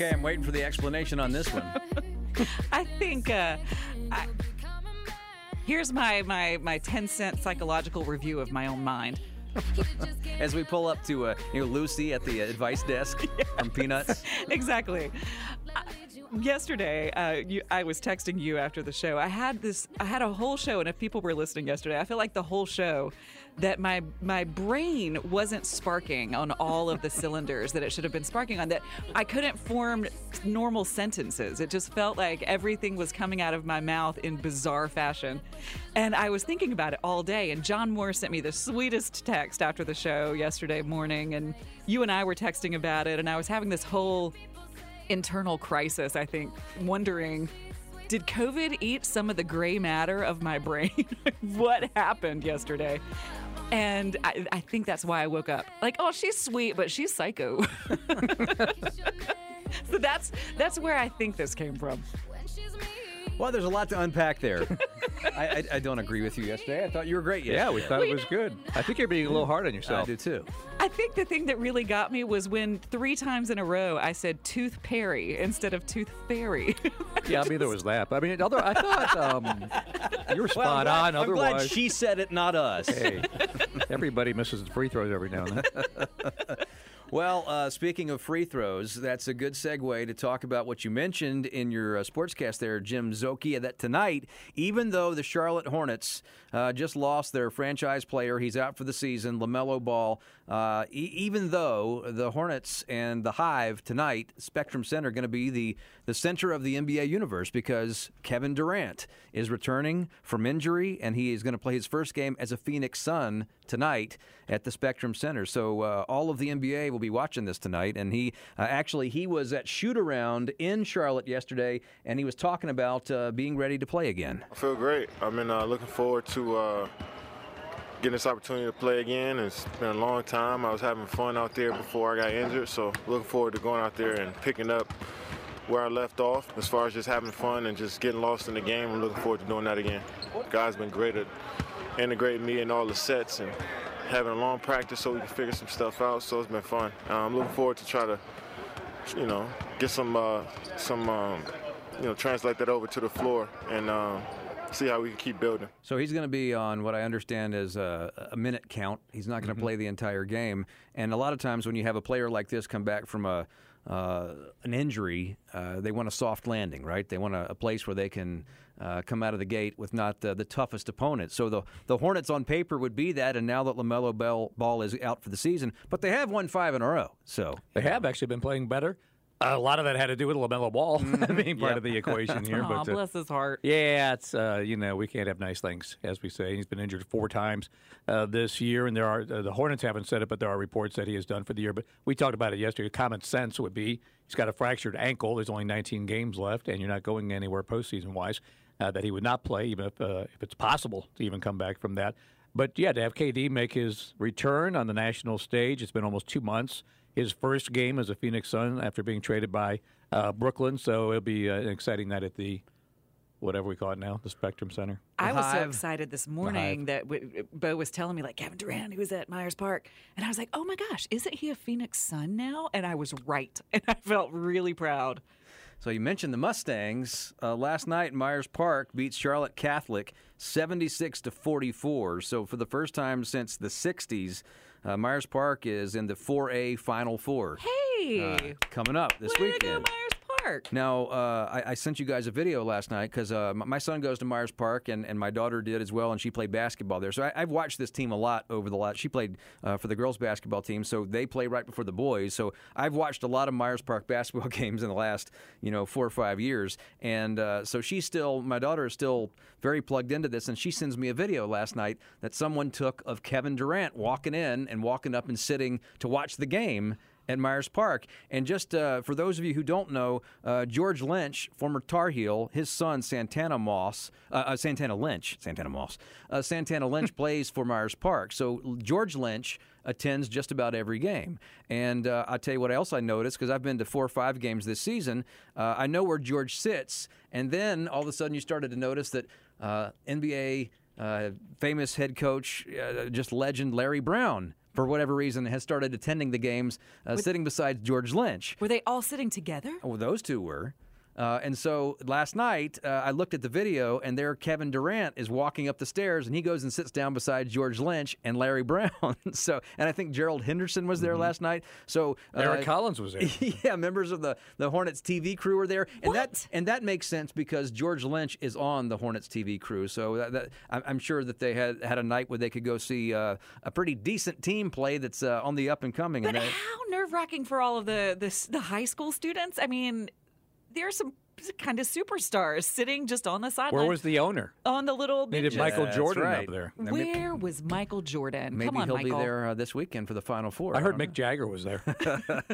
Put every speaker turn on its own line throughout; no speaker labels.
Okay, I'm waiting for the explanation on this one.
I think uh, I, here's my, my my 10 cent psychological review of my own mind.
As we pull up to uh, you know Lucy at the advice desk from Peanuts.
exactly. Uh, yesterday, uh, you, I was texting you after the show. I had this. I had a whole show, and if people were listening yesterday, I feel like the whole show that my my brain wasn't sparking on all of the cylinders that it should have been sparking on. That I couldn't form normal sentences. It just felt like everything was coming out of my mouth in bizarre fashion, and I was thinking about it all day. And John Moore sent me the sweetest text after the show yesterday morning, and you and I were texting about it, and I was having this whole internal crisis, I think, wondering did COVID eat some of the gray matter of my brain? what happened yesterday? And I, I, think that's why I woke up. Like, oh, she's sweet, but she's psycho. so that's that's where I think this came from.
Well, there's a lot to unpack there. I, I, I, don't agree with you yesterday. I thought you were great yesterday.
Yeah, we thought it was good. I think you're being a little hard on yourself.
I do too.
I think the thing that really got me was when three times in a row I said tooth Perry instead of tooth fairy.
yeah, I mean there was that. I mean, other, I thought um, you were spot
well, I'm glad,
on.
I'm
otherwise,
glad she said it, not us.
Hey, everybody misses free throws every now and then.
Well, uh, speaking of free throws, that's a good segue to talk about what you mentioned in your uh, sportscast there, Jim Szoke, that tonight, even though the Charlotte Hornets uh, just lost their franchise player, he's out for the season, LaMelo Ball, uh, e- even though the Hornets and the Hive tonight, Spectrum Center, are going to be the, the center of the NBA universe because Kevin Durant is returning from injury and he is going to play his first game as a Phoenix Sun tonight at the Spectrum Center. So uh, all of the NBA will be watching this tonight. And he uh, actually he was at shoot around in Charlotte yesterday, and he was talking about uh, being ready to play again.
I feel great. I've been uh, looking forward to uh, getting this opportunity to play again. It's been a long time. I was having fun out there before I got injured, so looking forward to going out there and picking up where I left off as far as just having fun and just getting lost in the game. I'm looking forward to doing that again. Guys been great at integrating me in all the sets and having a long practice so we can figure some stuff out. So it's been fun. Uh, I'm looking forward to try to, you know, get some uh, some um, you know translate that over to the floor and. Um, see how we can keep building.
So he's going to be on what I understand is a, a minute count. He's not going to mm-hmm. play the entire game. And a lot of times when you have a player like this come back from a uh, an injury, uh, they want a soft landing, right? They want a, a place where they can uh, come out of the gate with not the toughest opponent. So the the Hornets on paper would be that, and now that Lamelo Bell Ball is out for the season, but they have won five in a row. So
they have actually been playing better. A lot of that had to do with Lamelo Ball mm-hmm. being part yep. of the equation here.
but uh, bless his heart.
Yeah, it's uh, you know we can't have nice things, as we say. He's been injured four times uh, this year, and there are uh, the Hornets haven't said it, but there are reports that he is done for the year. But we talked about it yesterday. Common sense would be he's got a fractured ankle. There's only 19 games left, and you're not going anywhere postseason wise. Uh, that he would not play, even if uh, if it's possible to even come back from that. But yeah, to have KD make his return on the national stage, it's been almost two months his first game as a Phoenix Sun after being traded by uh, Brooklyn. So it'll be uh, an exciting night at the whatever we call it now, the Spectrum Center.
I was so excited this morning that w- Bo was telling me like Kevin Durant, he was at Myers Park, and I was like, oh my gosh, isn't he a Phoenix Sun now? And I was right, and I felt really proud.
So you mentioned the Mustangs uh, last night. Myers Park beats Charlotte Catholic 76 to 44. So for the first time since the 60s, uh, Myers Park is in the 4A Final Four.
Hey,
uh, coming up this
Way
weekend.
Park.
Now, uh, I, I sent you guys a video last night because uh, my, son goes to Myers Park and, and my daughter did as well, and she played basketball there. So I, I've watched this team a lot over the last. She played uh, for the girls basketball team, so they play right before the boys. So I've watched a lot of Myers Park basketball games in the last you know four or five years, and uh, so she's still my daughter is still very plugged into this, and she sends me a video last night that someone took of Kevin Durant walking in and walking up and sitting to watch the game at Myers Park. And just uh, for those of you who don't know, uh, George Lynch, former Tar Heel, his son Santana Moss, uh, uh Santana Lynch, Santana Moss, uh, Santana Lynch plays for Myers Park. So George Lynch attends just about every game. And uh, I'll tell you what else I noticed because I've been to four or five games this season. I know where George sits, and then all of a sudden you started to notice that NBA. famous head coach, just legend Larry Brown for whatever reason, has started attending the games, uh, sitting beside George Lynch.
Were they all sitting together?
Oh, those two were. Uh, and so last night, uh, I looked at the video, and there Kevin Durant is walking up the stairs, and he goes and sits down beside George Lynch and Larry Brown. so, and I think Gerald Henderson was there mm-hmm. last night. So
uh, Eric Collins was there.
yeah, members of the, the Hornets TV crew were there, and
what?
that and that makes sense because George Lynch is on the Hornets TV crew. So that, that, I'm sure that they had had a night where they could go see uh, a pretty decent team play that's uh, on the up and coming.
But
and
how nerve wracking for all of the, the the high school students? I mean, there are some kind of superstars sitting just on the sideline.
Where was the owner?
On the little
Needed Michael
Yeah,
Jordan
right.
up there.
Where was Michael Jordan?
Maybe
Come on,
he'll
Michael.
be there uh, this weekend for the Final Four.
I heard
don't
Mick Jagger was there.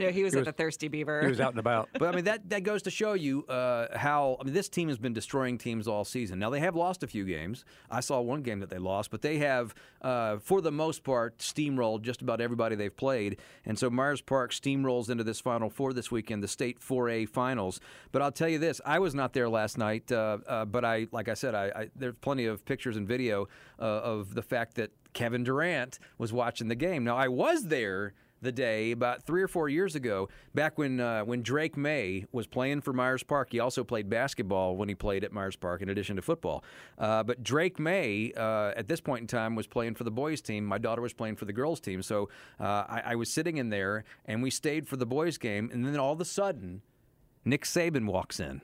No, he was
He
at
was-
the Thirsty Beaver.
he was out and about.
But I mean that that goes to show you uh, how I mean this team has been destroying teams all season. Now they have lost a few games. I saw one game that they lost, but they have, uh, for the most part, steamrolled just about everybody they've played. And so Myers Park steamrolls into this Final Four this weekend, the State 4A Finals. But I'll tell you this: I was not there last night, uh, uh, but I, like I said, I, I there's plenty of pictures and video uh, of the fact that Kevin Durant was watching the game. Now I was there the day about three or four years ago, back when uh, when Drake Maye was playing for Myers Park. He also played basketball when he played at Myers Park, in addition to football. Uh, but Drake Maye, uh, at this point in time, was playing for the boys' team. My daughter was playing for the girls' team. So uh, I, I was sitting in there, and we stayed for the boys' game. And then all of a sudden, Nick Saban walks in.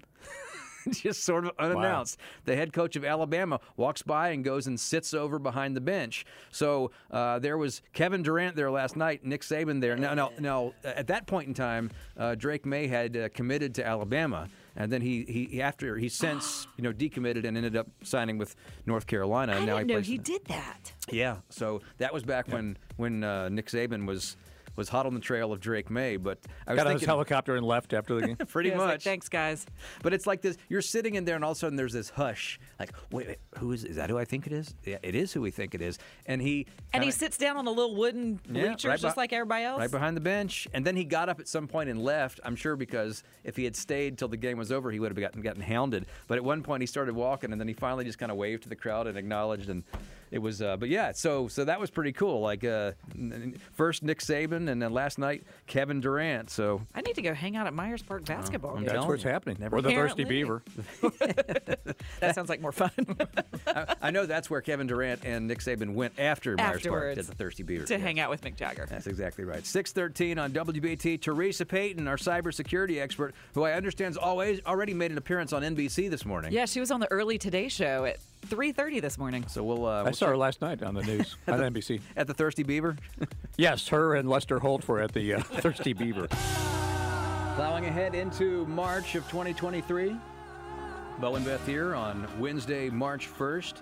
Just sort of unannounced. The head coach of Alabama walks by and goes and sits over behind the bench. So uh, there was Kevin Durant there last night, Nick Saban there. Now, now, now at that point in time, uh, Drake Maye had uh, committed to Alabama, and then he, he after he since you know decommitted and ended up signing with North Carolina.
I
and now
didn't
he
know he did that.
Yeah, so that was back when when uh, Nick Saban was was hot on the trail of Drake Maye. But I was
Got on his helicopter and left after the game.
pretty
He was like,
much.
Thanks, guys.
But it's like this: you're sitting in there, and all of a sudden there's this hush. Like, wait, wait who is? Is that who I think it is? Yeah, it is who we think it is. And he
And he sits down on the little wooden
yeah,
bleachers
right
just
beh-
like everybody else.
right behind the bench. And then he got up at some point and left. I'm sure because if he had stayed till the game was over, he would have gotten gotten hounded. But at one point he started walking, and then he finally just kind of waved to the crowd and acknowledged. And it was, uh, but yeah, so so that was pretty cool. Like uh, first Nick Saban, and then last night Kevin Durant. So
I need to go hang out at Myers Park basketball.
I'm
game.
That's
telling
where it's happening.
Never-
Or the Thirsty Beaver.
That sounds like more fun.
I, I know that's where Kevin Durant and Nick Saban went after Myers Park
Afterwards.
at the Thirsty Beaver
to
Yes.
hang out with Mick Jagger.
That's exactly right. 613 on WBT. Theresa Payton, our cybersecurity expert, who I understand has always already made an appearance on NBC this morning.
Yeah, she was on the early Today Show at 3:30 this morning.
So we'll, uh,
I
we'll
saw her last night on the news on NBC.
at the Thirsty Beaver.
Yes, her and Lester Holt were at the uh, Thirsty Beaver.
Plowing ahead into March of 2023. Bo and Beth here on Wednesday, March 1st.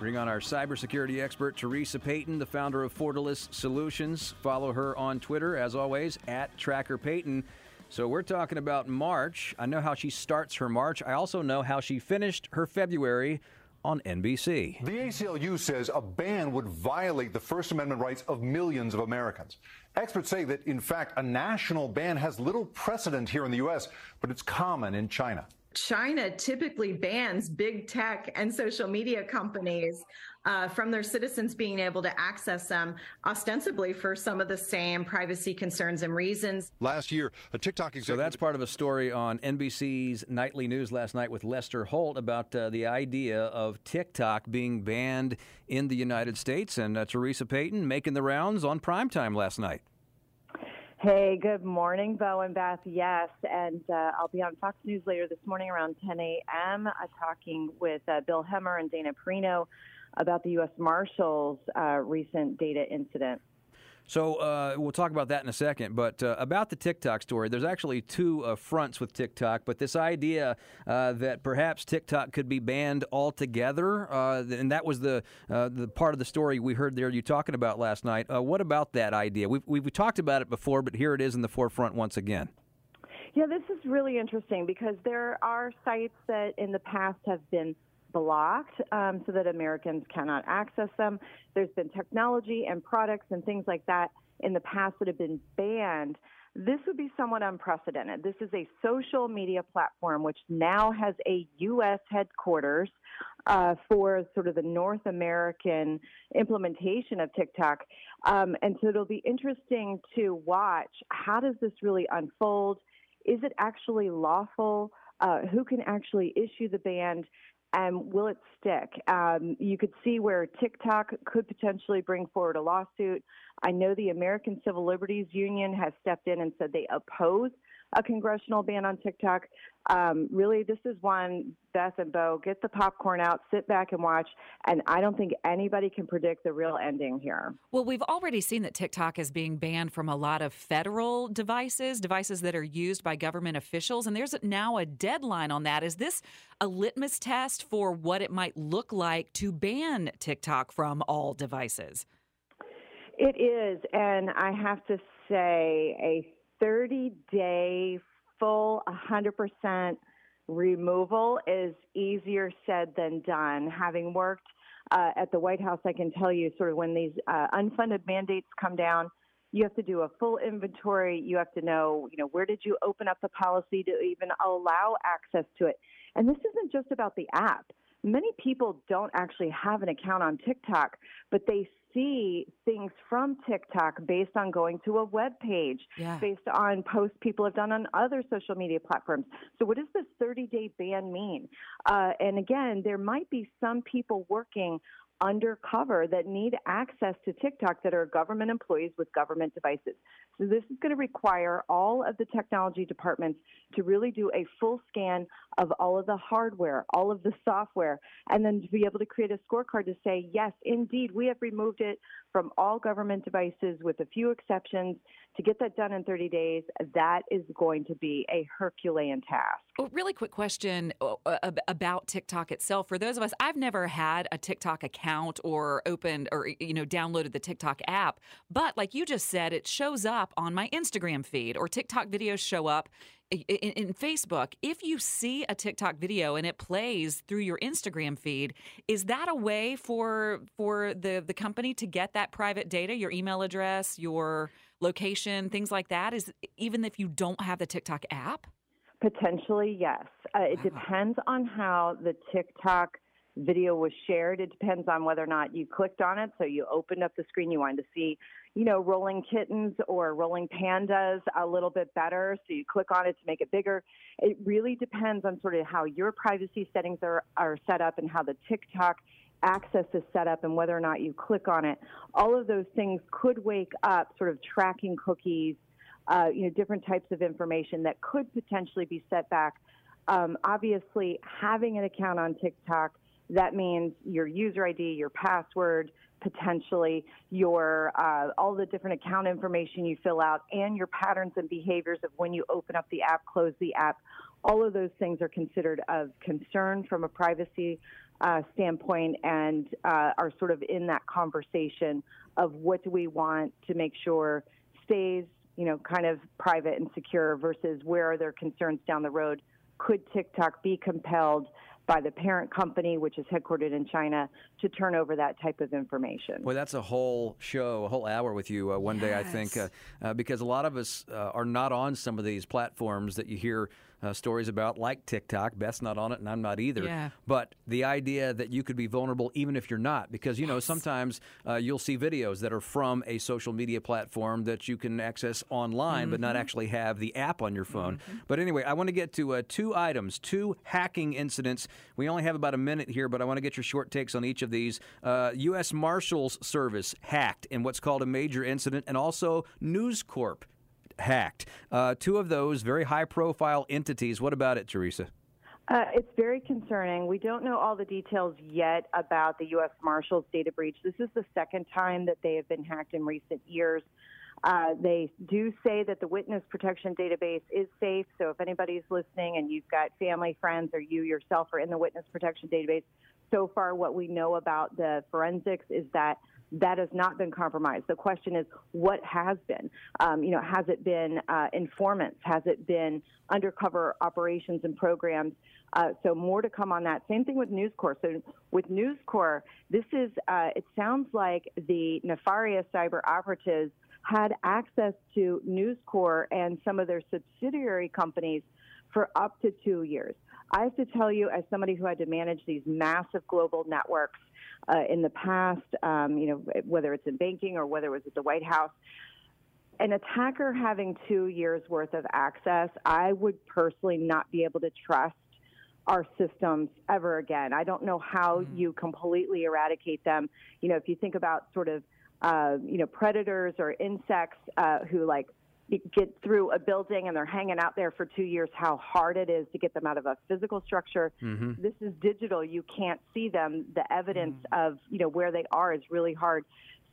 Bring on our cybersecurity expert, Theresa Payton, the founder of Fortalice Solutions. Follow her on Twitter, as always, at Tracker Payton. So we're talking about March. I know how she starts her March. I also know how she finished her February on NBC.
The ACLU says a ban would violate the First Amendment rights of millions of Americans. Experts say that, in fact, a national ban has little precedent here in the U.S., but it's common in China.
China typically bans big tech and social media companies uh, from their citizens being able to access them, ostensibly for some of the same privacy concerns and reasons.
Last year, a TikTok
So that's part of a story on NBC's nightly news last night with Lester Holt about uh, the idea of TikTok being banned in the United States. And uh, Theresa Payton making the rounds on primetime last night.
Hey, good morning, Bo and Beth. Yes, and uh, I'll be on Fox News later this morning around 10 a.m. Uh, talking with uh, Bill Hemmer and Dana Perino about the U.S. Marshals' uh, recent data incident.
So uh, we'll talk about that in a second. But uh, about the TikTok story, there's actually two uh, fronts with TikTok. But this idea uh, that perhaps TikTok could be banned altogether, uh, and that was the uh, the part of the story we heard there you talking about last night. what about that idea? We've, we've talked about it before, but here it is in the forefront once again.
Yeah, this is really interesting because there are sites that in the past have been blocked um, so that Americans cannot access them. There's been technology and products and things like that in the past that have been banned. This would be somewhat unprecedented. This is a social media platform which now has a U.S. headquarters uh, for sort of the North American implementation of TikTok. Um, and so it'll be interesting to watch how does this really unfold? Is it actually lawful? Uh, who can actually issue the ban? And will it stick? Um, you could see where TikTok could potentially bring forward a lawsuit. I know the American Civil Liberties Union has stepped in and said they oppose a congressional ban on TikTok. Um, really, this is one, Beth and Bo, get the popcorn out, sit back and watch. And I don't think anybody can predict the real ending here.
Well, we've already seen that TikTok is being banned from a lot of federal devices, devices that are used by government officials. And there's now a deadline on that. Is this a litmus test for what it might look like to ban TikTok from all devices?
It is. And I have to say, a 30 day full 100% removal is easier said than done. Having worked uh, at the White House, I can tell you sort of when these uh, unfunded mandates come down, you have to do a full inventory. You have to know, you know, where did you open up the policy to even allow access to it? And this isn't just about the app. Many people don't actually have an account on TikTok, but they see things from TikTok based on going to a web page, yeah. based on posts people have done on other social media platforms. So, what does this 30 day ban mean? Uh, and again, there might be some people working undercover that need access to TikTok that are government employees with government devices. So this is going to require all of the technology departments to really do a full scan of all of the hardware, all of the software, and then to be able to create a scorecard to say, yes, indeed, we have removed it from all government devices with a few exceptions. To get that done in 30 days, that is going to be a Herculean task.
Well, really quick question uh, uh, about TikTok itself. For those of us, I've never had a TikTok account or opened or you know downloaded the TikTok app, but like you just said, it shows up on my Instagram feed or TikTok videos show up in, in, Facebook, if you see a TikTok video and it plays through your Instagram feed, is that a way for for the the company to get that private data, your email address, your location, things like that? Is even if you don't have the TikTok app?
Potentially, yes. Uh, it depends on how the TikTok video was shared. It depends on whether or not you clicked on it. So you opened up the screen, you wanted to see you know, rolling kittens or rolling pandas a little bit better. So you click on it to make it bigger. It really depends on sort of how your privacy settings are, are set up and how the TikTok access is set up and whether or not you click on it. All of those things could wake up sort of tracking cookies, uh, you know, different types of information that could potentially be set back. Um, obviously, having an account on TikTok, that means your user ID, your password, potentially your uh, all the different account information you fill out and your patterns and behaviors of when you open up the app, close the app. All of those things are considered of concern from a privacy uh, standpoint and uh, are sort of in that conversation of what do we want to make sure stays, you know, kind of private and secure versus where are there concerns down the road? Could TikTok be compelled? By the parent company, which is headquartered in China, to turn over that type of information.
Well, that's a whole show, a whole hour with you uh, one yes. day, I think, uh, uh, because a lot of us uh, are not on some of these platforms that you hear uh, stories about, like TikTok. Beth's not on it, and I'm not either.
Yeah.
But the idea that you could be vulnerable even if you're not, because you know sometimes uh, you'll see videos that are from a social media platform that you can access online, mm-hmm. but not mm-hmm. actually have the app on your phone. Mm-hmm. But anyway, I want to get to uh, two items, two hacking incidents. We only have about a minute here, but I want to get your short takes on each of these. U.S. Uh, Marshals Service hacked in what's called a major incident, and also News Corp hacked. Uh, two of those very high profile entities. What about it, Theresa?
Uh, it's very concerning. We don't know all the details yet about the U.S. Marshals data breach. This is the second time that they have been hacked in recent years. Uh, they do say that the witness protection database is safe. So if anybody's listening and you've got family, friends, or you yourself are in the witness protection database, so far what we know about the forensics is that that has not been compromised. The question is, what has been? Um, you know, has it been uh, informants? Has it been undercover operations and programs? Uh, so more to come on that. Same thing with News Corp. So with News Corp, this is, uh, it sounds like the nefarious cyber operatives had access to News Corp and some of their subsidiary companies for up to two years. I have to tell you, as somebody who had to manage these massive global networks uh, in the past, um, you know, whether it's in banking or whether it was at the White House, an attacker having two years worth of access, I would personally not be able to trust our systems ever again. I don't know how mm. you completely eradicate them. You know, if you think about sort of, uh, you know, predators or insects uh, who like get through a building and they're hanging out there for two years, how hard it is to get them out of a physical structure. Mm-hmm. This is digital. You can't see them. The evidence mm of, you know, where they are is really hard.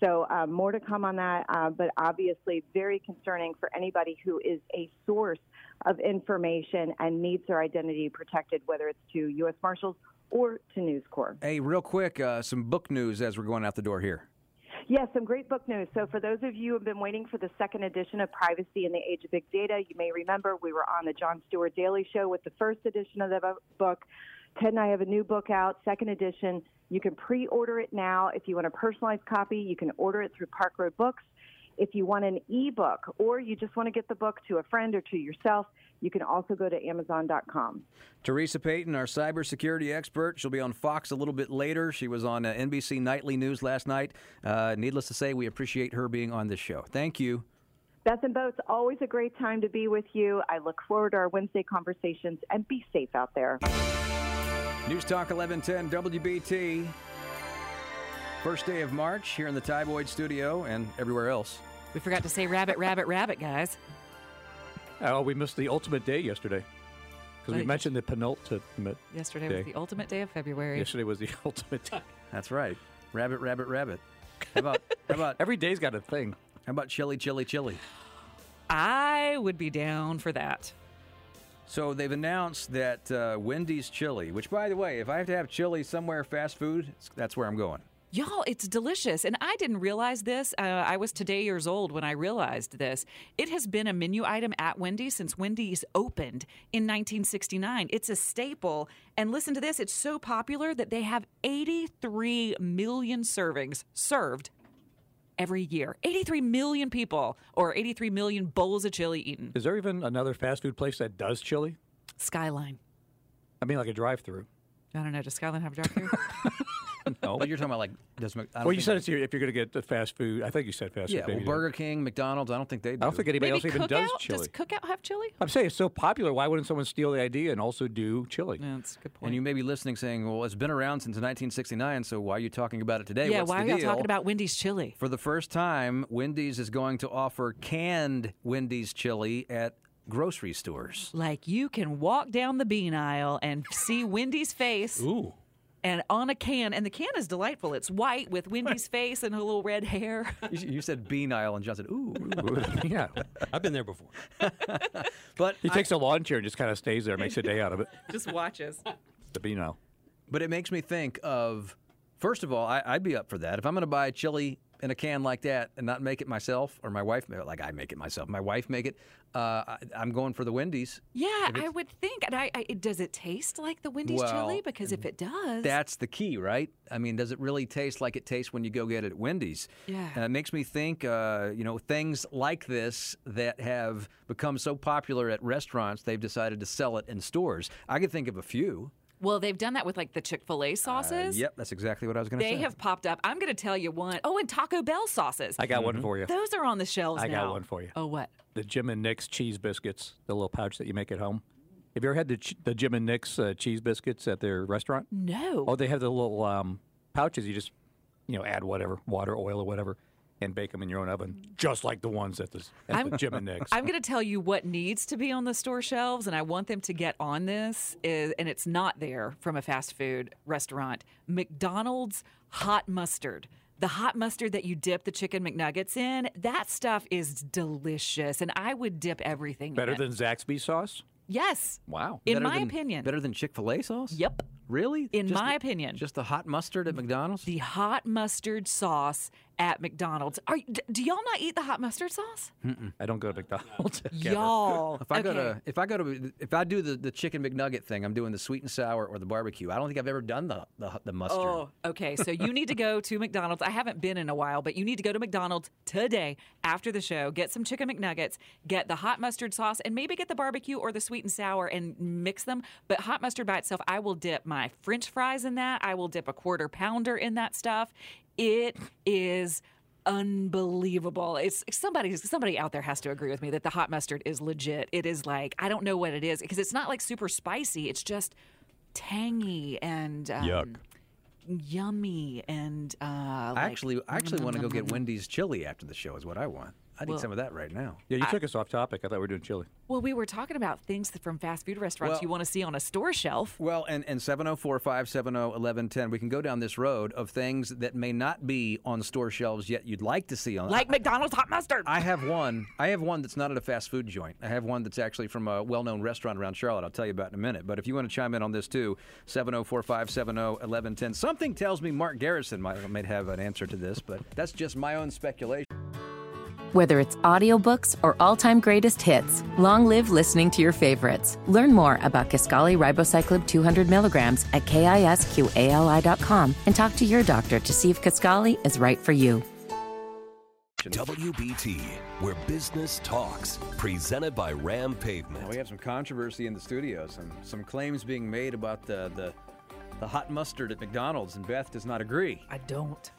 So uh, more to come on that, uh, but obviously very concerning for anybody who is a source of information and needs their identity protected, whether it's to U.S. Marshals or to News Corp.
Hey, real quick, uh, some book news as we're going out the door here.
Yes, some great book news. So, for those of you who have been waiting for the second edition of Privacy in the Age of Big Data, you may remember we were on the Jon Stewart Daily Show with the first edition of the book. Ted and I have a new book out, second edition. You can pre order it now. If you want a personalized copy, you can order it through Park Road Books. If you want an ebook or you just want to get the book to a friend or to yourself, you can also go to Amazon.com.
Theresa Payton, our cybersecurity expert, she'll be on Fox a little bit later. She was on uh, NBC Nightly News last night. Uh, needless to say, we appreciate her being on this show. Thank you.
Beth and Bo, it's always a great time to be with you. I look forward to our Wednesday conversations and be safe out there.
News Talk 1110 WBT. First day of March here in the Ty Boyd studio and everywhere else.
We forgot to say rabbit, rabbit, rabbit, guys.
Oh, we missed the ultimate day yesterday. Because we mentioned the penultimate.
Yesterday
day.
was the ultimate day of February.
Yesterday was the ultimate day.
That's right. Rabbit, rabbit, rabbit. How about, how about
every day's got a thing?
How about chili, chili, chili?
I would be down for that.
So they've announced that uh, Wendy's chili, which by the way, if I have to have chili somewhere fast food, that's where I'm going.
Y'all, it's delicious. And I didn't realize this. Uh, I was today years old when I realized this. It has been a menu item at Wendy's since Wendy's opened in 1969. It's a staple. And listen to this it's so popular that they have 83 million servings served every year. 83 million people, or 83 million bowls of chili eaten.
Is there even another fast food place that does chili?
Skyline.
I mean, like a drive through.
I don't know. Does Skyline have a drive through?
no. But you're talking about like does Mc,
well, you said it's if you're going to get the fast food. I think you said fast
yeah,
food.
Yeah, well, Burger King, McDonald's. I don't think they. Do.
I don't think anybody
Maybe
else even does chili.
Does Cookout have chili?
I'm saying it's so popular. Why wouldn't someone steal the idea and also do chili?
Yeah, that's a good point.
And you may be listening, saying, "Well, it's been around since 1969, so why are you talking about it today?
Yeah,
What's
why
the
are
you
talking about Wendy's chili?
For the first time, Wendy's is going to offer canned Wendy's chili at grocery stores.
Like you can walk down the bean aisle and see Wendy's face.
Ooh
and on a can, and the can is delightful. It's white with Wendy's face and her little red hair.
you, said bean aisle, and John said, "Ooh,
yeah,
I've been there before."
but
he I, takes a lawn chair and just kind of stays there, makes a day out of it.
Just watches
the bean aisle.
But it makes me think of, first of all, I, I'd be up for that if I'm going to buy a chili in a can like that and not make it myself, or my wife, like I make it myself, my wife make it, uh, I, am going for the Wendy's.
Yeah, I would think. And I, I, does it taste like the Wendy's
well,
chili? Because if it does,
that's the key, right? I mean, does it really taste like it tastes when you go get it at Wendy's?
Yeah,
and it makes me think, uh, you know, things like this that have become so popular at restaurants, they've decided to sell it in stores. I could think of a few.
Well, they've done that with like the Chick fil A sauces.
Uh, yep, that's exactly what I was going to
say. They have popped up. I'm going to tell you one. Oh, and Taco Bell sauces.
I got mm-hmm. one for you.
Those are on the shelves
I
now.
got one for you.
Oh, what?
The Jim and Nick's cheese biscuits, the little pouch that you make at home. Have you ever had the, the Jim and Nick's uh, cheese biscuits at their restaurant?
No.
Oh, they have the little um, pouches. You just, you know, add whatever, water, oil, or whatever. And bake them in your own oven, just like the ones at the, at
I'm-
the Jim and Nick's.
I'm going to tell you what needs to be on the store shelves, and I want them to get on this, is, and it's not there from a fast food restaurant. McDonald's hot mustard. The hot mustard that you dip the chicken McNuggets in, that stuff is delicious, and I would dip everything
Better
in
than Zaxby's sauce?
Yes.
Wow.
In
Better
my
than-
opinion.
better than Chick Fil A sauce.
Yep.
Really?
In
Just
my
the-
opinion.
just the hot mustard at McDonald's.
The hot mustard sauce at McDonald's. Are do y'all not eat the hot mustard sauce?
I don't go to McDonald's.
Y'all.
If I go to if I go to if I do the, the chicken McNugget thing, I'm doing the sweet and sour or the barbecue. I don't think I've ever done the the, the mustard.
Oh, okay. So you need to go to McDonald's. I haven't been in a while, but you need to go to McDonald's today after the show. Get some chicken McNuggets, get the hot mustard sauce, and maybe get the barbecue or the sweet and sour and mix them. But hot mustard by itself, I will dip my French fries in that. I will dip a quarter pounder in that stuff. It is unbelievable. It's somebody somebody out there has to agree with me that the hot mustard is legit. It is like I don't know what it is because it's not like super spicy. It's just tangy and um,
Yuck.
yummy and uh,
I
like-
actually I actually want to go get Wendy's chili after the show. Is what I want. I need some of that right now.
Yeah, you took us off topic. I thought we were doing chili.
Well, we were talking about things that from fast food restaurants
Well-
you want to see on a store shelf.
Well, and, and 704 570 1110, we can go down this road of things that may not be on store shelves yet you'd like to see on
Like McDonald's hot mustard.
I have one. I have one that's not at a fast food joint. I have one that's actually from a well-known restaurant around Charlotte. I'll tell you about in a minute. But if you want to chime in on this too, 704-570-1110. Something tells me Mark Garrison might, might have an answer to this, but that's just my own speculation.
Whether it's audiobooks or all-time greatest hits, long live listening to your favorites. Learn more about Kisqali Ribociclib 200 milligrams at kisqali.com and talk to your doctor to see if Kisqali is right for you.
WBT, where business talks. Presented by Ram
Now,
Pavement.
we have some controversy in the studio, some some claims being made about the the, the hot mustard at McDonald's, and Beth does not agree.
I don't.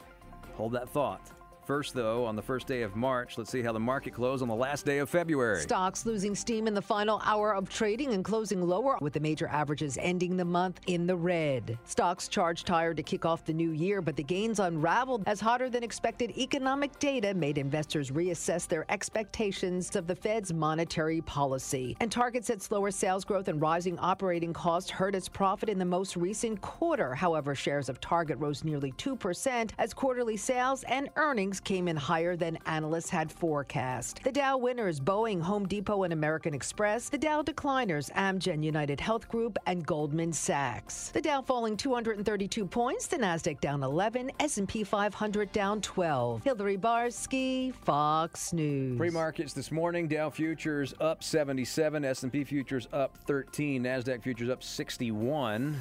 Hold that thought. First, though, on the first day of March, let's see how the market closed on the last day of February.
Stocks losing steam in the final hour of trading and closing lower, with the major averages ending the month in the red. Stocks charged higher to kick off the new year, but the gains unraveled as hotter than expected economic data made investors reassess their expectations of the Fed's monetary policy. And Target said slower sales growth and rising operating costs hurt its profit in the most recent quarter. However, shares of Target rose nearly 2% as quarterly sales and earnings came in higher than analysts had forecast. The Dow winners Boeing, Home Depot, and American Express. The Dow decliners Amgen, United Health Group, and Goldman Sachs. The Dow falling 232 points, the Nasdaq down 11, S&P 500 down 12. Hillary Barsky, Fox News.
Pre markets this morning: Dow futures up 77, S&P futures up 13, Nasdaq futures up 61.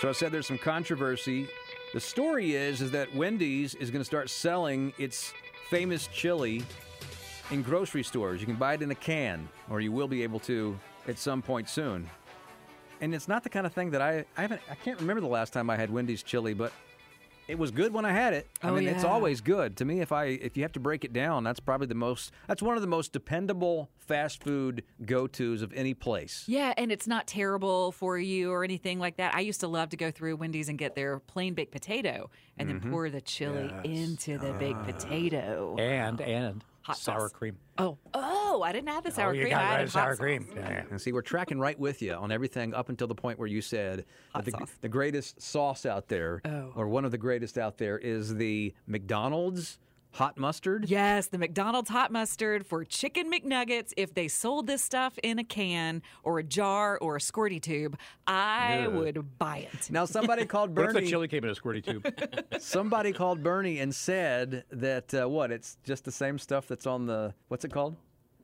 So I said there's some controversy. The story is is that Wendy's is going to start selling its famous chili in grocery stores. You can buy it in a can, or you will be able to at some point soon. And it's not the kind of thing that I I haven't I can't remember the last time I had Wendy's chili, but it was good when I had it. I
Oh,
mean, it's always good to me. If I if you have to break it down, that's probably the most. That's one of the most dependable fast food go tos of any place.
Yeah, and it's not terrible for you or anything like that. I used to love to go through Wendy's and get their plain baked potato and
Mm-hmm.
then pour the chili into the baked
Ah.
potato.
And and
Hot
sour
sauce.
cream.
Oh, oh, I didn't have the oh, sour
oh, you
cream.
got
I
right,
added
sour
hot
cream. Yeah, yeah.
And see, we're tracking right with you on everything up until the point where you said that the, the greatest sauce out there,
Oh.
or one of the greatest out there, is the McDonald's hot mustard.
Yes, the McDonald's hot mustard for chicken McNuggets. If they sold this stuff in a can or a jar or a squirty tube, I
Ugh.
would buy it.
Now, somebody called
What if
Bernie.
the chili came in a squirty tube?
Somebody called Bernie and said that uh, what? It's just the same stuff that's on the what's it called?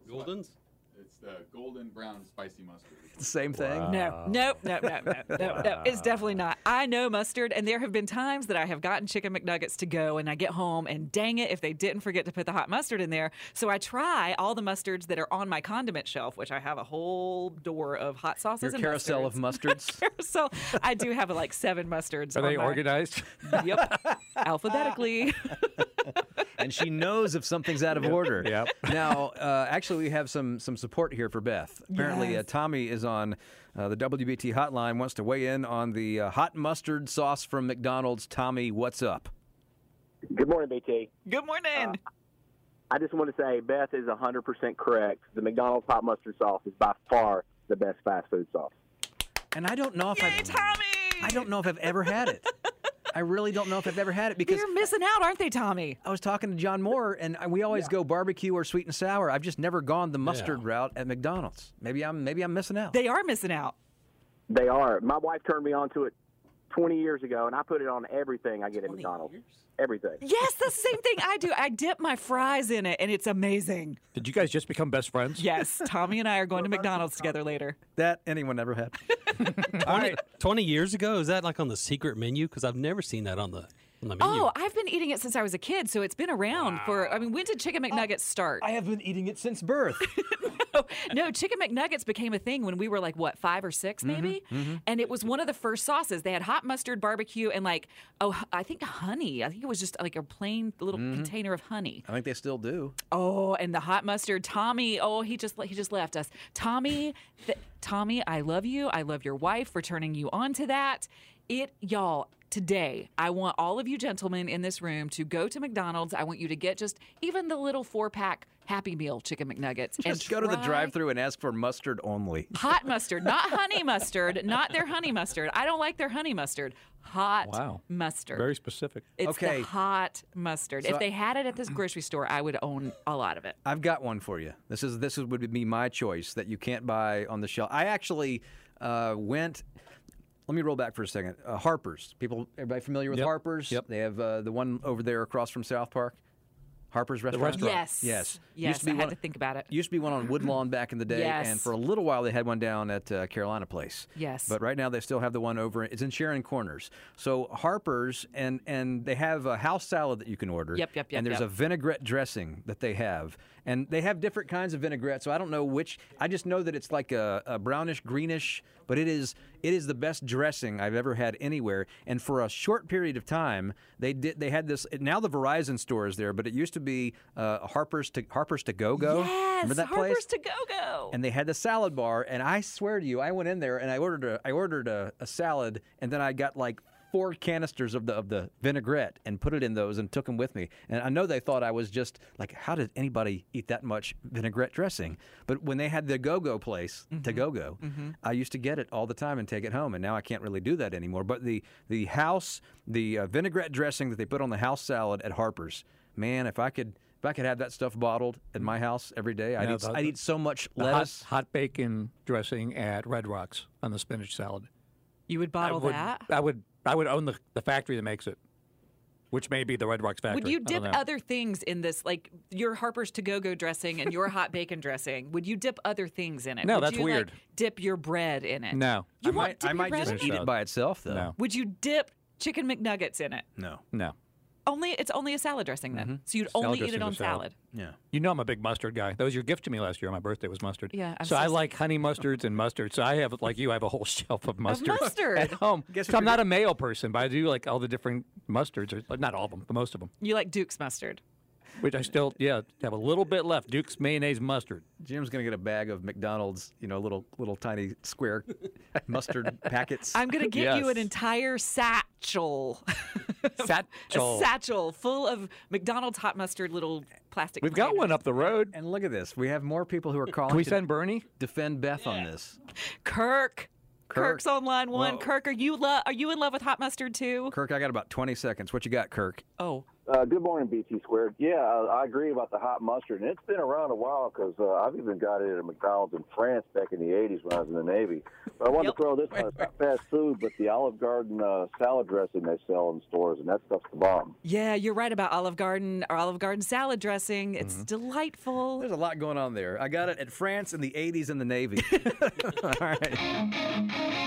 Gulden's? It's the golden brown spicy mustard.
It's the same thing.
No, nope, no, no, no, no, no. It's definitely not. I know mustard, and there have been times that I have gotten chicken McNuggets to go, and I get home, and dang it, if they didn't forget to put the hot mustard in there. So I try all the mustards that are on my condiment shelf, which I have a whole door of hot sauces
Your
and
carousel of
mustards.
mustards.
carousel. I do have like seven mustards.
Are
on
they
my-
organized?
Yep, alphabetically.
and she knows if something's out of order.
Yep.
Now, uh, actually, we have some some support here for Beth. Apparently, uh, Tommy is on uh, the WBT hotline. Wants to weigh in on the uh, hot mustard sauce from McDonald's. Tommy, what's up?
Good morning, BT.
Good morning.
I just want to say Beth is 100% correct. The McDonald's hot mustard sauce is by far the best fast food sauce.
And I don't know if
Yay,
I've
Tommy!
I don't know if I've ever had it. I really don't know if I've ever had it because
They're missing out, aren't they, Tommy?
I was talking to John Moore, and we always go barbecue or sweet and sour. I've just never gone the mustard route at McDonald's. Maybe I'm maybe I'm missing out.
They are missing out.
They are. My wife turned me on to it 20 years ago, and I put it on everything I get at McDonald's. Everything.
Yes, that's the same thing I do. I dip my fries in it, and it's amazing.
Did you guys just become best friends?
Yes, Tommy and I are going to McDonald's together later.
that anyone ever had.
20, 20 years ago, is that like on the secret menu? Because I've never seen that on the menu.
Oh, I've been eating it since I was a kid, so it's been around for. I mean, when did Chicken McNuggets start?
I have been eating it since birth.
no, Chicken McNuggets became a thing when we were like what five or 6 mm-hmm, maybe, mm-hmm. and it was one of the first sauces. They had hot mustard, barbecue, and like oh, I think honey. I think it was just like a plain little mm-hmm. container of honey.
I think they still do.
Oh, and the hot mustard, Tommy. Oh, he just he just left us. Tommy, th- Tommy, I love you. I love your wife for turning you on to that. It, y'all. Today, I want all of you gentlemen in this room to go to McDonald's. I want you to get just even the little four pack Happy Meal chicken McNuggets and
go to the drive-through and ask for mustard only.
Hot mustard, not honey mustard, not their honey mustard. I don't like their honey mustard. Hot
Wow.
mustard.
Very specific.
it's
Okay.
the hot mustard.
So
if they had it at this grocery store, I would own a lot of it.
I've got one for you. This is this would be my choice that you can't buy on the shelf. I actually uh, went. Let me roll back for a second. Uh, Harper's. People, everybody familiar with
Yep.
Harper's?
Yep.
They have uh, the one over there across from South Park. Harper's restaurant.
restaurant.
Yes.
Yes.
Yes.
Used to be
I had
one-
to think about it.
Used to be one on Woodlawn back in the day,
Yes.
and for a little while they had one down at uh, Carolina Place.
Yes.
But right now they still have the one over. It's in Sharon Corners. So Harper's, and and they have a house salad that you can order.
Yep, yep, yep,
And there's
yep.
a vinaigrette dressing that they have, and they have different kinds of vinaigrette. So I don't know which. I just know that it's like a, a brownish greenish, but it is it is the best dressing I've ever had anywhere. And for a short period of time, they did they had this. Now the Verizon store is there, but it used to be uh, Harper's to Harper's to Go Go.
Yes.
Remember that
Harper's
place?
to go go.
and they had the salad bar and i swear to you i went in there and i ordered a i ordered a, a salad and then i got like four canisters of the of the vinaigrette and put it in those and took them with me and i know they thought i was just like how did anybody eat that much vinaigrette dressing but when they had the go-go place to go-go i used to get it all the time and take it home and now i can't really do that anymore but the the house the uh, vinaigrette dressing that they put on the house salad at harper's man if i could if I could have that stuff bottled in my house every day, I'd,
Yeah,
eat, I'd eat so much
The hot,
lettuce.
hot bacon dressing at Red Rocks on the spinach salad.
you would bottle
I would,
that.
I would. I would own the, the factory that makes it, which may be the Red Rocks factory.
Would you
I
dip other things in this, like your Harper's to go go dressing and your hot bacon dressing? Would you dip other things in it?
No,
Would
that's
you, like,
weird.
dip your bread in it?
No,
You
I
want
might,
dip
I
your
might
bread
just
in
eat it
salad.
by itself, though.
No.
Would you dip chicken McNuggets in it?
No.
no.
Only it's only a salad dressing then. Mm-hmm. So you'd
Salad
only eat it on
salad.
salad.
Yeah.
You know I'm a big mustard guy. That was your gift to me last year. on My birthday was mustard.
Yeah, I'm
so
so
I
s-
like honey mustards and mustard. So I have, like you, I have a whole shelf of mustard,
mustard.
at home.
Guess
so I'm
you're
not a mayo person, but I do like all the different mustards. Or, not all of them, but most of them.
You like Duke's mustard.
Which I still, yeah, have a little bit left. Duke's mayonnaise mustard.
Jim's gonna get a bag of McDonald's, you know, little little tiny square mustard packets.
I'm gonna get you an entire satchel, a
Satchel.
satchel full of McDonald's hot mustard little plastic.
We've got one up the road.
and look at this. We have more people who are calling
Can we
to
send Bernie?
defend Beth on this.
Kirk.
Kirk.
Kirk's on line one.
Whoa.
Kirk, are you lo- are you in love with hot mustard too?
Kirk, I got about 20 seconds. What you got, Kirk?
Oh,
Uh, good morning, BT Squared. Yeah, I, I agree about the hot mustard, and it's been around a while because uh, I've even got it at McDonald's in France back in the '80s when I was in the Navy. But I wanted
Yep.
to throw this on. It's not fast food, but the Olive Garden uh, salad dressing they sell in stores, and that stuff's the bomb.
yeah, you're right about Olive Garden or Olive Garden salad dressing. It's
Mm-hmm.
delightful.
There's a lot going on there. I got it at France in the 80s in the Navy. All right.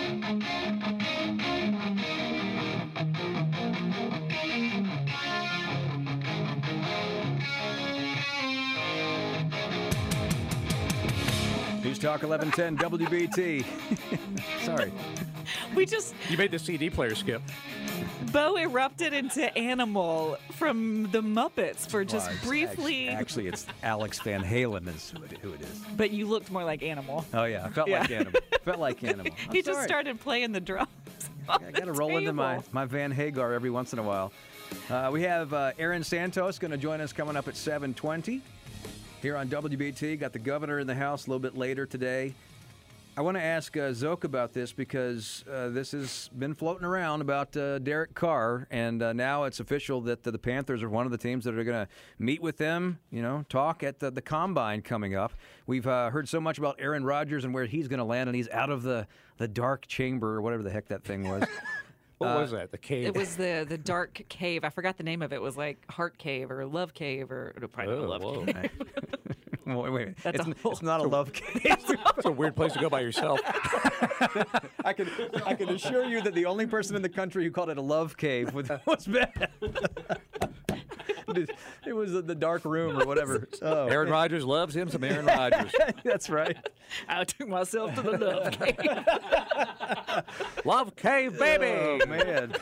News Talk 1110 WBT. Sorry.
We just
You made the CD player skip.
Bo erupted into animal from the Muppets for just
Well,
briefly.
Actually, actually, it's Alex Van Halen is who it- who it is.
but you looked more like animal.
Oh yeah, I felt
Yeah.
like animal. Felt like animal. I'm
he just started playing the drums.
I got to roll into my, my Van Hagar every once in a while. Uh, we have uh, Aaron Santos going to join us coming up at 7:20 here on WBT. Got the governor in the house a little bit later today. I want to ask uh, Szoke about this because uh, this has been floating around about uh, Derek Carr, and uh, now it's official that the, the Panthers are one of the teams that are going to meet with them. You know, talk at the, the combine coming up. We've uh, heard so much about Aaron Rodgers and where he's going to land, and he's out of the the dark chamber or whatever the heck that thing was.
What
Uh,
was that? The cave?
It was the the dark cave. I forgot the name of it. It was like Heart Cave or Love Cave or no, probably
Oh,
Love
whoa.
Cave.
Well, wait, wait.
That's
it's,
a
n-
whole-
it's not a love cave.
It's a weird place to go by yourself.
I can I can assure you that the only person in the country who called it a love cave was, was bad. it was the dark room or whatever. Oh.
Aaron Rodgers loves him some Aaron Rodgers.
That's right.
I took myself to the Love Cave.
Love cave, baby.
Oh man.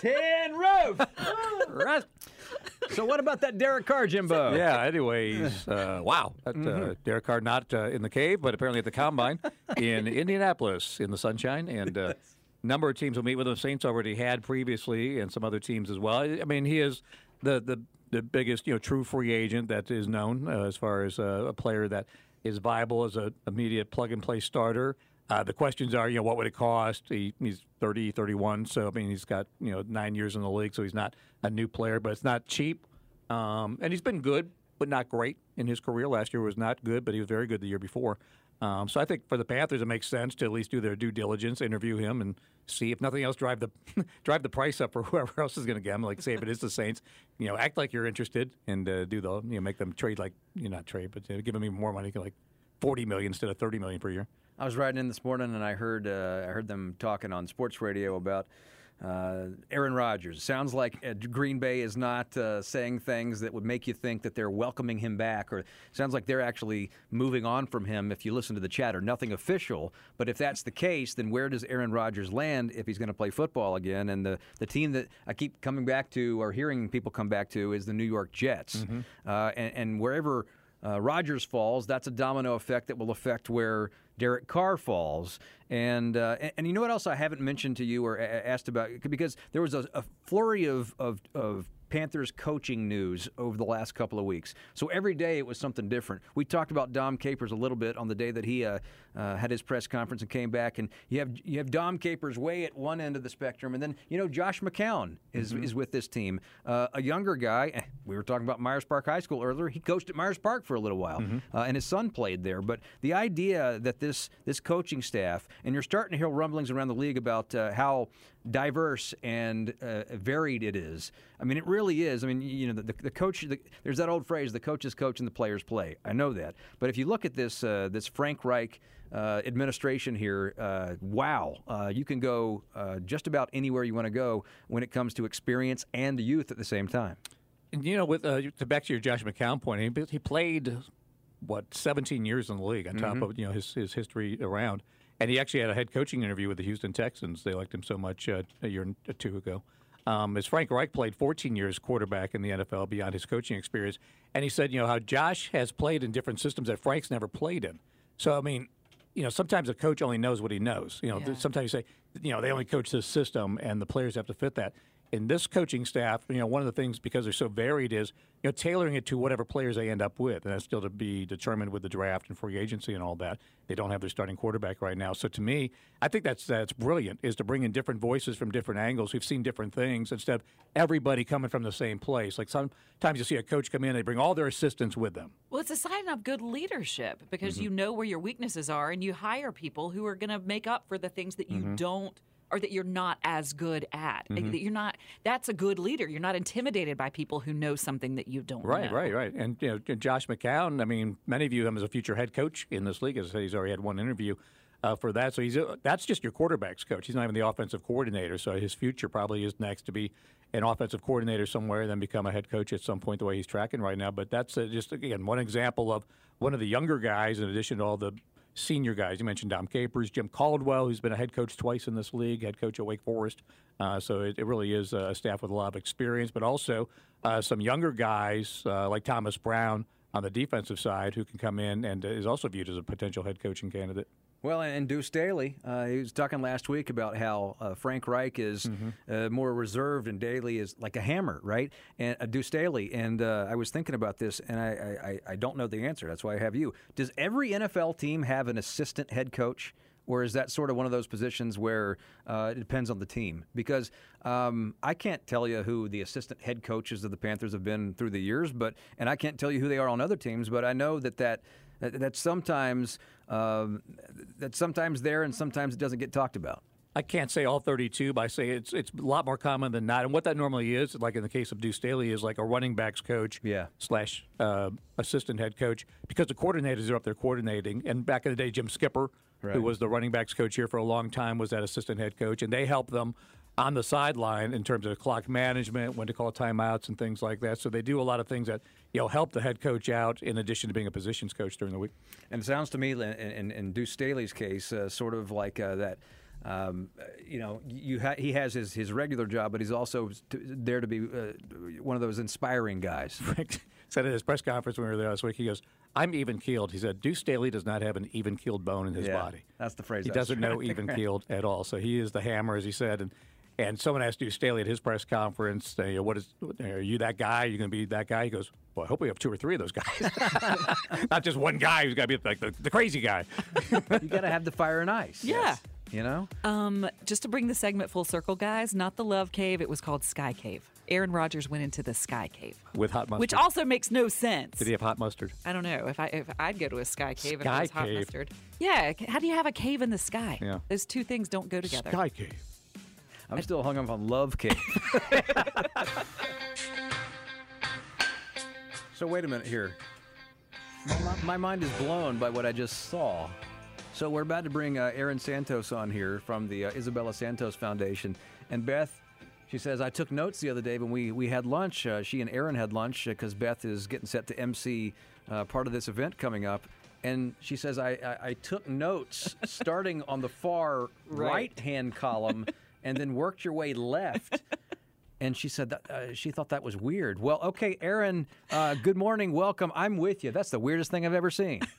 Tin roof.
Right.
So what about that Derek Carr, Jimbo?
Yeah. Anyways, uh, wow. That, uh, Derek Carr not uh, in the cave, but apparently at the combine in Indianapolis in the sunshine, and uh, number of teams will meet with him. Saints already had previously, and some other teams as well. I mean, he is the the the biggest you know true free agent that is known uh, as far as uh, a player that is viable as a immediate plug and play starter. Uh, the questions are, you know, what would it cost? He, he's 30, 31, so I mean, he's got you know nine years in the league, so he's not a new player, but it's not cheap. Um, and he's been good, but not great in his career. Last year was not good, but he was very good the year before. Um, so I think for the Panthers, it makes sense to at least do their due diligence, interview him, and see if nothing else, drive the drive the price up for whoever else is going to get him. Like say if it is the Saints, you know, act like you're interested and uh, do the you know make them trade like you know, not trade, but uh, give them even more money, like forty million instead of thirty million per year.
I was riding in this morning and I heard uh, I heard them talking on sports radio about uh, Aaron Rodgers. Sounds like uh, Green Bay is not uh, saying things that would make you think that they're welcoming him back, or sounds like they're actually moving on from him. If you listen to the chatter, nothing official. But if that's the case, then where does Aaron Rodgers land if he's going to play football again? And the the team that I keep coming back to or hearing people come back to is the New York Jets, uh, and, and wherever uh, Rodgers falls, that's a domino effect that will affect where Derek Carr falls. And, uh, and and you know what else I haven't mentioned to you or a- asked about because there was a, a flurry of, of of Panthers coaching news over the last couple of weeks. So every day it was something different. We talked about Dom Capers a little bit on the day that he uh, uh, had his press conference and came back. And you have you have Dom Capers way at one end of the spectrum, and then you know Josh McCown is is with this team, uh, a younger guy. eh, We were talking about Myers Park High School earlier. He coached at Myers Park for a little while, uh, and his son played there. But the idea that this this coaching staff, and you're starting to hear rumblings around the league about uh, how diverse and uh, varied it is. I mean, it really is. I mean, you know, the, the coach. The, there's that old phrase: "The coaches coach and the players play." I know that, but if you look at this uh, this Frank Reich uh, administration here, uh, wow, uh, you can go uh, just about anywhere you want to go when it comes to experience and the youth at the same time.
And you know, with uh, to back to your Josh McCown point, he, he played what 17 years in the league on top
Mhm.
of you know his his history around, and he actually had a head coaching interview with the Houston Texans. They liked him so much uh, a year or two ago. Um, as Frank Reich played 14 years quarterback in the NFL beyond his coaching experience, and he said, you know, how Josh has played in different systems that Frank's never played in. So I mean, you know, sometimes a coach only knows what he knows. You know,
Yeah.
sometimes you say, you know, they only coach this system, and the players have to fit that. In this coaching staff, you know, one of the things because they're so varied is, you know, tailoring it to whatever players they end up with, and that's still to be determined with the draft and free agency and all that. They don't have their starting quarterback right now, so to me, I think that's that's brilliant. Is to bring in different voices from different angles. We've seen different things instead of everybody coming from the same place. Like sometimes you see a coach come in, they bring all their assistants with them.
Well, it's a sign of good leadership because
Mm-hmm.
you know where your weaknesses are and you hire people who are going to make up for the things that you
Mm-hmm.
don't or that you're not as good at.
Mhm.
that You're not that's a good leader. You're not intimidated by people who know something that you don't
Right,
know.
right, right. And you know, Josh McCown. I mean, many of view him as a future head coach in this league. As he's already had one interview uh, for that. So he's uh, that's just your quarterbacks coach. He's not even the offensive coordinator. So his future probably is next to be an offensive coordinator somewhere, then become a head coach at some point. The way he's tracking right now. But that's uh, just again one example of one of the younger guys, in addition to all the senior guys. You mentioned Dom Capers, Jim Caldwell, who's been a head coach twice in this league, head coach at Wake Forest. Uh, so it, it, really is a staff with a lot of experience, but also uh, some younger guys uh, like Thomas Brown on the defensive side who can come in and is also viewed as a potential head coaching candidate.
Well, and Deuce Staley, uh, he was talking last week about how uh, Frank Reich is mm-hmm. uh, more reserved and Staley is like a hammer, right? And uh, Deuce Staley. And uh, I was thinking about this, and I, I, I don't know the answer. That's why I have you. Does every NFL team have an assistant head coach? Or is that sort of one of those positions where uh, it depends on the team? Because um, I can't tell you who the assistant head coaches of the Panthers have been through the years, but and I can't tell you who they are on other teams. But I know that that that, that sometimes um, that's sometimes there and sometimes it doesn't get talked about.
I can't say all 32, but I say it's it's a lot more common than not. And what that normally is, like in the case of Deuce Staley, is like a running backs coach
yeah.
slash uh, assistant head coach because the coordinators are up there coordinating. And back in the day, Jim Skipper, right. who was the running backs coach here for a long time, was that assistant head coach, and they help them on the sideline in terms of clock management, when to call timeouts, and things like that. So they do a lot of things that you know help the head coach out in addition to being a positions coach during the week.
And it sounds to me, in, in, in Deuce Staley's case, uh, sort of like uh, that. Um, you know, you ha- he has his, his regular job, but he's also t- there to be uh, one of those inspiring guys.
said at his press conference when we were there last week, he goes, "I'm even keeled." He said, "Deuce Staley does not have an even keeled bone in his
yeah,
body."
That's the phrase.
He doesn't know even keeled at all. So he is the hammer, as he said, and and someone asked Deuce Staley at his press conference, "What is? Are you that guy? Are you going to be that guy?" He goes, "Well, I hope we have two or three of those guys, not just one guy who's got to be like the, the, crazy guy."
you got to have the fire and ice.
Yeah. Yes.
You know.
Um, just to bring the segment full circle, guys, not the Love Cave. It was called Sky Cave. Aaron Rodgers went into the Sky Cave
with hot mustard,
which also makes no sense.
Did he have hot mustard?
I don't know if I if I'd go to a Sky Cave
sky
if it was hot mustard. Yeah, how do you have a cave in the sky?
Yeah,
those two things don't go together.
Sky Cave.
I'm still hung up on Love Cave. so wait a minute here. My, my, mind is blown by what I just saw. So we're about to bring uh, Erin Santos on here from the uh, Isabella Santos Foundation, and Beth. She says, I took notes the other day when we, we had lunch. Uh, she and Erin had lunch because Beth is getting set to MC uh, part of this event coming up. And she says, I, I, I took notes starting on the far right hand column and then worked your way left. and she said that uh, she thought that was weird. Well, okay, Erin, uh, good morning, welcome. I'm with you. That's the weirdest thing I've ever seen.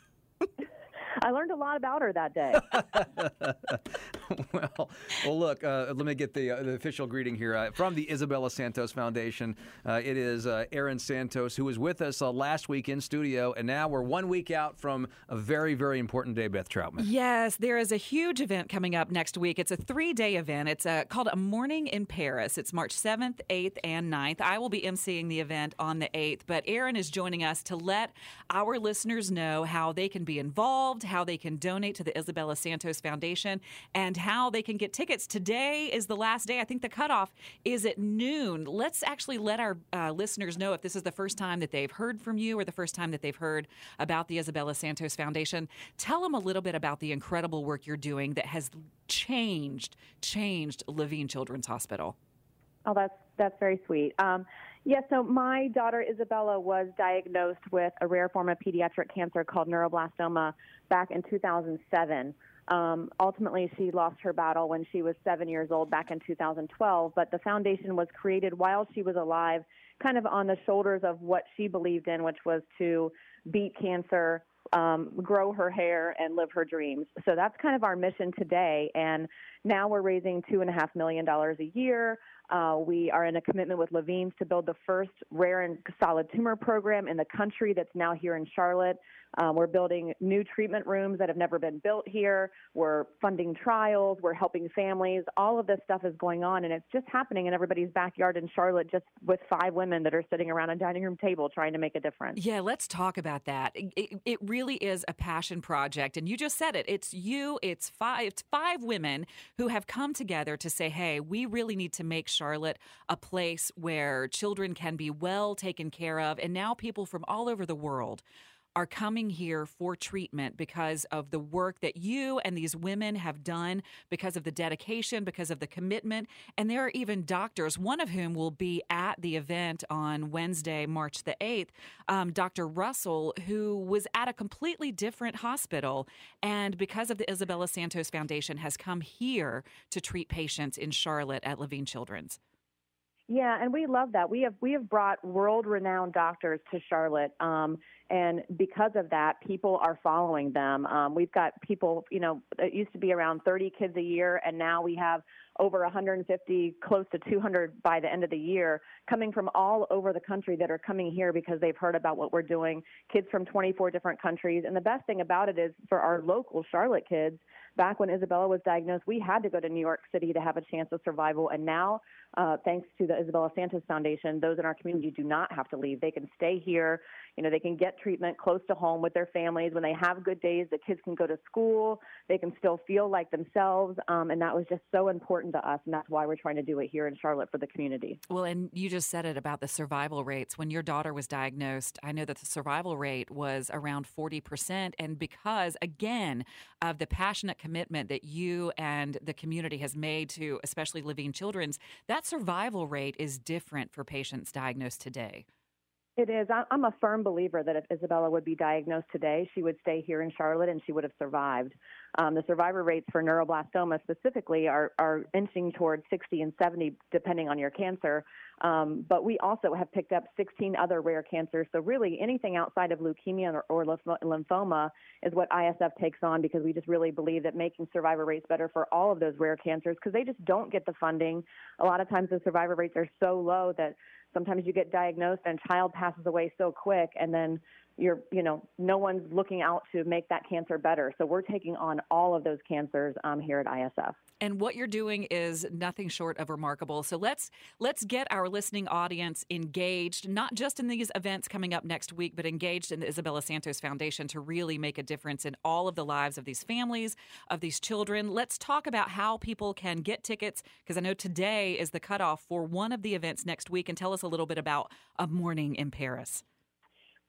I learned a lot about her that day.
well, well, look. Uh, let me get the, uh, the official greeting here uh, from the Isabella Santos Foundation. Uh, it is uh, Erin Santos who was with us uh, last week in studio, and now we're one week out from a very, very important day. Beth Troutman.
Yes, there is a huge event coming up next week. It's a three-day event. It's called a Morning in Paris. It's March 7th, 8th, and 9th. I will be emceeing the event on the 8th, but Erin is joining us to let our listeners know how they can be involved how they can donate to the Isabella Santos Foundation, and how they can get tickets. Today is the last day. I think the cutoff is at noon. Let's actually let our uh, listeners know if this is the first time that they've heard from you or the first time that they've heard about the Isabella Santos Foundation. Tell them a little bit about the incredible work you're doing that has changed, changed Levine Children's Hospital.
Oh, that's that's very sweet. Um, yeah, so my daughter Isabella was diagnosed with a rare form of pediatric cancer called neuroblastoma back in 2007. Um, ultimately, she lost her battle when she was seven years old back in 2012. But the foundation was created while she was alive, kind of on the shoulders of what she believed in, which was to beat cancer, um, grow her hair, and live her dreams. So that's kind of our mission today. And now we're raising two and a half million dollars a year. Uh, we are in a commitment with Levine's to build the first rare and solid tumor program in the country that's now here in Charlotte. Um, we're building new treatment rooms that have never been built here. We're funding trials. We're helping families. All of this stuff is going on, and it's just happening in everybody's backyard in Charlotte, just with five women that are sitting around a dining room table trying to make a difference.
Yeah, let's talk about that. It, it really is a passion project, and you just said it. It's you. It's five. It's five women who have come together to say, "Hey, we really need to make Charlotte a place where children can be well taken care of," and now people from all over the world are coming here for treatment because of the work that you and these women have done, because of the dedication, because of the commitment. And there are even doctors, one of whom will be at the event on Wednesday, March the 8th, um, Dr. Russell, who was at a completely different hospital. And because of the Isabella Santos Foundation, has come here to treat patients in Charlotte at Levine Children's.
Yeah, and we love that. We have we have brought world-renowned doctors to Charlotte, um, and because of that, people are following them. Um, we've got people, you know, it used to be around 30 kids a year, and now we have over 150, close to 200 by the end of the year, coming from all over the country that are coming here because they've heard about what we're doing. Kids from 24 different countries, and the best thing about it is for our local Charlotte kids. Back when Isabella was diagnosed, we had to go to New York City to have a chance of survival, and now uh, thanks to the Isabella Santos Foundation, those in our community do not have to leave. They can stay here. You know, they can get treatment close to home with their families. When they have good days, the kids can go to school. They can still feel like themselves. Um, and that was just so important to us. And that's why we're trying to do it here in Charlotte for the community.
Well, and you just said it about the survival rates. When your daughter was diagnosed, I know that the survival rate was around 40%. And because, again, of the passionate commitment that you and the community has made to especially Levine Children's, that survival rate is different for patients diagnosed today.
It is. I'm a firm believer that if Isabella would be diagnosed today, she would stay here in Charlotte and she would have survived. Um, the survivor rates for neuroblastoma specifically are, are inching towards 60 and 70, depending on your cancer. Um, but we also have picked up 16 other rare cancers. So, really, anything outside of leukemia or, or lymphoma is what ISF takes on because we just really believe that making survivor rates better for all of those rare cancers because they just don't get the funding. A lot of times, the survivor rates are so low that sometimes you get diagnosed and a child passes away so quick and then you're you know no one's looking out to make that cancer better. So we're taking on all of those cancers um, here at isf
and what you're doing is nothing short of remarkable. So let's let's get our listening audience engaged not just in these events coming up next week but engaged in the isabella santos foundation to really make a difference in all of the lives of these families of these children. Let's talk about how people can get tickets because i know today is the cutoff for one of the events next week. And tell us a little bit about a morning in paris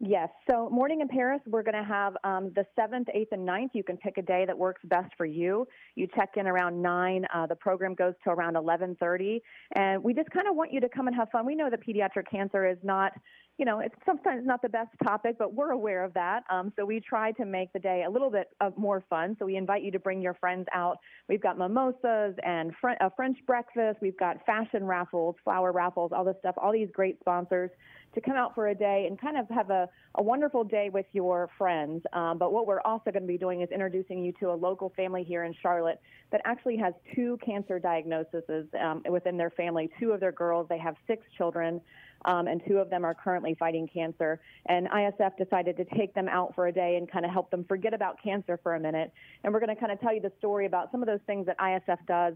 Yes. So morning in Paris, we're going to have um, the 7th, 8th, and 9th. You can pick a day that works best for you. You check in around 9. Uh, the program goes to around 11.30. And we just kind of want you to come and have fun. We know that pediatric cancer is not, you know, it's sometimes not the best topic, but we're aware of that. Um, so we try to make the day a little bit of more fun. So we invite you to bring your friends out. We've got mimosas and fr- a French breakfast. We've got fashion raffles, flower raffles, all this stuff, all these great sponsors to come out for a day and kind of have a, a wonderful day with your friends. Um, but what we're also going to be doing is introducing you to a local family here in Charlotte that actually has two cancer diagnoses um, within their family. Two of their girls, they have six children. Um, and two of them are currently fighting cancer. And ISF decided to take them out for a day and kind of help them forget about cancer for a minute. And we're going to kind of tell you the story about some of those things that ISF does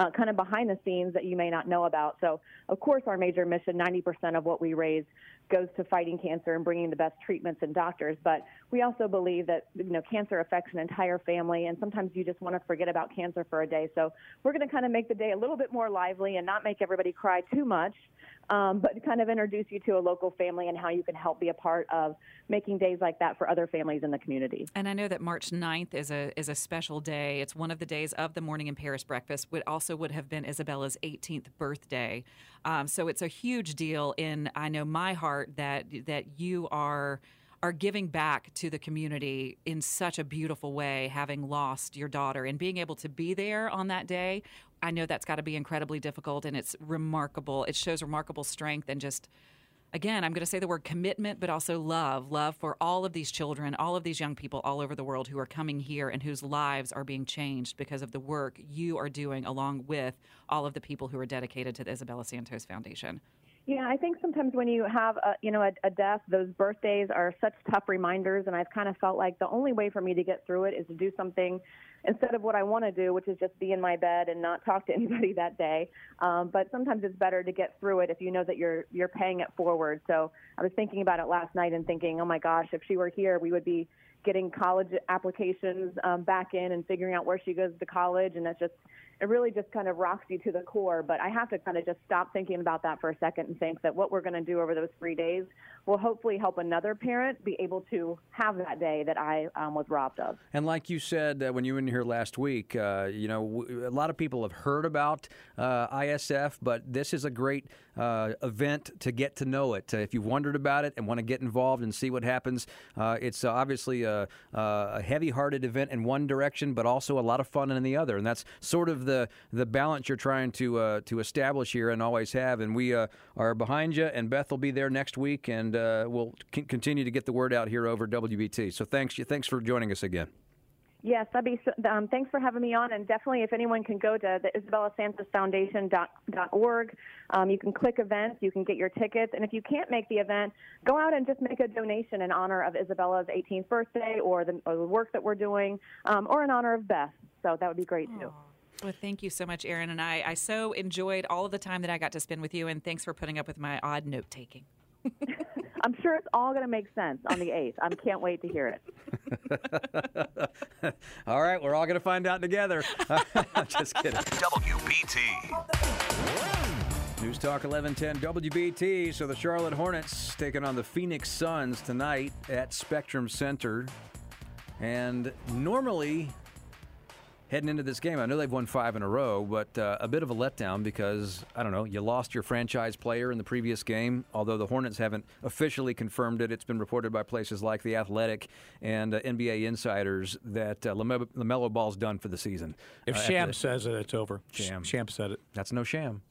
uh, kind of behind the scenes that you may not know about. So, of course, our major mission 90% of what we raise goes to fighting cancer and bringing the best treatments and doctors. But we also believe that you know cancer affects an entire family, and sometimes you just want to forget about cancer for a day. So we're going to kind of make the day a little bit more lively and not make everybody cry too much um, but kind of introduce you to a local family and how you can help be a part of making days like that for other families in the community.
And I know that March 9th is a is a special day. It's one of the days of the Morning in Paris breakfast. Would also would have been Isabella's 18th birthday. Um, so it's a huge deal in I know my heart that that you are are giving back to the community in such a beautiful way, having lost your daughter and being able to be there on that day. I know that's got to be incredibly difficult, and it's remarkable. It shows remarkable strength and just again, I'm going to say the word commitment, but also love love for all of these children, all of these young people all over the world who are coming here and whose lives are being changed because of the work you are doing, along with all of the people who are dedicated to the Isabella Santos Foundation.
Yeah, I think sometimes when you have a, you know a, a death, those birthdays are such tough reminders, and I've kind of felt like the only way for me to get through it is to do something instead of what I want to do, which is just be in my bed and not talk to anybody that day. Um, but sometimes it's better to get through it if you know that you're you're paying it forward. So I was thinking about it last night and thinking, oh my gosh, if she were here, we would be getting college applications um, back in and figuring out where she goes to college, and that's just it really just kind of rocks you to the core. But I have to kind of just stop thinking about that for a second and think that what we're going to do over those three days will hopefully help another parent be able to have that day that I um, was robbed of.
And like you said uh, when you were in here last week, uh, you know, w- a lot of people have heard about uh, ISF, but this is a great uh, event to get to know it. Uh, if you've wondered about it and want to get involved and see what happens, uh, it's obviously a, a heavy-hearted event in one direction, but also a lot of fun in the other. And that's sort of the the balance you're trying to to establish here and always have. And we are behind you. And Beth will be there next week, and we'll c- continue to get the word out here over WBT. So thanks, thanks for joining us again.
Yes, that'd be. Um, thanks for having me on, and definitely, if anyone can go to the Isabella Santos Foundation.org, um, you can click events, you can get your tickets, and if you can't make the event, go out and just make a donation in honor of Isabella's 18th birthday, or the, or the work that we're doing, um, or in honor of Beth. So that would be great too.
Well, thank you so much, Erin, and I. I so enjoyed all of the time that I got to spend with you, and thanks for putting up with my odd note taking.
I'm sure it's all going to make sense on the 8th. I can't wait to hear it.
all right, we're all going to find out together. Just kidding.
WBT.
News Talk 1110 WBT. So the Charlotte Hornets taking on the Phoenix Suns tonight at Spectrum Center. And normally heading into this game. I know they've won five in a row, but uh, a bit of a letdown because, I don't know, you lost your franchise player in the previous game, although the Hornets haven't officially confirmed it. It's been reported by places like The Athletic and uh, NBA insiders that uh, LaMelo, LaMelo Ball's done for the season.
If
uh,
Sham says it, it's over.
Sham.
Sham said it.
That's no sham.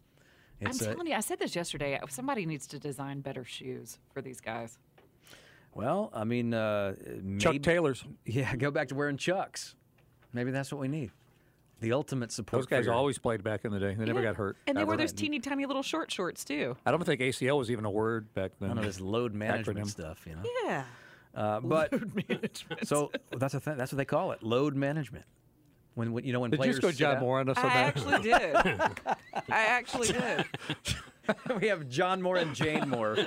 It's, I'm telling you, I said this yesterday. Somebody needs to design better shoes for these guys.
Well, I mean, uh,
Chuck Taylors.
Yeah, go back to wearing Chucks. Maybe that's what we need. The ultimate support.
Those guys
figure.
always played back in the day. They never got hurt.
And they
Ever.
were those teeny tiny little short shorts too.
I don't think ACL was even a word back then.
None of this load management
Acronym.
stuff, you know.
Yeah.
Uh, but so that's a th- that's what they call it, load management. When, when you know when
Did you
players
just go
sit
John
out-
Moore on us on
I
that?
actually did. I actually did.
we have John Moore and Jane Moore.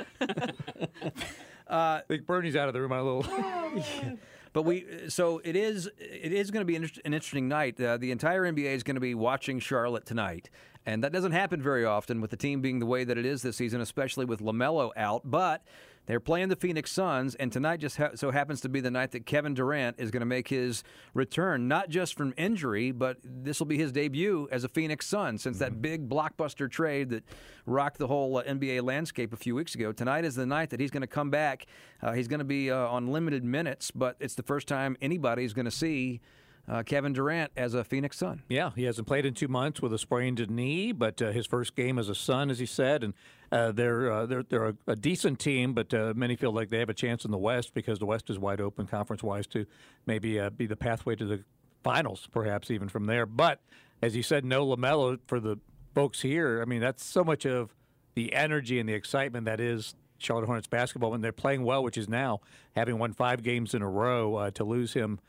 I think Bernie's out of the room. A little.
But we so it is it is going to be an, interesting night. Uh, the entire NBA is going to be watching Charlotte tonight, and that doesn't happen very often with the team being the way that it is this season, especially with Lamelo out. But they're playing the Phoenix Suns, and tonight just ha- so happens to be the night that Kevin Durant is going to make his return, not just from injury, but this will be his debut as a Phoenix Sun since that big blockbuster trade that rocked the whole uh, NBA landscape a few weeks ago. Tonight is the night that he's going to come back. Uh, he's going to be uh, on limited minutes, but it's the first time anybody's going to see. Uh, Kevin Durant as a Phoenix Sun.
Yeah, he hasn't played in two months with a sprained knee, but uh, his first game as a Sun, as he said, and uh, they're uh, they're they're a, a decent team, but uh, many feel like they have a chance in the West because the West is wide open conference wise to maybe uh, be the pathway to the finals, perhaps even from there. But as you said, no Lamelo for the folks here. I mean, that's so much of the energy and the excitement that is Charlotte Hornets basketball when they're playing well, which is now having won five games in a row. Uh, to lose him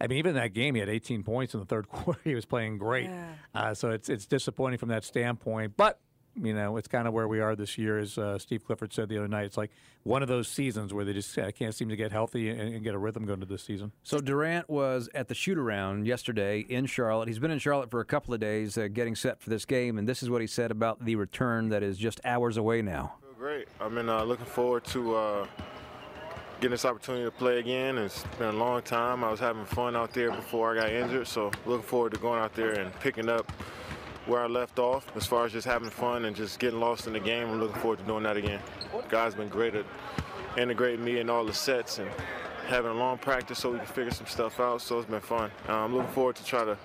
I mean, even in that game, he had 18 points in the third quarter. He was playing great. Uh, so it's it's disappointing from that standpoint. But you know, it's kind of where we are this year, as uh, Steve Clifford said the other night. It's like one of those seasons where they just uh, can't seem to get healthy and, and get a rhythm going to this season.
So Durant was at the shoot around yesterday in Charlotte. He's been in Charlotte for a couple of days uh, getting set for this game, and this is what he said about the return that is just hours away now.
Great. I've been uh, looking forward to uh, getting this opportunity to play again. It's been a long time. I was having fun out there before I got injured, so looking forward to going out there and picking up where I left off as far as just having fun and just getting lost in the game. I'm looking forward to doing that again. Guys been great at integrating me in all the sets and having a long practice so we can figure some stuff out. So it's been fun. Uh, I'm looking forward to try to,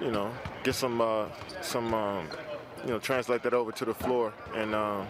you know, get some uh, some um, you know translate that over to the floor and um,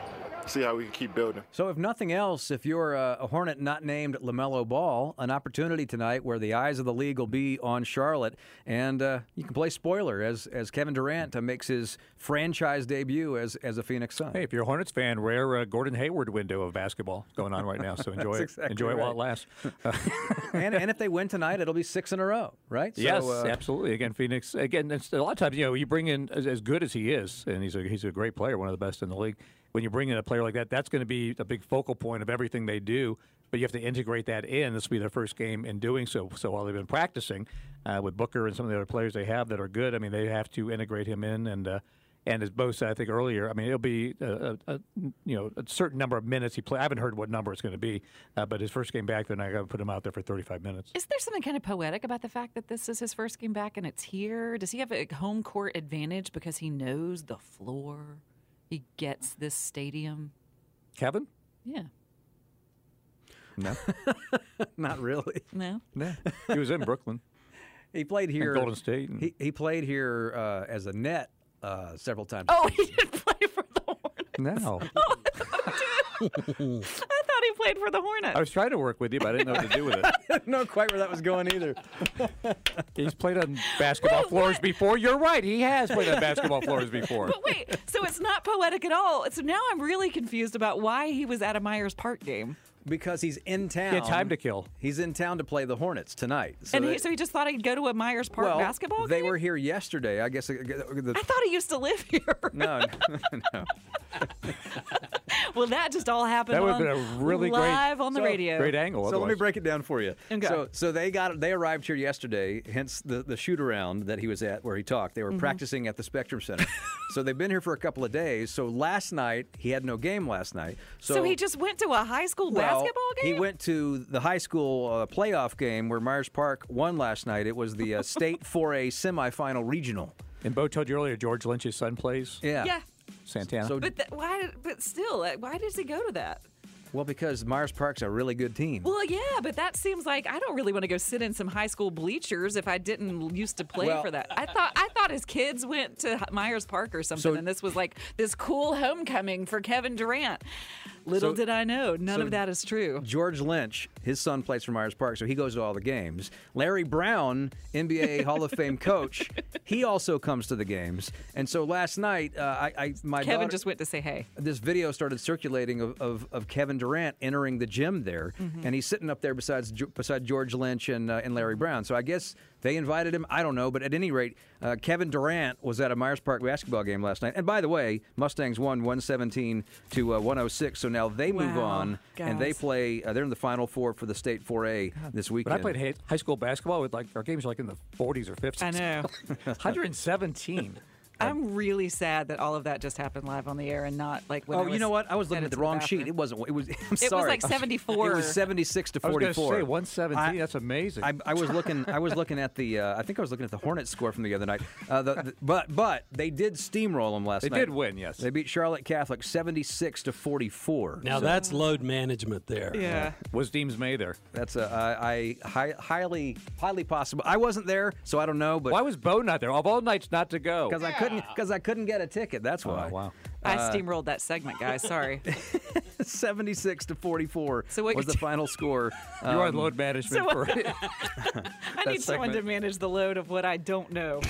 see how we can keep building.
So, if nothing else, if you're a, a Hornet not named LaMelo Ball, an opportunity tonight where the eyes of the league will be on Charlotte, and uh, you can play spoiler as as Kevin Durant uh, makes his franchise debut as as a Phoenix Sun.
Hey, if you're a Hornets fan, rare uh, Gordon Hayward window of basketball going on right now. So enjoy it.
Exactly
enjoy it while it lasts.
and, and if they win tonight, it'll be six in a row, right? So,
yes,
uh,
absolutely. Again, Phoenix. Again, it's, a lot of times, you know, you bring in as, as good as he is, and he's a he's a great player, one of the best in the league. When you bring in a player like that, that's going to be a big focal point of everything they do. but you have to integrate that in. This will be their first game in doing so. So while they've been practicing uh, with Booker and some of the other players they have that are good, I mean, they have to integrate him in and. Uh, and as Bo said, I think earlier, I mean, it'll be a, a, a you know a certain number of minutes he play. I haven't heard what number it's going to be, uh, but his first game back, then I got to put him out there for 35 minutes.
Is there something kind of poetic about the fact that this is his first game back and it's here? Does he have a home court advantage because he knows the floor? He gets this stadium.
Kevin?
Yeah.
No,
Not really.
No.
no. He was in Brooklyn.
He played here.
Golden State and-
He, he played here uh, as a net uh, several times.
Oh, he did play for the Hornets.
No.
I thought he played for the Hornets.
I was trying to work with you, but I didn't know what to do with it.
I didn't quite where that was going either.
He's played on basketball floors before. You're right. He has played on basketball floors before.
But wait, so it's not poetic at all. So now I'm really confused about why he was at a Myers Park game.
Because he's in town.
He had time to kill.
He's in town to play the Hornets tonight. So
and
they-
he, so he just thought he'd go to a Myers Park basketball game.
well,
basketball
They
game?
were here yesterday. I guess. uh, The,
I thought he used to live here.
no, no.
well, that just all happened
That would've
on,
been a really great-
live on the
So-
radio. Great angle.
So let me break it down for you.
Okay.
So, so they got they arrived here yesterday. Hence the the shoot around that he was at where he talked. They were
Mhm.
practicing at the Spectrum Center. so they've been here for a couple of days. So last night he had no game last night. So,
So, he just went to a high school
well,
basketball game?
He went to the high school uh, playoff game where Myers Park won last night. It was the uh, state 4A semifinal regional.
And Bo told you earlier George Lynch's son plays.
Yeah.
Yeah.
Santana.
So-
But th- why? But still, like, why does he go to that?
Well, because Myers Park's a really good team.
Well, yeah, but that seems like I don't really want to go sit in some high school bleachers if I didn't used to play
Well-
for that. I thought I thought his kids went to Myers Park or something,
So-
and this was like this cool homecoming for Kevin Durant. Little
So-
did I know, none
so
of that is true.
George Lynch, his son plays for Myers Park, so he goes to all the games. Larry Brown, NBA Hall of Fame coach, he also comes to the games. And so last night, uh, I, I my
Kevin
daughter-
just went to say hey.
this video started circulating of, of, of Kevin Durant entering the gym there,
Mhm.
and he's sitting up there besides beside George Lynch and uh, and Larry Brown. So I guess they invited him. I don't know, but at any rate, uh, Kevin Durant was at a Myers Park basketball game last night. And by the way, Mustangs won 117 to uh, 106. So now they move
Wow,
on and they play. Uh, they're in the Final Four for the State 4A this
When
weekend.
I played high- high school basketball, with like our games were like in the 40s or 50s.
I know.
117.
I'm really sad that all of that just happened live on the air and not like when
oh,
I was
you know what? I was looking at the wrong
bathroom.
sheet. It wasn't. It was. I'm
was
sorry.
like 74.
It was 76 to
I was gonna
44.
say 117. That's amazing.
I, I was looking. I was looking at the. Uh, I think I was looking at the Hornets score from the other night. Uh, the, the- but but they did steamroll them last
They
night.
They did win, yes.
They beat Charlotte Catholic 76 to 44.
Now
So-
that's load management there. Yeah.
Was Deems May there?
That's a, I, I hi, highly highly possible. I wasn't there, so I don't know. But
why was Bo not there? Of all nights not to go.
Because I couldn't. Because I couldn't get a ticket. That's why.
Oh, wow.
I
Uh,
steamrolled that segment, guys. Sorry.
76 to 44
So what
was
you're
the final score.
You're on
Um,
load management
So-
for
I
That
need someone to manage the load of what I don't know.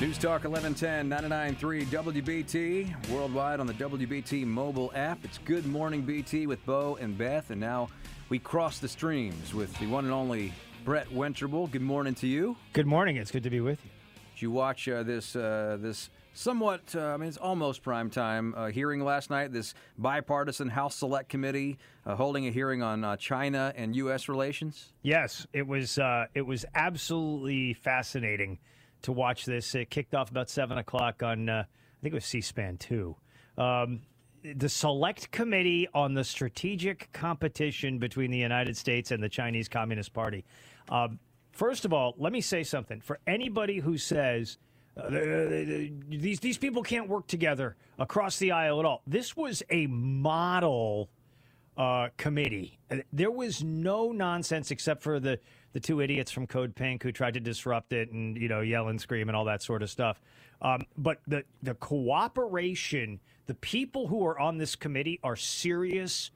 News Talk 1110 99.3 WBT worldwide on the WBT mobile app. It's Good Morning BT with Bo and Beth, and now we cross the streams with the one and only Brett Winterble. Good morning to you.
Good morning. It's good to be with you.
Did you watch uh, this uh, this somewhat? Uh, I mean, it's almost prime time uh, hearing last night. This bipartisan House Select Committee uh, holding a hearing on uh, China and U.S. relations.
Yes, it was. Uh, it was absolutely fascinating to watch this. It kicked off about seven o'clock on. Uh, I think it was C-SPAN two. Um, the Select Committee on the Strategic Competition between the United States and the Chinese Communist Party. Um, first of all, let me say something for anybody who says. Uh, these these people can't work together across the aisle at all. This was a model uh, committee. Uh, There was no nonsense except for the the two idiots from Code Pink who tried to disrupt it and you know yell and scream and all that sort of stuff. Um, but the the cooperation, the people who are on this committee are serious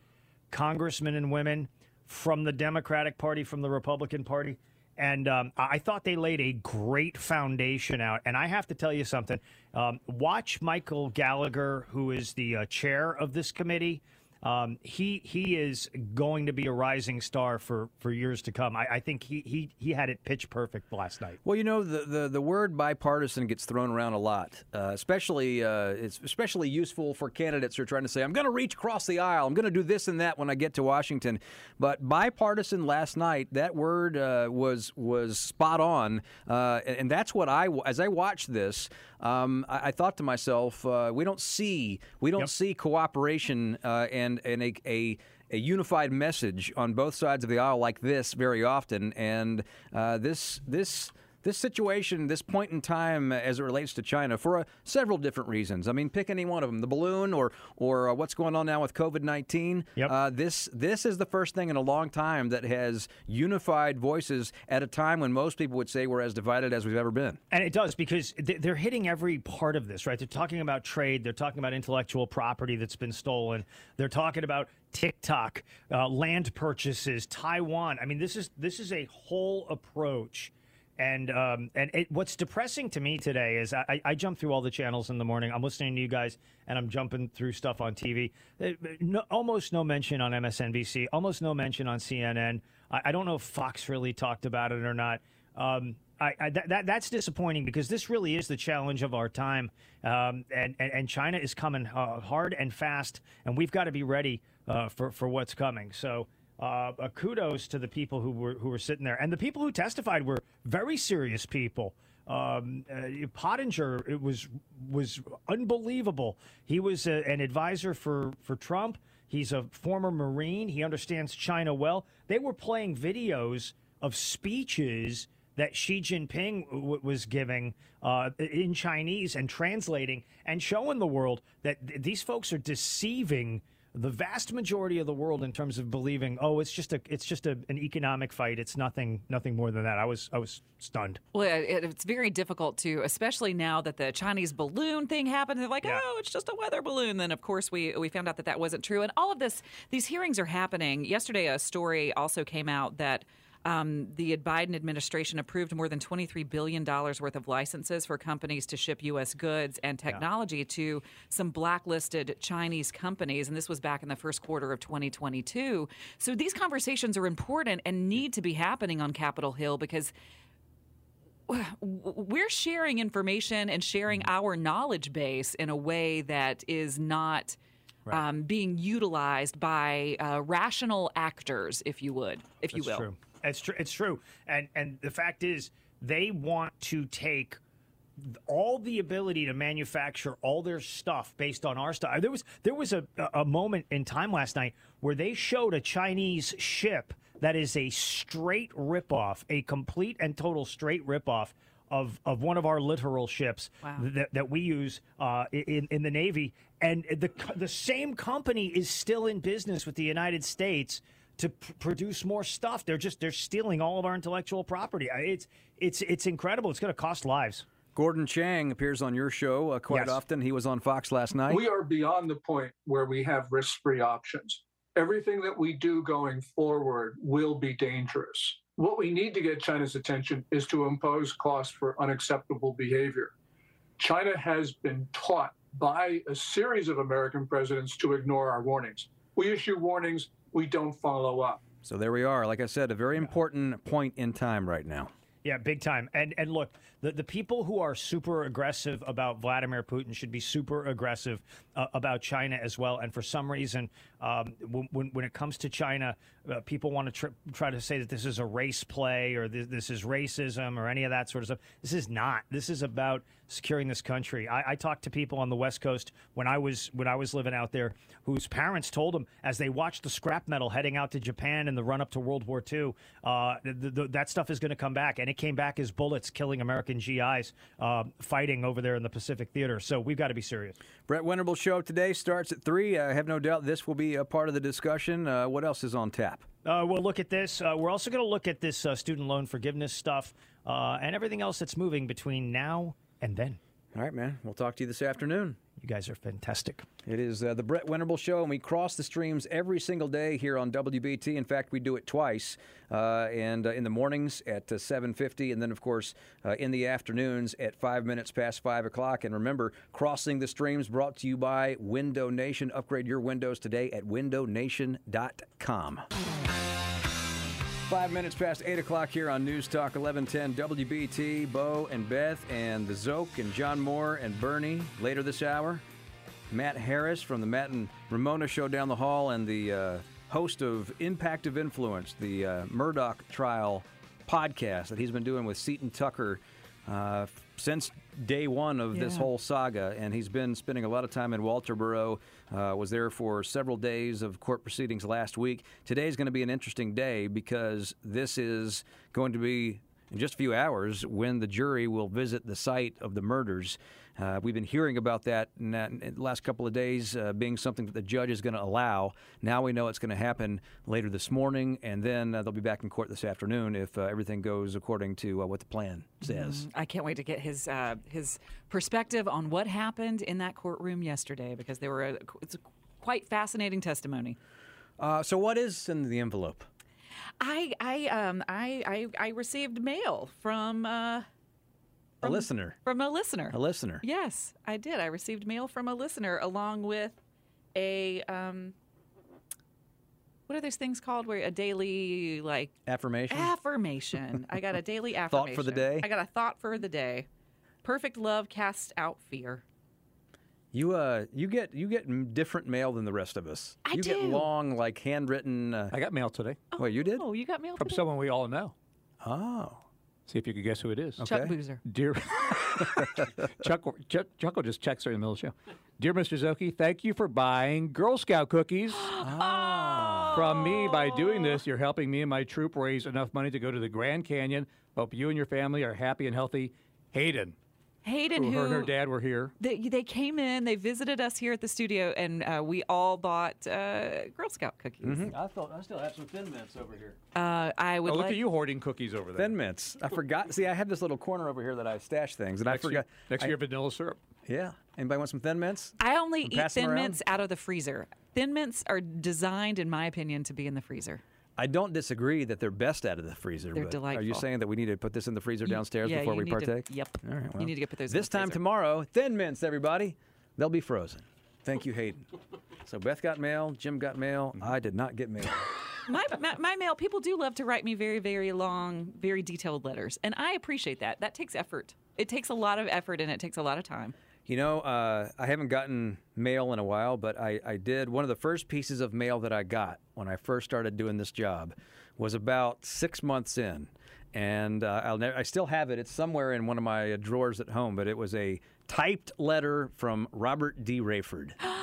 congressmen and women from the Democratic Party, from the Republican Party. And um, I thought they laid a great foundation out. And I have to tell you something. Um, watch Michael Gallagher, who is the uh, chair of this committee. Um, he he is going to be a rising star for, for years to come. I, I think he, he he had it pitch perfect last night.
Well, you know, the, the, the word bipartisan gets thrown around a lot, uh, especially uh, it's especially useful for candidates who are trying to say, I'm going to reach across the aisle, I'm going to do this and that when I get to Washington. But bipartisan last night, that word uh, was was spot on, uh, and, and that's what I as I watched this, um, I, I thought to myself, uh, we don't see we don't see cooperation uh, and and a, a a unified message on both sides of the aisle like this very often, and uh, this this. This situation, this point in time, as it relates to China, for uh, several different reasons. I mean, pick any one of them: the balloon, or or uh, what's going on now with COVID nineteen. Uh, this this is the first thing in a long time that has unified voices at a time when most people would say we're as divided as we've ever been.
And it does because they're hitting every part of this, right? They're talking about trade, they're talking about intellectual property that's been stolen, they're talking about TikTok, uh, land purchases, Taiwan. I mean, this is this is a whole approach. And um, and it, what's depressing to me today is I, I jump through all the channels in the morning. I'm listening to you guys, and I'm jumping through stuff on TV. Uh, No, almost no mention on MSNBC. Almost no mention on CNN. I, I don't know if Fox really talked about it or not. Um, I, I, that, that that's disappointing because this really is the challenge of our time, um, and, and and China is coming uh, hard and fast, and we've got to be ready uh, for for what's coming. So. Uh, kudos to the people who were who were sitting there, and the people who testified were very serious people. Um, uh, Pottinger, it was was unbelievable. He was a, an advisor for for Trump. He's a former Marine. He understands China well. They were playing videos of speeches that Xi Jinping w- was giving uh, in Chinese and translating and showing the world that th- these folks are deceiving the vast majority of the world in terms of believing, oh, it's just a it's just a, an economic fight. It's nothing nothing more than that. I was I was stunned.
Well, it, it's very difficult to, especially now that the Chinese balloon thing happened. They're like, oh, it's just a weather balloon. Then, of course, we we found out that that wasn't true. And all of this, these hearings are happening. Yesterday, a story also came out that. Um, the Biden administration approved more than $23 billion worth of licenses for companies to ship U.S. goods and technology to some blacklisted Chinese companies. And this was back in the first quarter of 2022. So these conversations are important and need to be happening on Capitol Hill because we're sharing information and sharing our knowledge base in a way that is not um, being utilized by uh, rational actors, if you would, if you will.
True. It's true. It's true. And and the fact is, they want to take all the ability to manufacture all their stuff based on our stuff. There was there was a a moment in time last night where they showed a Chinese ship that is a straight ripoff, a complete and total straight ripoff of of one of our littoral ships that, that we use uh, in in the Navy, and the the same company is still in business with the United States to p- produce more stuff. They're just they're stealing all of our intellectual property. It's it's it's incredible. It's going to cost lives.
Gordon Chang appears on your show uh, quite
Yes.
often. He was on Fox last night.
We are beyond the point where we have risk free options. Everything that we do going forward will be dangerous. What we need to get China's attention is to impose costs for unacceptable behavior. China has been taught by a series of American presidents to ignore our warnings. We issue warnings, we don't follow up.
So there we are. Like I said, a very important point in time right now.
Yeah, big time. And and look, the, the people who are super aggressive about Vladimir Putin should be super aggressive uh, about China as well. And for some reason, um, when, when it comes to China, uh, people want to tr- try to say that this is a race play or this, this is racism or any of that sort of stuff. This is not. This is about securing this country. I, I talked to people on the West Coast when I was when I was living out there, whose parents told them as they watched the scrap metal heading out to Japan in the run up to World War II, uh, th th that stuff is going to come back, and it came back as bullets killing American GIs uh, fighting over there in the Pacific Theater. So we've got to be serious.
Brett Winterble show today starts at 3. I have no doubt this will be a part of the discussion. Uh, what else is on tap?
Uh, we'll look at this. Uh, we're also going to look at this uh, student loan forgiveness stuff uh, and everything else that's moving between now and then.
All right, man. We'll talk to you this afternoon.
You guys are fantastic.
It is uh, the Brett Winterble Show, and we cross the streams every single day here on WBT. In fact, we do it twice, uh, and uh, in the mornings at uh, 7:50, and then of course uh, in the afternoons at five minutes past five o'clock. And remember, crossing the streams brought to you by Window Nation. Upgrade your windows today at windownation.com. Five minutes past 8 o'clock here on News Talk 1110 WBT. Bo and Beth and the Szoke and John Moore and Bernie later this hour. Matt Harris from the Matt and Ramona show down the hall and the uh, host of Impact of Influence, the uh, Murdaugh trial podcast that he's been doing with Seaton Tucker uh, since day one of this whole saga. And he's been spending a lot of time in Walterboro, uh, was there for several days of court proceedings last week. Today's going to be an interesting day because this is going to be in just a few hours when the jury will visit the site of the murders. Uh, we've been hearing about that in, the last couple of days uh, being something that the judge is going to allow. Now we know it's going to happen later this morning, and then uh, they'll be back in court this afternoon if uh, everything goes according to uh, what the plan says.
Mm, I can't wait to get his uh, his perspective on what happened in that courtroom yesterday because there were a, it's a quite fascinating testimony.
Uh, so, what is in the envelope?
I I um I I, I received mail from uh,
a listener.
from a listener.
A listener.
Yes, I did. I received mail from a listener along with a um what are those things called where a daily like
Affirmation.
affirmation. I got a daily affirmation Thought
for the day?
I got a thought for the day. Perfect love casts out fear.
You uh, you get you get different mail than the rest of us.
I
you get
do.
long, like handwritten. Uh,
I got mail today.
oh Wait, you did?
Oh, you got mail
From
today?
someone we all know.
Oh.
See if you could guess who it is.
Chuck Okay. Boozer.
Dear Chuck, Chuck, Chuck will just check her in the middle of the show. Dear Mr. Szoke, thank you for buying Girl Scout cookies. Oh. From me, by doing this, you're helping me and my troop raise enough money to go to the Grand Canyon. Hope you and your family are happy and healthy. Hayden,
Hayden,
who
who
her and her dad were here.
They, they came in, they visited us here at the studio, and uh, we all bought uh, Girl Scout cookies.
Mm-hmm. I thought I still have some Thin Mints over here.
Uh, I would
oh, look
like
at you hoarding cookies over there.
Thin Mints. I forgot. See, I have this little corner over here that I stash things, and I
Next to
forgot.
your- next to
I-
your vanilla syrup.
Yeah. Anybody want some Thin Mints?
I only
And
eat Thin? Mints out of the freezer. Thin Mints are designed, in my opinion, to be in the freezer.
I don't disagree that they're best out of the freezer.
They're
but Are you saying that we need to put this in the freezer downstairs
yeah,
before we
need to-
partake?
yep.
All right.
You need to get- put those in
This time tomorrow, Thin Mints, everybody. They'll be frozen. Thank you, Hayden. So Beth got mail. Jim got mail. I did not get mail.
my, my, my mail, people do love to write me very, very long, very detailed letters. And I appreciate that. That takes effort. It takes a lot of effort and it takes a lot of time.
You know, uh, I haven't gotten mail in a while, but I, I did. One of the first pieces of mail that I got when I first started doing this job was about six months in. And uh, I'll never, I still have it. It's somewhere in one of my drawers at home, but it was a typed letter from Robert D. Raiford.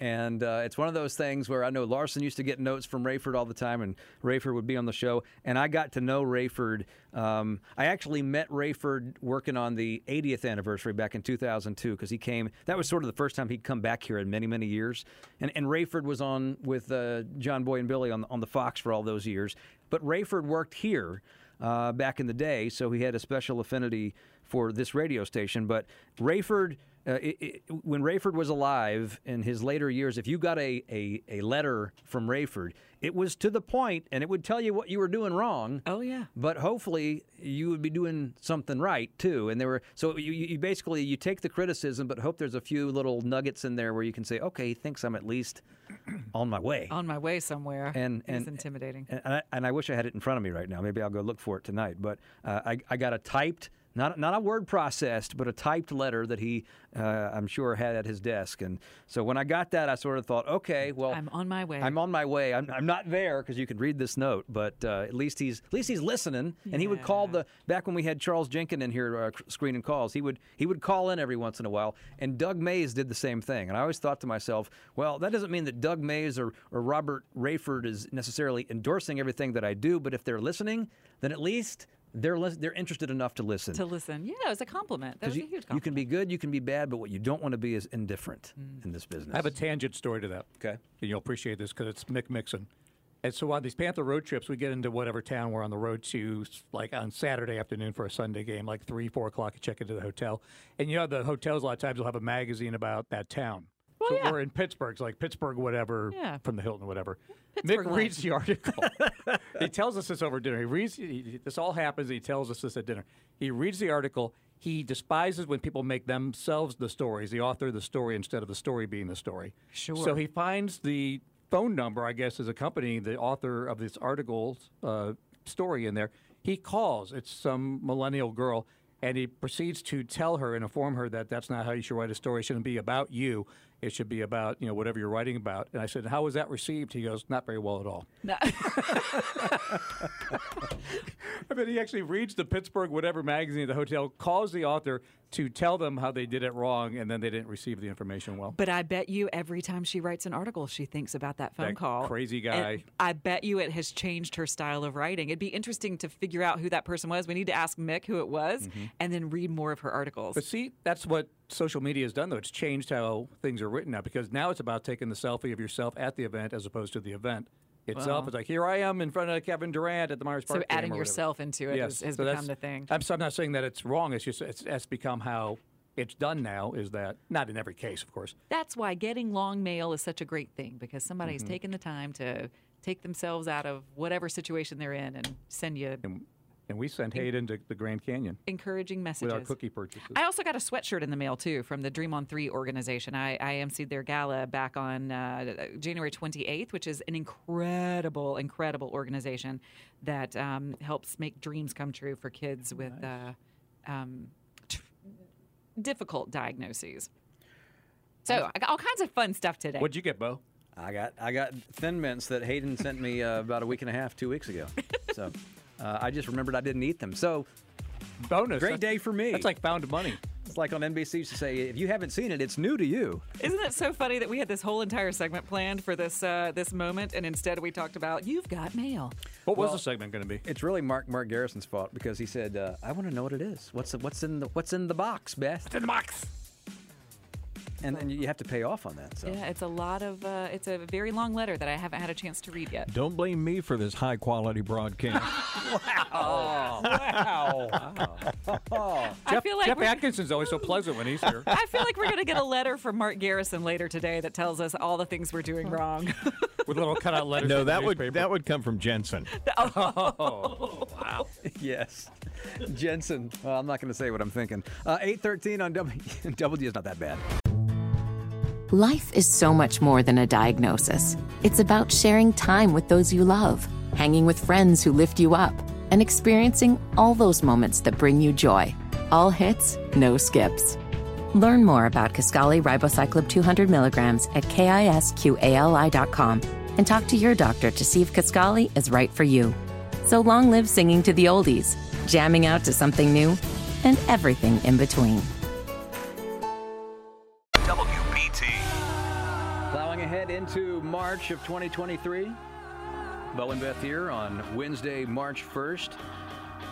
And uh, it's one of those things where I know Larson used to get notes from Raiford all the time, and Raiford would be on the show. And I got to know Raiford. Um, I actually met Raiford working on the 80th anniversary back in 2002 because he came. That was sort of the first time he'd come back here in many, many years. And, and Raiford was on with uh, John Boy and Billy on, on the Fox for all those years. But Raiford worked here uh, back in the day, so he had a special affinity for this radio station. But Raiford, uh, it, it, when Raiford was alive in his later years, if you got a, a, a letter from Raiford, it was to the point and it would tell you what you were doing wrong.
Oh, yeah.
But hopefully you would be doing something right too. And there were so you, you basically you take the criticism, but hope there's a few little nuggets in there where you can say, okay, he thinks I'm at least on my way.
On my way somewhere.
And- and-
intimidating.
And I, and I wish I had it in front of me right now. Maybe I'll go look for it tonight. But uh, I, I got a typed, not not a word processed, but a typed letter that he, uh, I'm sure, had at his desk. And so when I got that, I sort of thought, okay, well,
I'm on my way.
I'm on my way. I'm, I'm not there because you could read this note, but uh, at least he's at least he's listening. And he would call the back when we had Charles Jenkin in here uh, screening calls. He would he would call in every once in a while. And Doug Mayes did the same thing. And I always thought to myself, well, that doesn't mean that Doug Mayes or, or Robert Raiford is necessarily endorsing everything that I do, but if they're listening, then at least they're lis- they're interested enough to listen.
To listen. Yeah, it was a compliment. That was
Because
a
you,
huge
you can be good, you can be bad, but what you don't want to be is indifferent mm. in this business.
I have a tangent story to that.
Okay.
And you'll appreciate this because it's Mick Mixon. And so on these Panther road trips, we get into whatever town we're on the road to, like on Saturday afternoon for a Sunday game, like three, four o'clock. You check into the hotel, and you know the hotels a lot of times will have a magazine about that town. So
yeah.
we're in Pittsburgh, it's like Pittsburgh, whatever,
Yeah.
from the Hilton, whatever.
Pittsburgh
Mick reads the article. he tells us this over dinner. He reads. He, this all happens. He tells us this at dinner. He reads the article. He despises when people make themselves the stories, the author of the story, instead of the story being the story.
Sure.
So he finds the phone number, I guess, as accompanying the author of this article's uh, story in there. He calls. It's some millennial girl. And he proceeds to tell her and inform her that that's not how you should write a story. It shouldn't be about you. It should be about you know whatever you're writing about. And I said, "How was that received?" He goes, "Not very well at all."
No.
I mean, he actually reads the Pittsburgh whatever magazine at the hotel, calls the author to tell them how they did it wrong, and then they didn't receive the information well.
But I bet you every time she writes an article, she thinks about that phone
That
call.
crazy
And
guy.
I bet you it has changed her style of writing. It'd be interesting to figure out who that person was. We need to ask Mick who it was mm-hmm. and then read more of her articles.
But see, that's what social media has done, though. It's changed how things are written now because now it's about taking the selfie of yourself at the event as opposed to the event itself.
Well.
it's like, here I am in front of Kevin Durant at the Myers
So
Park. game
adding yourself into it
yes.
has- has
so
become the thing.
I'm, so I'm not saying that it's wrong. It's just it's, it's become how it's done now. Is that not in every case, of course.
That's why getting long mail is such a great thing because somebody's
Mhm.
taken the time to take themselves out of whatever situation they're in and send you
And, and we sent Hayden to the Grand Canyon
encouraging
with
messages.
our cookie purchases.
I also got a sweatshirt in the mail too from the Dream on Three organization. I, I emceed their gala back on uh, January 28th, which is an incredible, incredible organization that um, helps make dreams come true for kids with uh, um, tr- difficult diagnoses. So I got all kinds of fun stuff today.
What'd you get, Bo?
I got I got Thin Mints that Hayden sent me uh, about a week and a half, two weeks ago. So uh, I just remembered I didn't eat them. So
bonus.
Great
That's-
day for me.
that's like found money.
It's like on NBC used to say, if you haven't seen it, it's new to you.
Isn't it so funny that we had this whole entire segment planned for this uh, this moment, and instead we talked about you've got mail.
What was the segment going to be?
It's really Mark Mark Garrison's fault because he said, uh, "I want to know what it is. What's the, what's in the what's in the box, Beth? What's
in the box?"
And then you have to pay off on that. So
Yeah, it's a lot of. Uh, it's a very long letter that I haven't had a chance to read yet.
Don't blame me for this high quality broadcast.
Oh, wow. Wow!
I feel like
Jeff
we're-
Atkinson's always so pleasant when he's here.
I feel like we're going to get a letter from Mark Garrison later today that tells us all the things we're doing wrong.
With little cutout letters.
no, that would
newspaper.
that would come from Jensen.
Oh,
wow. yes. Jensen. I'm not going to say what I'm thinking. Uh, 813 on W. W is not that bad.
Life is so much more than a diagnosis. It's about sharing time with those you love, hanging with friends who lift you up, and experiencing all those moments that bring you joy. All hits, no skips. Learn more about Kisqali Ribociclib 200 milligrams at kisqali.com and talk to your doctor to see if Kisqali is right for you. So long live singing to the oldies, jamming out to something new, and everything in between.
WBT.
Plowing ahead into March of 2023. Bo and Beth here on Wednesday, March 1st.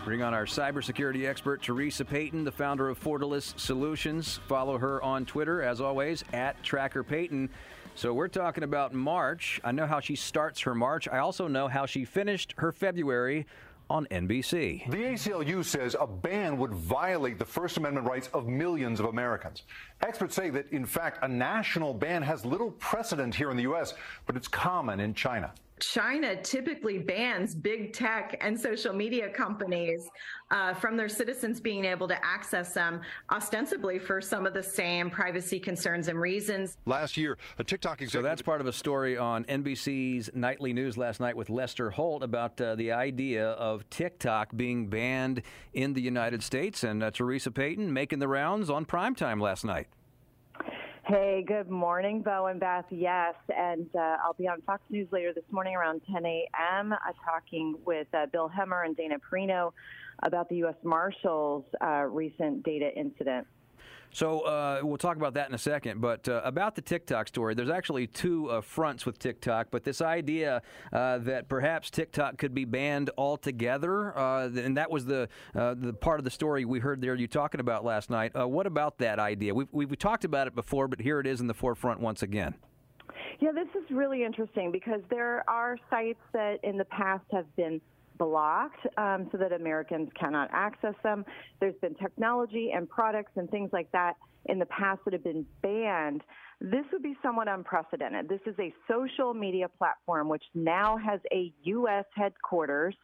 Bring on our cybersecurity expert, Theresa Payton, the founder of Fortalice Solutions. Follow her on Twitter, as always, at Tracker Payton. So we're talking about March. I know how she starts her March. I also know how she finished her February on NBC.
The ACLU says a ban would violate the First Amendment rights of millions of Americans. Experts say that, in fact, a national ban has little precedent here in the U.S., but it's common in China.
China typically bans big tech and social media companies uh, from their citizens being able to access them, ostensibly for some of the same privacy concerns and reasons.
Last year, a TikTok
So that's part of a story on NBC's nightly news last night with Lester Holt about uh, the idea of TikTok being banned in the United States, and uh, Theresa Payton making the rounds on primetime last night.
Hey, good morning, Bo and Beth. Yes, and uh, I'll be on Fox News later this morning around 10 a.m. Uh, talking with uh, Bill Hemmer and Dana Perino about the U.S. Marshals' uh, recent data incident.
So uh, we'll talk about that in a second. But uh, about the TikTok story, there's actually two uh, fronts with TikTok. But this idea uh, that perhaps TikTok could be banned altogether, uh, and that was the uh, the part of the story we heard there you talking about last night. What about that idea? We've, we've talked about it before, but here it is in the forefront once again.
Yeah, this is really interesting because there are sites that in the past have been blocked um, so that Americans cannot access them. There's been technology and products and things like that in the past that have been banned. This would be somewhat unprecedented. This is a social media platform which now has a U.S. headquarters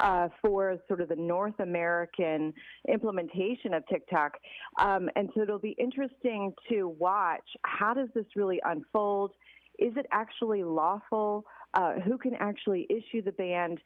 uh, for sort of the North American implementation of TikTok. Um, and so it'll be interesting to watch how does this really unfold? Is it actually lawful? Uh, who can actually issue the ban?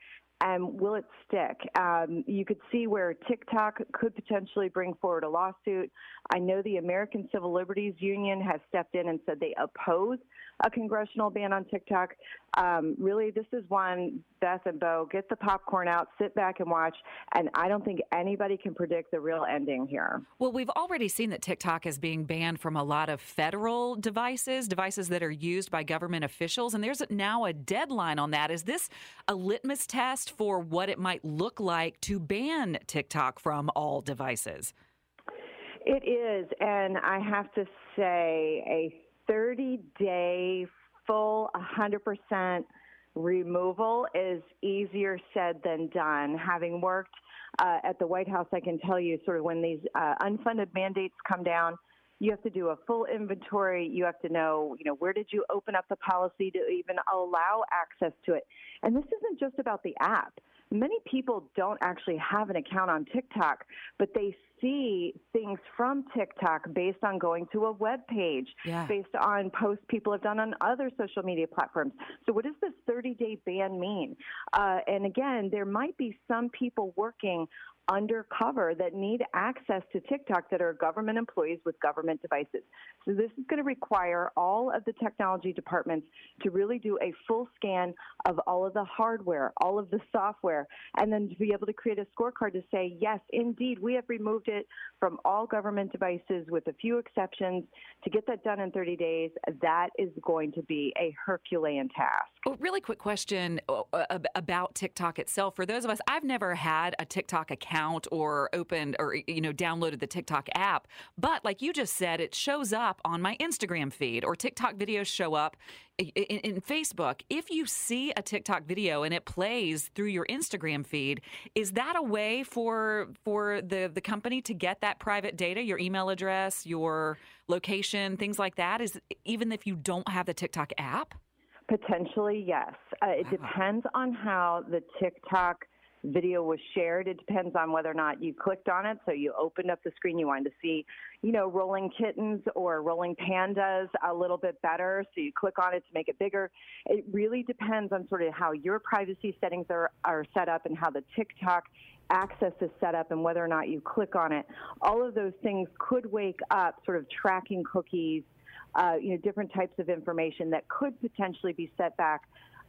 And will it stick? Um, you could see where TikTok could potentially bring forward a lawsuit. I know the American Civil Liberties Union has stepped in and said they oppose a congressional ban on TikTok. Um, really, this is one, Beth and Bo, get the popcorn out, sit back and watch. And I don't think anybody can predict the real ending here.
Well, we've already seen that TikTok is being banned from a lot of federal devices, devices that are used by government officials. And there's now a deadline on that. Is this a litmus test for what it might look like to ban TikTok from all devices?
It is. And I have to say, a 30 day full 100% removal is easier said than done. Having worked uh, at the White House, I can tell you sort of when these uh, unfunded mandates come down, you have to do a full inventory. You have to know, you know, where did you open up the policy to even allow access to it? And this isn't just about the app. Many people don't actually have an account on TikTok, but they see things from TikTok based on going to a web page,
Yeah.
based on posts people have done on other social media platforms. So, what does this 30 day ban mean? Uh, and again, there might be some people working undercover that need access to TikTok that are government employees with government devices. So this is going to require all of the technology departments to really do a full scan of all of the hardware, all of the software, and then to be able to create a scorecard to say, yes, indeed, we have removed it from all government devices with a few exceptions. To get that done in 30 days, that is going to be a Herculean task.
Oh, really quick question uh, about TikTok itself. For those of us, I've never had a TikTok account or opened or you know downloaded the TikTok app, but like you just said, it shows up on my Instagram feed or TikTok videos show up in, in Facebook. If you see a TikTok video and it plays through your Instagram feed, is that a way for for the the company to get that private data, your email address, your location, things like that? Is even if you don't have the TikTok app?
Potentially, yes. Uh, it depends on how the TikTok video was shared. It depends on whether or not you clicked on it. So you opened up the screen, you wanted to see, you know, rolling kittens or rolling pandas a little bit better. So you click on it to make it bigger. It really depends on sort of how your privacy settings are, are set up and how the TikTok access is set up and whether or not you click on it. All of those things could wake up sort of tracking cookies, uh, you know, different types of information that could potentially be set back.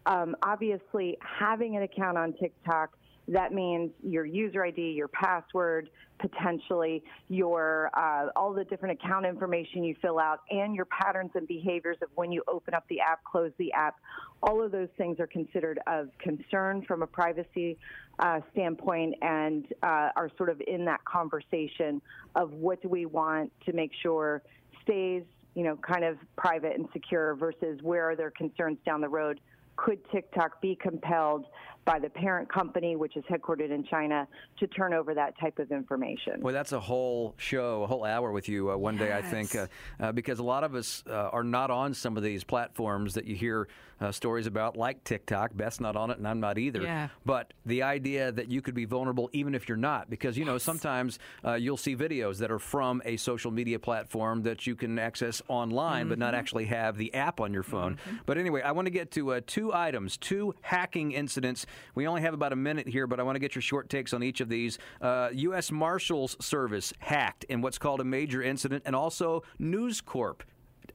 Um, obviously, having an account on TikTok, that means your user ID, your password, potentially your uh, all the different account information you fill out, and your patterns and behaviors of when you open up the app, close the app. All of those things are considered of concern from a privacy uh, standpoint, and uh, are sort of in that conversation of what do we want to make sure stays you know, kind of private and secure versus where are there concerns down the road? Could TikTok be compelled by the parent company, which is headquartered in China, to turn over that type of information?
Well, that's a whole show, a whole hour with you uh, one day, I think, uh, uh, because a lot of us uh, are not on some of these platforms that you hear uh, stories about, like TikTok. Beth's not on it, and I'm not either.
Yeah.
But the idea that you could be vulnerable even if you're not, because, you know, sometimes uh, you'll see videos that are from a social media platform that you can access online, but not
Mhm.
actually have the app on your phone. But anyway, I want to get to uh, two items, two hacking incidents. We only have about a minute here, but I want to get your short takes on each of these. Uh, U.S. Marshals Service hacked in what's called a major incident, and also News Corp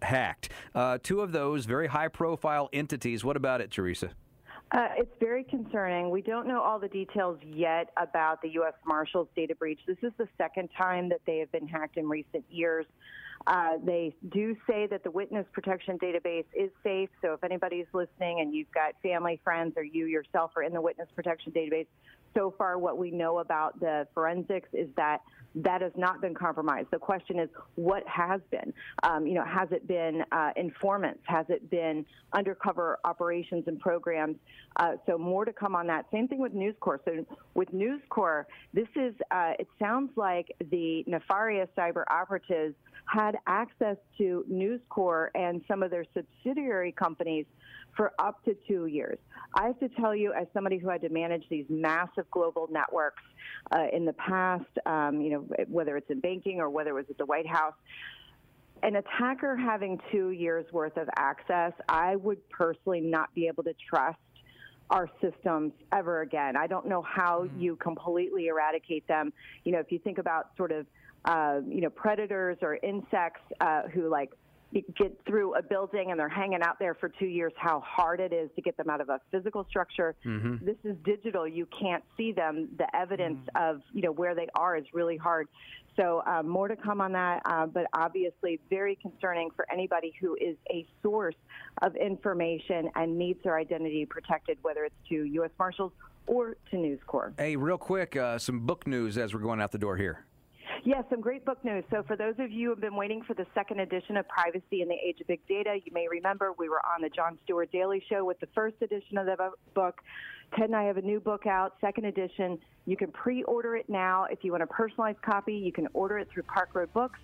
hacked. Uh, two of those very high profile entities. What about it, Theresa?
Uh, it's very concerning. We don't know all the details yet about the U.S. Marshals data breach. This is the second time that they have been hacked in recent years. Uh, they do say that the witness protection database is safe. So if anybody's listening and you've got family, friends, or you yourself are in the witness protection database, so far what we know about the forensics is that that has not been compromised. The question is, what has been? Um, you know, has it been uh, informants? Has it been undercover operations and programs? Uh, so more to come on that. Same thing with News Corps. So with News Corps, this is. Uh, it sounds like the nefarious cyber operatives had access to News Corps and some of their subsidiary companies for up to two years. I have to tell you, as somebody who had to manage these massive global networks uh, in the past, um, you know, whether it's in banking or whether it was at the White House, an attacker having two years worth of access, I would personally not be able to trust our systems ever again. I don't know how you completely eradicate them. You know, if you think about sort of, uh, you know, predators or insects uh, who like get through a building and they're hanging out there for two years, how hard it is to get them out of a physical structure.
Mhm.
This is digital. You can't see them. The evidence of you know where they are is really hard. So uh, more to come on that, uh, but obviously very concerning for anybody who is a source of information and needs their identity protected, whether it's to U.S. Marshals or to News Corps.
Hey, real quick, uh, some book news as we're going out the door here.
Yes, some great book news. So, for those of you who have been waiting for the second edition of Privacy in the Age of Big Data, you may remember we were on the Jon Stewart Daily Show with the first edition of the book. Ted and I have a new book out, second edition. You can pre order it now. If you want a personalized copy, you can order it through Park Road Books.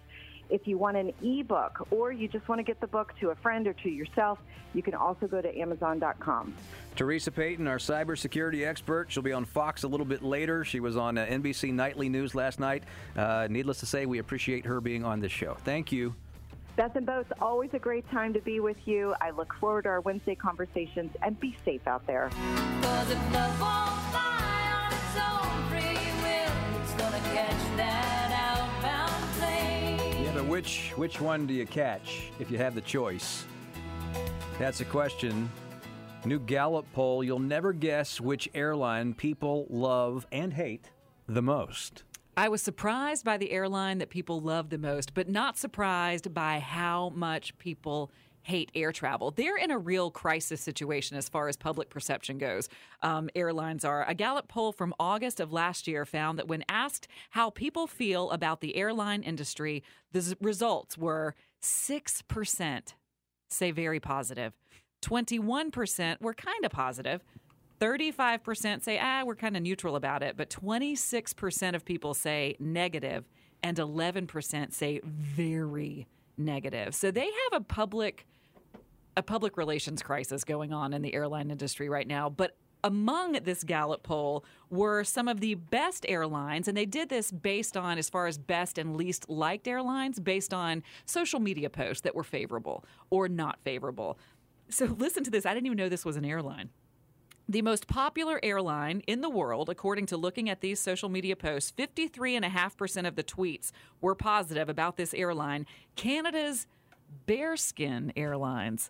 If you want an ebook or you just want to get the book to a friend or to yourself, you can also go to Amazon.com.
Theresa Payton, our cybersecurity expert, she'll be on Fox a little bit later. She was on uh, NBC Nightly News last night. Uh, needless to say, we appreciate her being on this show. Thank you.
Beth and Bo, it's always a great time to be with you. I look forward to our Wednesday conversations and be safe out there.
Which which one do you catch if you have the choice? That's a question. New Gallup poll, you'll never guess which airline people love and hate the most.
I was surprised by the airline that people love the most, but not surprised by how much people hate air travel. They're in a real crisis situation as far as public perception goes. Um, airlines are. A Gallup poll from August of last year found that when asked how people feel about the airline industry, the results were 6% say very positive, 21% were kind of positive. 35% say, ah, we're kind of neutral about it, but 26% of people say negative, and 11% say very negative. So they have a public a public relations crisis going on in the airline industry right now. But among this Gallup poll were some of the best airlines, and they did this based on, as far as best and least liked airlines, based on social media posts that were favorable or not favorable. So listen to this. I didn't even know this was an airline. The most popular airline in the world, according to looking at these social media posts, 53.5% of the tweets were positive about this airline, Canada's Bearskin Airlines.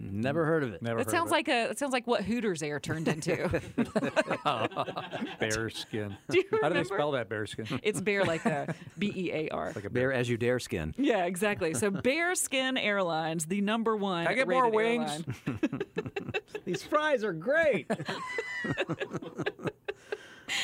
Never heard of it.
Never
That sounds like a it sounds like what Hooters Air turned into.
bear skin.
Do you
How do they spell that bear skin?
it's bear like a B E A R.
Like a bear as you dare skin.
Yeah, exactly. So Bearskin Airlines, the number one.
Can I get more wings?
These fries are great.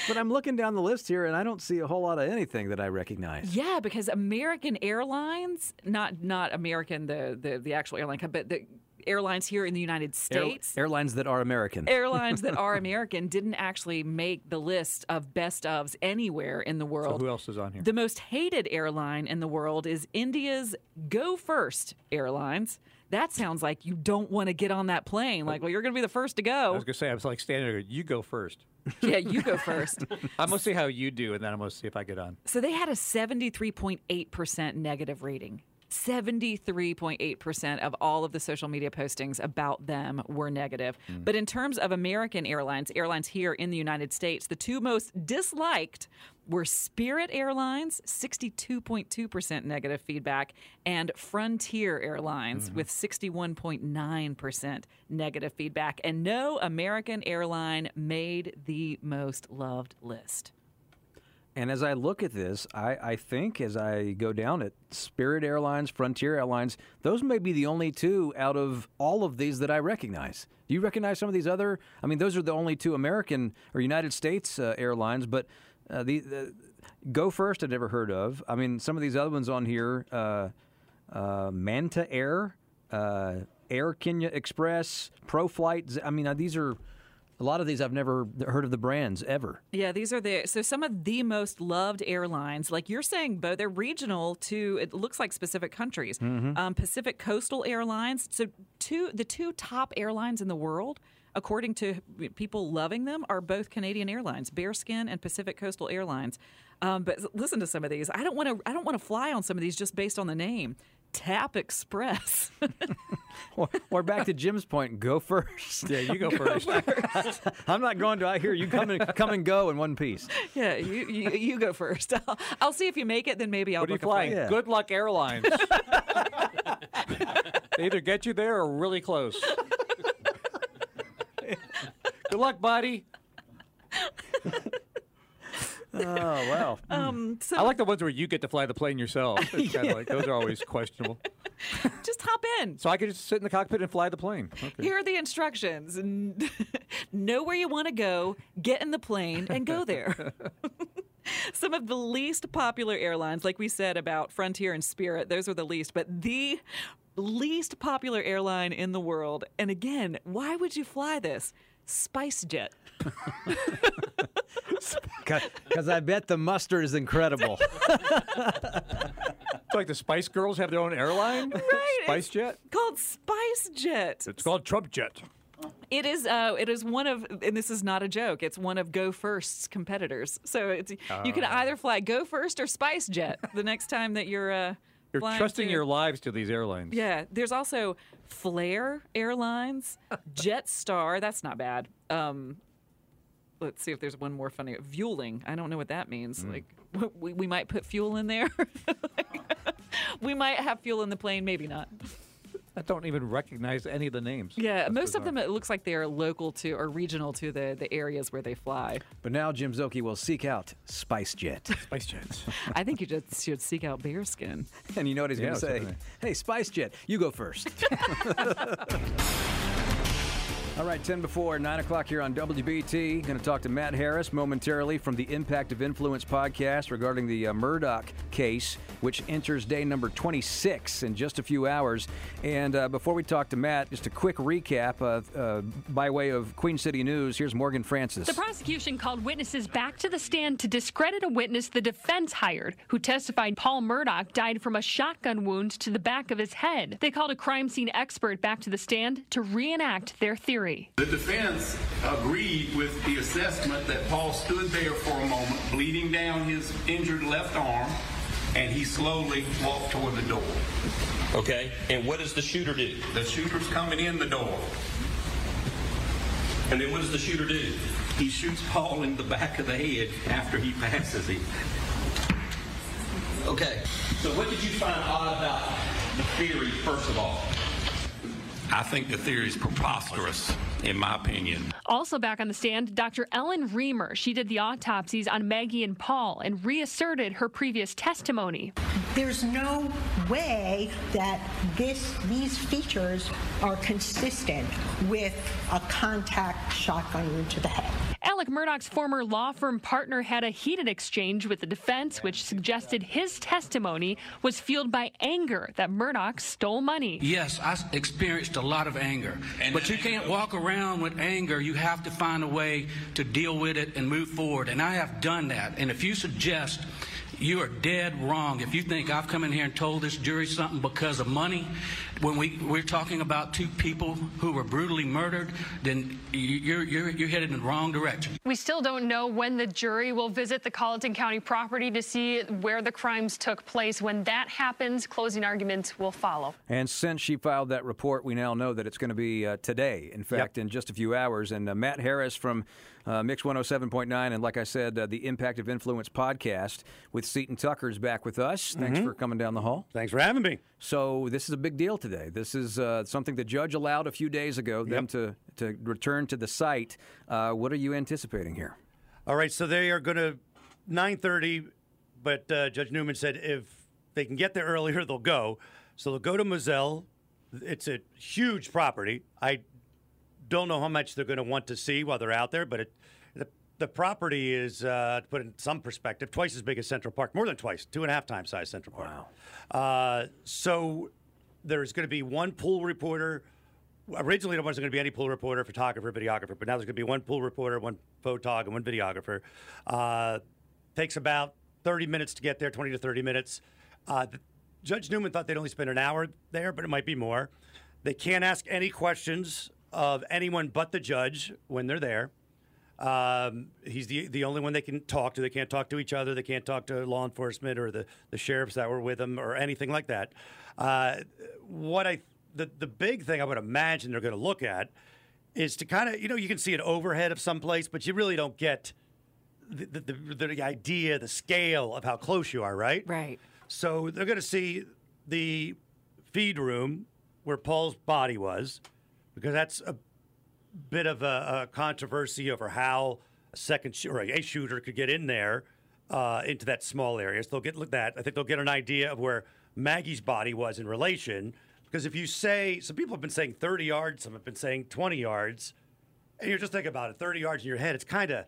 But I'm looking down the list here and I don't see a whole lot of anything that I recognize.
Yeah, because American Airlines, not not American the the, the actual airline, company, but the airlines here in the United
Air-
States.
airlines that are American.
Airlines that are American didn't actually make the list of best ofs anywhere in the
So
world.
who else is on here?
The most hated airline in the world is India's Go First Airlines. That sounds like you don't want to get on that plane. Like, well, you're going to be the first to go.
I was gonna say I was like standing there. You go first.
Yeah, you go first.
I'm gonna see how you do, and then I'm gonna see if I get on.
So they had a 73.8% negative rating. 73.8% of all of the social media postings about them were negative. Mm. But in terms of American airlines, airlines here in the United States, the two most disliked were Spirit Airlines, 62.2% negative feedback, and Frontier Airlines mm-hmm. with 61.9% negative feedback. And no American airline made the most loved list.
And as I look at this, I, I think as I go down it, Spirit Airlines, Frontier Airlines, those may be the only two out of all of these that I recognize. Do you recognize some of these other? I mean, those are the only two American or United States uh, airlines, but uh, the, the Go First, I've never heard of. I mean, some of these other ones on here, uh, uh, Manta Air, uh, Air Kenya Express, ProFlight. I mean, these are a lot of these I've never heard of the brands ever.
Yeah, these are the so some of the most loved airlines. Like you're saying, Bo, they're regional to it looks like specific countries.
Mhm.
Um, Pacific Coastal Airlines. So two the two top airlines in the world, according to people loving them, are both Canadian Airlines, Bearskin and Pacific Coastal Airlines. Um, but listen to some of these. I don't want to. I don't want to fly on some of these just based on the name. Tap Express.
Or, or back to Jim's point, go first.
Yeah, you go,
Go
first.
first.
I'm not going to. I hear you come and come and go in one piece.
yeah, you, you you go first. I'll, I'll see if you make it. Then maybe I'll
What are you
book a
flying? Good Luck Airlines. they either get you there or really close. Good luck, buddy.
Oh wow.
Um, so
I like the ones where you get to fly the plane yourself. It's of like those are always questionable.
just hop in.
So I could just sit in the cockpit and fly the plane. Okay.
Here are the instructions. Know where you want to go, get in the plane, and go there. Some of the least popular airlines, like we said about Frontier and Spirit, those are the least, but the least popular airline in the world. And again, why would you fly this? SpiceJet.
Because I bet the mustard is incredible.
It's like the Spice Girls have their own airline.
Right.
Spice Jet.
Called Spice Jet.
It's called Trump Jet.
It is. Uh, it is one of, and this is not a joke. It's one of Go First's competitors. So it's you can
Ah.
either fly Go First or Spice Jet the next time that you're. Uh,
You're
flying
trusting
to-
your lives to these airlines.
Yeah, there's also Flair Airlines, Jetstar. That's not bad. Um, let's see if there's one more funny. Fueling. I don't know what that means.
Hmm.
Like we, we might put fuel in there. we might have fuel in the plane. Maybe not.
I don't even recognize any of the names.
Yeah,
That's
most of them it looks like they're local to or regional to the the areas where they fly.
But now Jim Szoke will seek out SpiceJet.
SpiceJet.
I think you just should seek out bearskin.
And you know what he's
Yeah,
going to say?
right.
Hey, SpiceJet, you go first. All right, 10 before, 9 o'clock here on WBT. Going to talk to Matt Harris momentarily from the Impact of Influence podcast regarding the uh, Murdaugh case, which enters day number 26 in just a few hours. And uh, before we talk to Matt, just a quick recap uh, by way of Queen City News. Here's Morgan Francis.
The prosecution called witnesses back to the stand to discredit a witness the defense hired, who testified Paul Murdaugh died from a shotgun wound to the back of his head. They called a crime scene expert back to the stand to reenact their theory.
The defense agreed with the assessment that Paul stood there for a moment, bleeding down his injured left arm, and he slowly walked toward the door.
Okay, and what does the shooter do?
The shooter's coming in the door.
And then what does the shooter do?
He shoots Paul in the back of the head after he passes him.
Okay, so what did you find odd about the theory, first of all?
I think the theory is preposterous, in my opinion.
Also back on the stand, Dr. Ellen Riemer. She did the autopsies on Maggie and Paul and reasserted her previous testimony.
There's no way that this these features are consistent with a contact shotgun wound to the head.
Alec Murdaugh's former law firm partner had a heated exchange with the defense, which suggested his testimony was fueled by anger that Murdaugh stole money.
Yes, I experienced a lot of anger. but you can't walk around with anger. You have to find a way to deal with it and move forward. And I have done that. And if you suggest you are dead wrong if you think I've come in here and told this jury something because of money, when we, we're talking about two people who were brutally murdered, then you- you're, you're, you're headed in the wrong direction.
We still don't know when the jury will visit the Colleton County property to see where the crimes took place. When that happens, closing arguments will follow.
And since she filed that report, we now know that it's going to be uh, today, in fact, in just a few hours. And uh, Matt Harris from uh, Mix 107.9, and like I said, uh, the Impact of Influence podcast with Seton Tucker is back with us. Thanks
Mhm.
for coming down the hall.
Thanks for having me.
So, this is a big deal today. This is uh, something the judge allowed a few days ago, them to, to return to the site. Uh, what are you anticipating here?
All right, so they are going to 9:30, but uh, Judge Newman said if they can get there earlier, they'll go. So they'll go to Moselle. It's a huge property. I don't know how much they're going to want to see while they're out there, but it, the the property is, uh, to put in some perspective, twice as big as Central Park, more than twice, two and a half times size Central Park. Wow. Uh, so there's going to be one pool reporter. Originally, there wasn't going to be any pool reporter, photographer, videographer, but now there's going to be one pool reporter, one photog, and one videographer. Uh, takes about 30 minutes to get there, 20 to 30 minutes. Uh, the- Judge Newman thought they'd only spend an hour there, but it might be more. They can't ask any questions of anyone but the judge when they're there. Um, he's the the only one they can talk to. They can't talk to each other. They can't talk to law enforcement or the, the sheriffs that were with them or anything like that. Uh, what I the the big thing I would imagine they're going to look at is to kind of you know you can see an overhead of some place, but you really don't get the, the, the, the idea, the scale of how close you are, right?
Right.
So they're going to see the feed room where Paul's body was, because that's a bit of a, a controversy over how a second sh- or a shooter could get in there uh, into that small area. So they'll get look that. I think they'll get an idea of where Maggie's body was in relation. Because if you say, some people have been saying 30 yards, some have been saying 20 yards, and you're just thinking about it, 30 yards in your head, it's kind of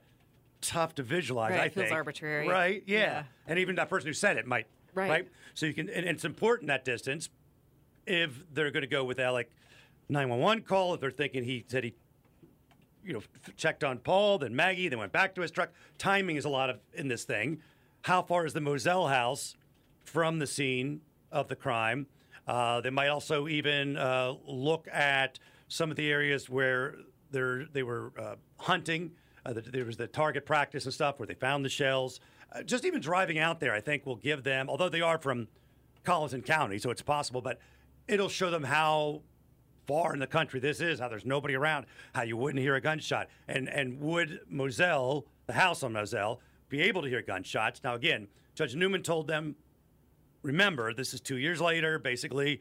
tough to visualize.
Right,
I
it feels
think.
arbitrary.
right? Yeah.
Yeah.
and even that person who said it might.
Right.
So you can, and it's important that distance if they're going to go with Alec 911 call, if they're thinking he said he, you know, checked on Paul, then Maggie, then went back to his truck. Timing is a lot of in this thing. How far is the Moselle house from the scene of the crime? Uh, they might also even uh, look at some of the areas where they're, they were uh, hunting. Uh, the, there was the target practice and stuff where they found the shells. Uh, just even driving out there, I think, will give them, although they are from Colleton County, so it's possible, but it'll show them how far in the country this is, how there's nobody around, how you wouldn't hear a gunshot. And and would Moselle, the house on Moselle, be able to hear gunshots? Now again, Judge Newman told them, remember, this is two years later, basically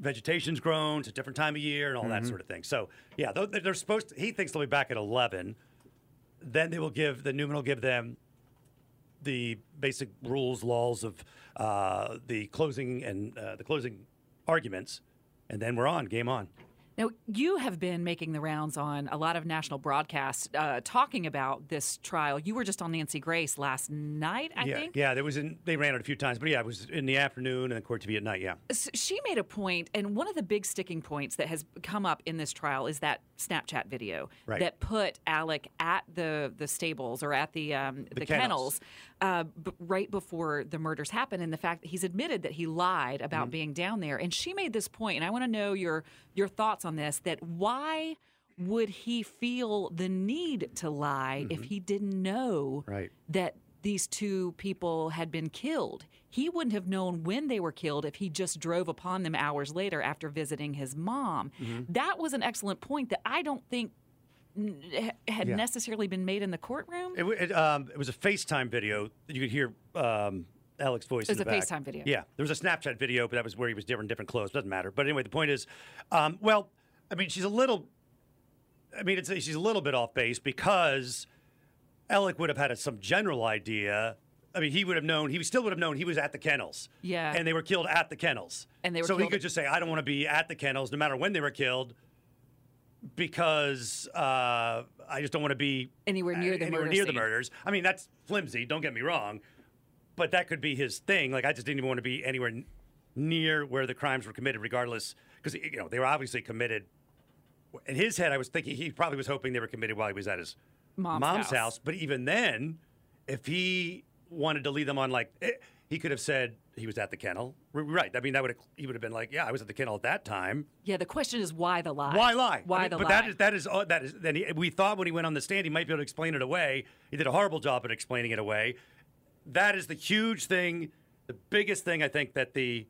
vegetation's grown, it's a different time of year and all that
Mhm.
sort of thing. So yeah, they're, they're supposed to, he thinks they'll be back at eleven. Then they will give the Newman will give them the basic rules, laws of uh, the closing and uh, the closing arguments, and then we're on. Game on.
Now, you have been making the rounds on a lot of national broadcasts uh, talking about this trial. You were just on Nancy Grace last night, I
yeah,
think.
yeah. There was in, they ran it a few times, but yeah, it was in the afternoon and court TV at night. Yeah.
S- She made a point, and one of the big sticking points that has come up in this trial is that Snapchat video
Right.
that put Alec at the the stables or at the um, the,
The
kennels,
kennels.
Uh, b- right before the murders happened, and the fact that he's admitted that he lied about
Mhm.
being down there. And she made this point, and I want to know your your thoughts on this. That why would he feel the need to lie if he didn't know
Right.
that these two people had been killed. He wouldn't have known when they were killed if he just drove upon them hours later after visiting his mom.
Mhm.
That was an excellent point that I don't think had
Yeah.
necessarily been made in the courtroom.
It, it, um, it was a FaceTime video that you could hear um, Alex's voice.
It was a
back.
FaceTime video.
Yeah, there was a Snapchat video, but that was where he was different, different clothes. Doesn't matter. But anyway, the point is, um, well, I mean, she's a little. I mean, it's, she's a little bit off base because Alec would have had a, some general idea. I mean, he would have known. He still would have known he was at the kennels.
Yeah.
and they were killed at the kennels.
And they were
so he could just say, "I don't want to be at the kennels, no matter when they were killed." Because uh, I just don't want to be
Anywhere near the
anywhere
murder
near the murders. I mean, that's flimsy. Don't get me wrong, but that could be his thing. Like I just didn't even want to be anywhere n- near where the crimes were committed, regardless, because you know they were obviously committed. In his head, I was thinking he probably was hoping they were committed while he was at his
Mom's house.
But even then, if he wanted to lead them on, like eh, he could have said he was at the kennel. Right. I mean, that would have he would have been like, yeah, I was at the kennel at that time.
Yeah, the question is why the lie?
Why lie?
Why
I mean,
the
but
lie?
that is that is uh, that is. Then he, we thought when he went on the stand, he might be able to explain it away. He did a horrible job at explaining it away. That is the huge thing, the biggest thing I think that the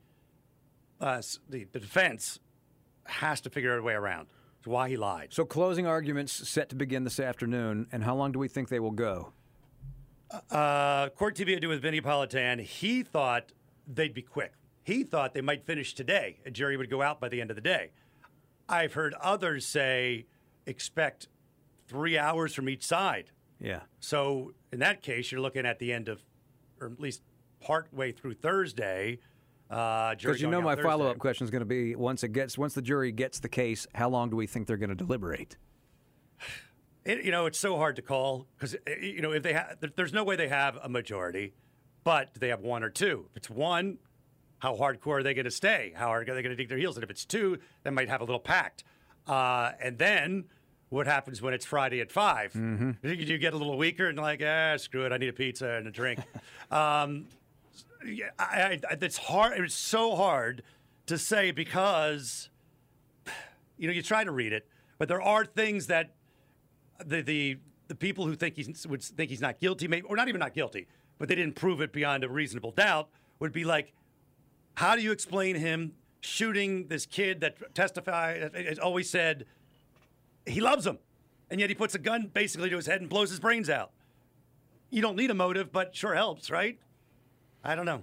uh, the, the defense has to figure out a way around. It's why he lied.
So closing arguments set to begin this afternoon, and how long do we think they will go?
Uh, Court TV had to do with Vinnie Politan. He thought they'd be quick. He thought they might finish today. A jury would go out by the end of the day. I've heard others say expect three hours from each side.
Yeah.
So in that case, you're looking at the end of, or at least part way through Thursday. Uh,
Because you know my follow up question is going to be once it gets once the jury gets the case, how long do we think they're going to deliberate?
It, you know, it's so hard to call because you know if they have, there's no way they have a majority, but do they have one or two? If it's one, how hardcore are they going to stay? How hard are they going to dig their heels? And if it's two, they might have a little pact. Uh, and then what happens when it's Friday at 5
Mm-hmm.
Do you get a little weaker and like, ah, screw it, I need a pizza and a drink. um, yeah, I, I, it's hard. It's so hard to say because you know you try to read it, but there are things that the the the people who think he's would think he's not guilty, maybe or not even not guilty, but they didn't prove it beyond a reasonable doubt, would be like, how do you explain him shooting this kid that testified has always said he loves him, and yet he puts a gun basically to his head and blows his brains out. You don't need a motive, but sure helps, right? I don't know.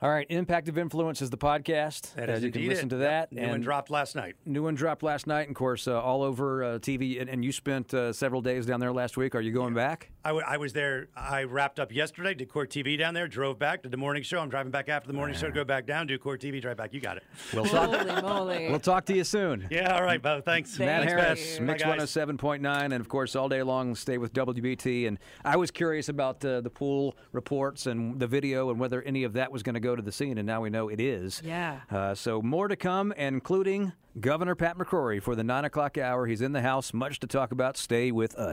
All right, Impact of Influence is the podcast.
That
Uh, you can listen
it.
to
Yep.
that.
New one dropped last night.
New one dropped last night, and of course, uh, all over uh, TV. And, and you spent uh, several days down there last week. Are you going back?
I, w- I was there. I wrapped up yesterday, did Court TV down there, drove back, did the morning show. I'm driving back after the morning show to go back down, do Court TV, drive back. You got it.
We'll talk, We'll talk to you soon.
Yeah, all right, Bo. Thanks.
Matt Harris,
Beth.
Mix 107.9, and of course, all day long, stay with WBT. And I was curious about uh, the pool reports and the video and whether any of that was going to go to the scene, and now we know it is.
Yeah.
Uh, so more to come, including Governor Pat McCrory for the 9 o'clock hour. He's in the house. Much to talk about. Stay with us.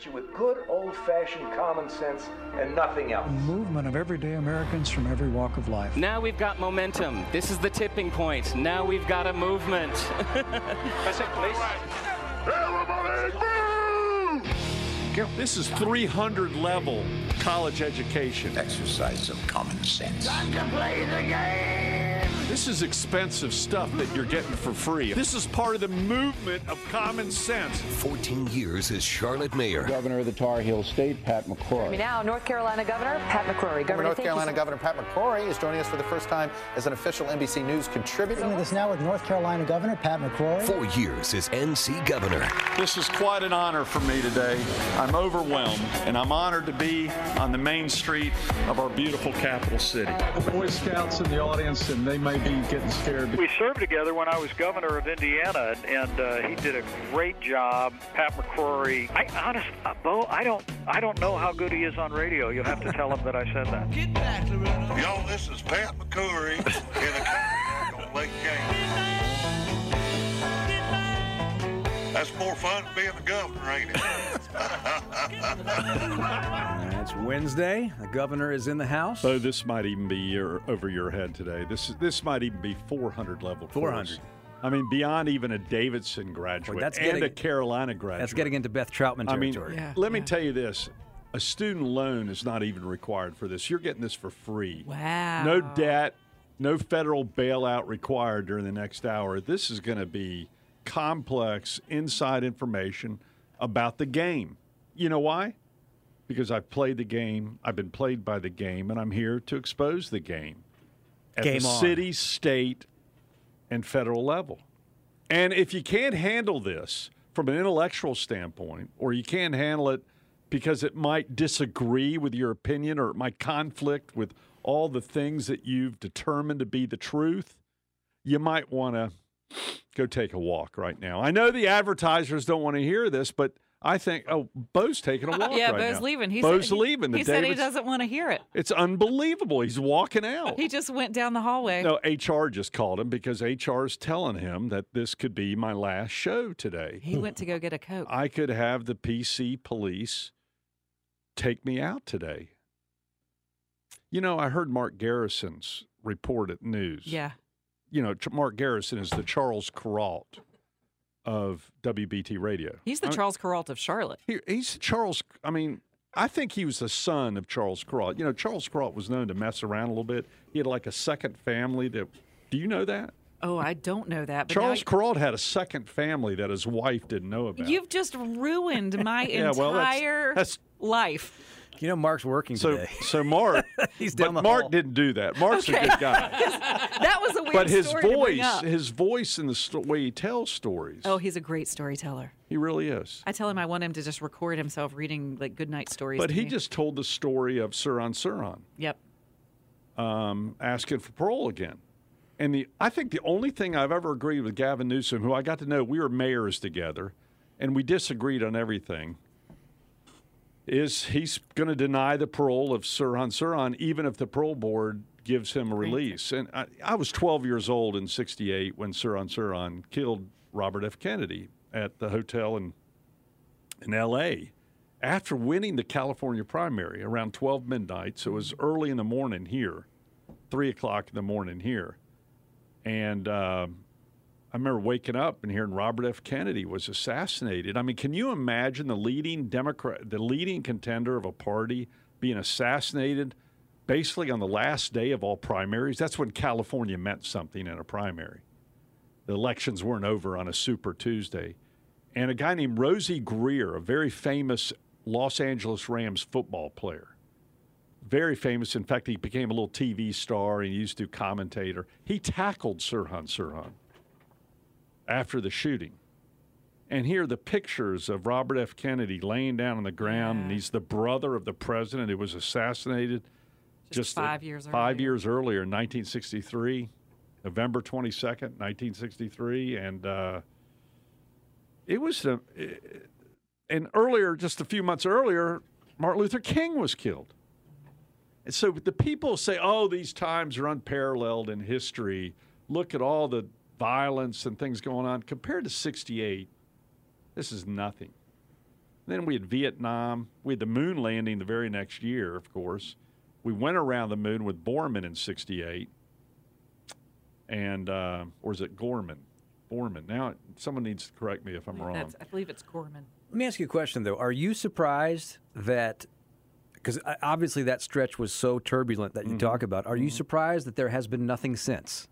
Treat you with good old fashioned common sense and nothing else.
movement of everyday Americans from every walk of life.
Now we've got momentum. This is the tipping point. Now we've got a movement.
That's it, please.
This is 300 level college education.
Exercise of common sense.
This is expensive stuff that you're getting for free. This is part of the movement of common sense.
14 years as Charlotte Mayor.
Governor of the Tar Heel State, Pat McCrory.
Now, North Carolina Governor Pat McCrory. Governor,
North
thank you
Carolina
so-
Governor Pat McCrory is joining us for the first time as an official NBC News contributor.
With us now with North Carolina Governor Pat McCrory.
Four years as NC Governor.
This is quite an honor for me today. I'm overwhelmed, and I'm honored to be on the main street of our beautiful capital city.
The Boy Scouts in the audience, and they may be getting scared.
We served together when I was governor of Indiana, and uh, he did a great job. Pat McCrory. I honest, uh, Bo, I don't, I don't know how good he is on radio. You'll have to tell him that I said that.
Get back, Y'all, this is Pat McCrory in the kayak on Lake James. That's more fun than being the governor, ain't it?
It's Wednesday. The governor is in the house.
So this might even be your, over your head today. This is this might even be 400 level. course.
400.
I mean, beyond even a Davidson graduate
that's
and
getting-
a Carolina graduate.
That's getting into Beth Troutman
I mean,
territory.
let me tell you this: a student loan is not even required for this. You're getting this for free.
Wow.
No debt, no federal bailout required during the next hour. This is going to be complex inside information about the game. You know why? Because I've played the game, I've been played by the game, and I'm here to expose the game at
Game
the
on.
city, state, and federal level. And if you can't handle this from an intellectual standpoint, or you can't handle it because it might disagree with your opinion or it might conflict with all the things that you've determined to be the truth, you might want to go take a walk right now. I know the advertisers don't want to hear this, but I think, oh, Bo's taking a walk
yeah,
right
Bo's
now.
leaving. He's,
Bo's
he-
leaving. The
He said he doesn't want to hear it.
It's unbelievable. He's walking out.
He just went down the hallway.
No, HR just called him because HR is telling him that this could be my last show today.
He went to go get a coke.
I could have the PC police take me out today. You know, I heard Mark Garrison's report at news.
Yeah.
You know, Mark Garrison is the Charles Kuralt of WBT Radio.
He's the
I mean,
Charles Kuralt of Charlotte.
he, he's Charles. I mean, I think he was the son of Charles Kuralt. You know, Charles Kuralt was known to mess around a little bit. He had like a second family that. Do you know that?
Oh, I don't know that. But
Charles Kuralt had a second family that his wife didn't know about.
You've just ruined my
Yeah, well, that's-
entire
that's-
life.
You know, Mark's working
so,
today.
so Mark,
He's
but
down the
Mark
hall.
didn't do that. Mark's
Okay.
a good guy.
That was a weird
but his
story to bring
voice,
up.
his voice, and the sto- way he tells stories,
Oh, he's a great storyteller.
he really is.
I tell him I want him to just record himself reading like good night stories.
But
to
he
me.
just told the story of Sirhan Sirhan
Yep.
um, asking for parole again. And the I think the only thing I've ever agreed with Gavin Newsom, who I got to know, we were mayors together, and we disagreed on everything. Is he's going to deny the parole of Sirhan Sirhan even if the parole board gives him a release? And I, I was 12 years old in '68 when Sirhan Sirhan killed Robert F. Kennedy at the hotel in in L.A. After winning the California primary around 12 midnight, so it was early in the morning here, three o'clock in the morning here, and um, I remember waking up and hearing Robert F. Kennedy was assassinated. I mean, can you imagine the leading Democrat, the leading contender of a party being assassinated basically on the last day of all primaries? That's when California meant something in a primary. The elections weren't over on a Super Tuesday. And a guy named Rosey Grier, a very famous Los Angeles Rams football player, very famous. In fact, he became a little TV star and used to commentator. He tackled Sirhan Sirhan after the shooting. And here are the pictures of Robert F. Kennedy laying down on the ground, and he's the brother of the president who was assassinated
Just
a-
five years
five
earlier.
years earlier in 1963, November 22nd, 1963, and uh, it was a, and earlier, just a few months earlier, Martin Luther King was killed. And so the people say, oh, these times are unparalleled in history. Look at all the violence and things going on. Compared to 68, this is nothing. Then we had Vietnam. We had the moon landing the very next year, of course. We went around the moon with Borman in 68. And, uh, or is it Gorman? Borman. Now, someone needs to correct me if I'm wrong.
That's, I believe it's Gorman.
Let me ask you a question, though. Are you surprised that, because obviously that stretch was so turbulent that you
Mm-hmm.
talk about, are you surprised that there has been nothing since?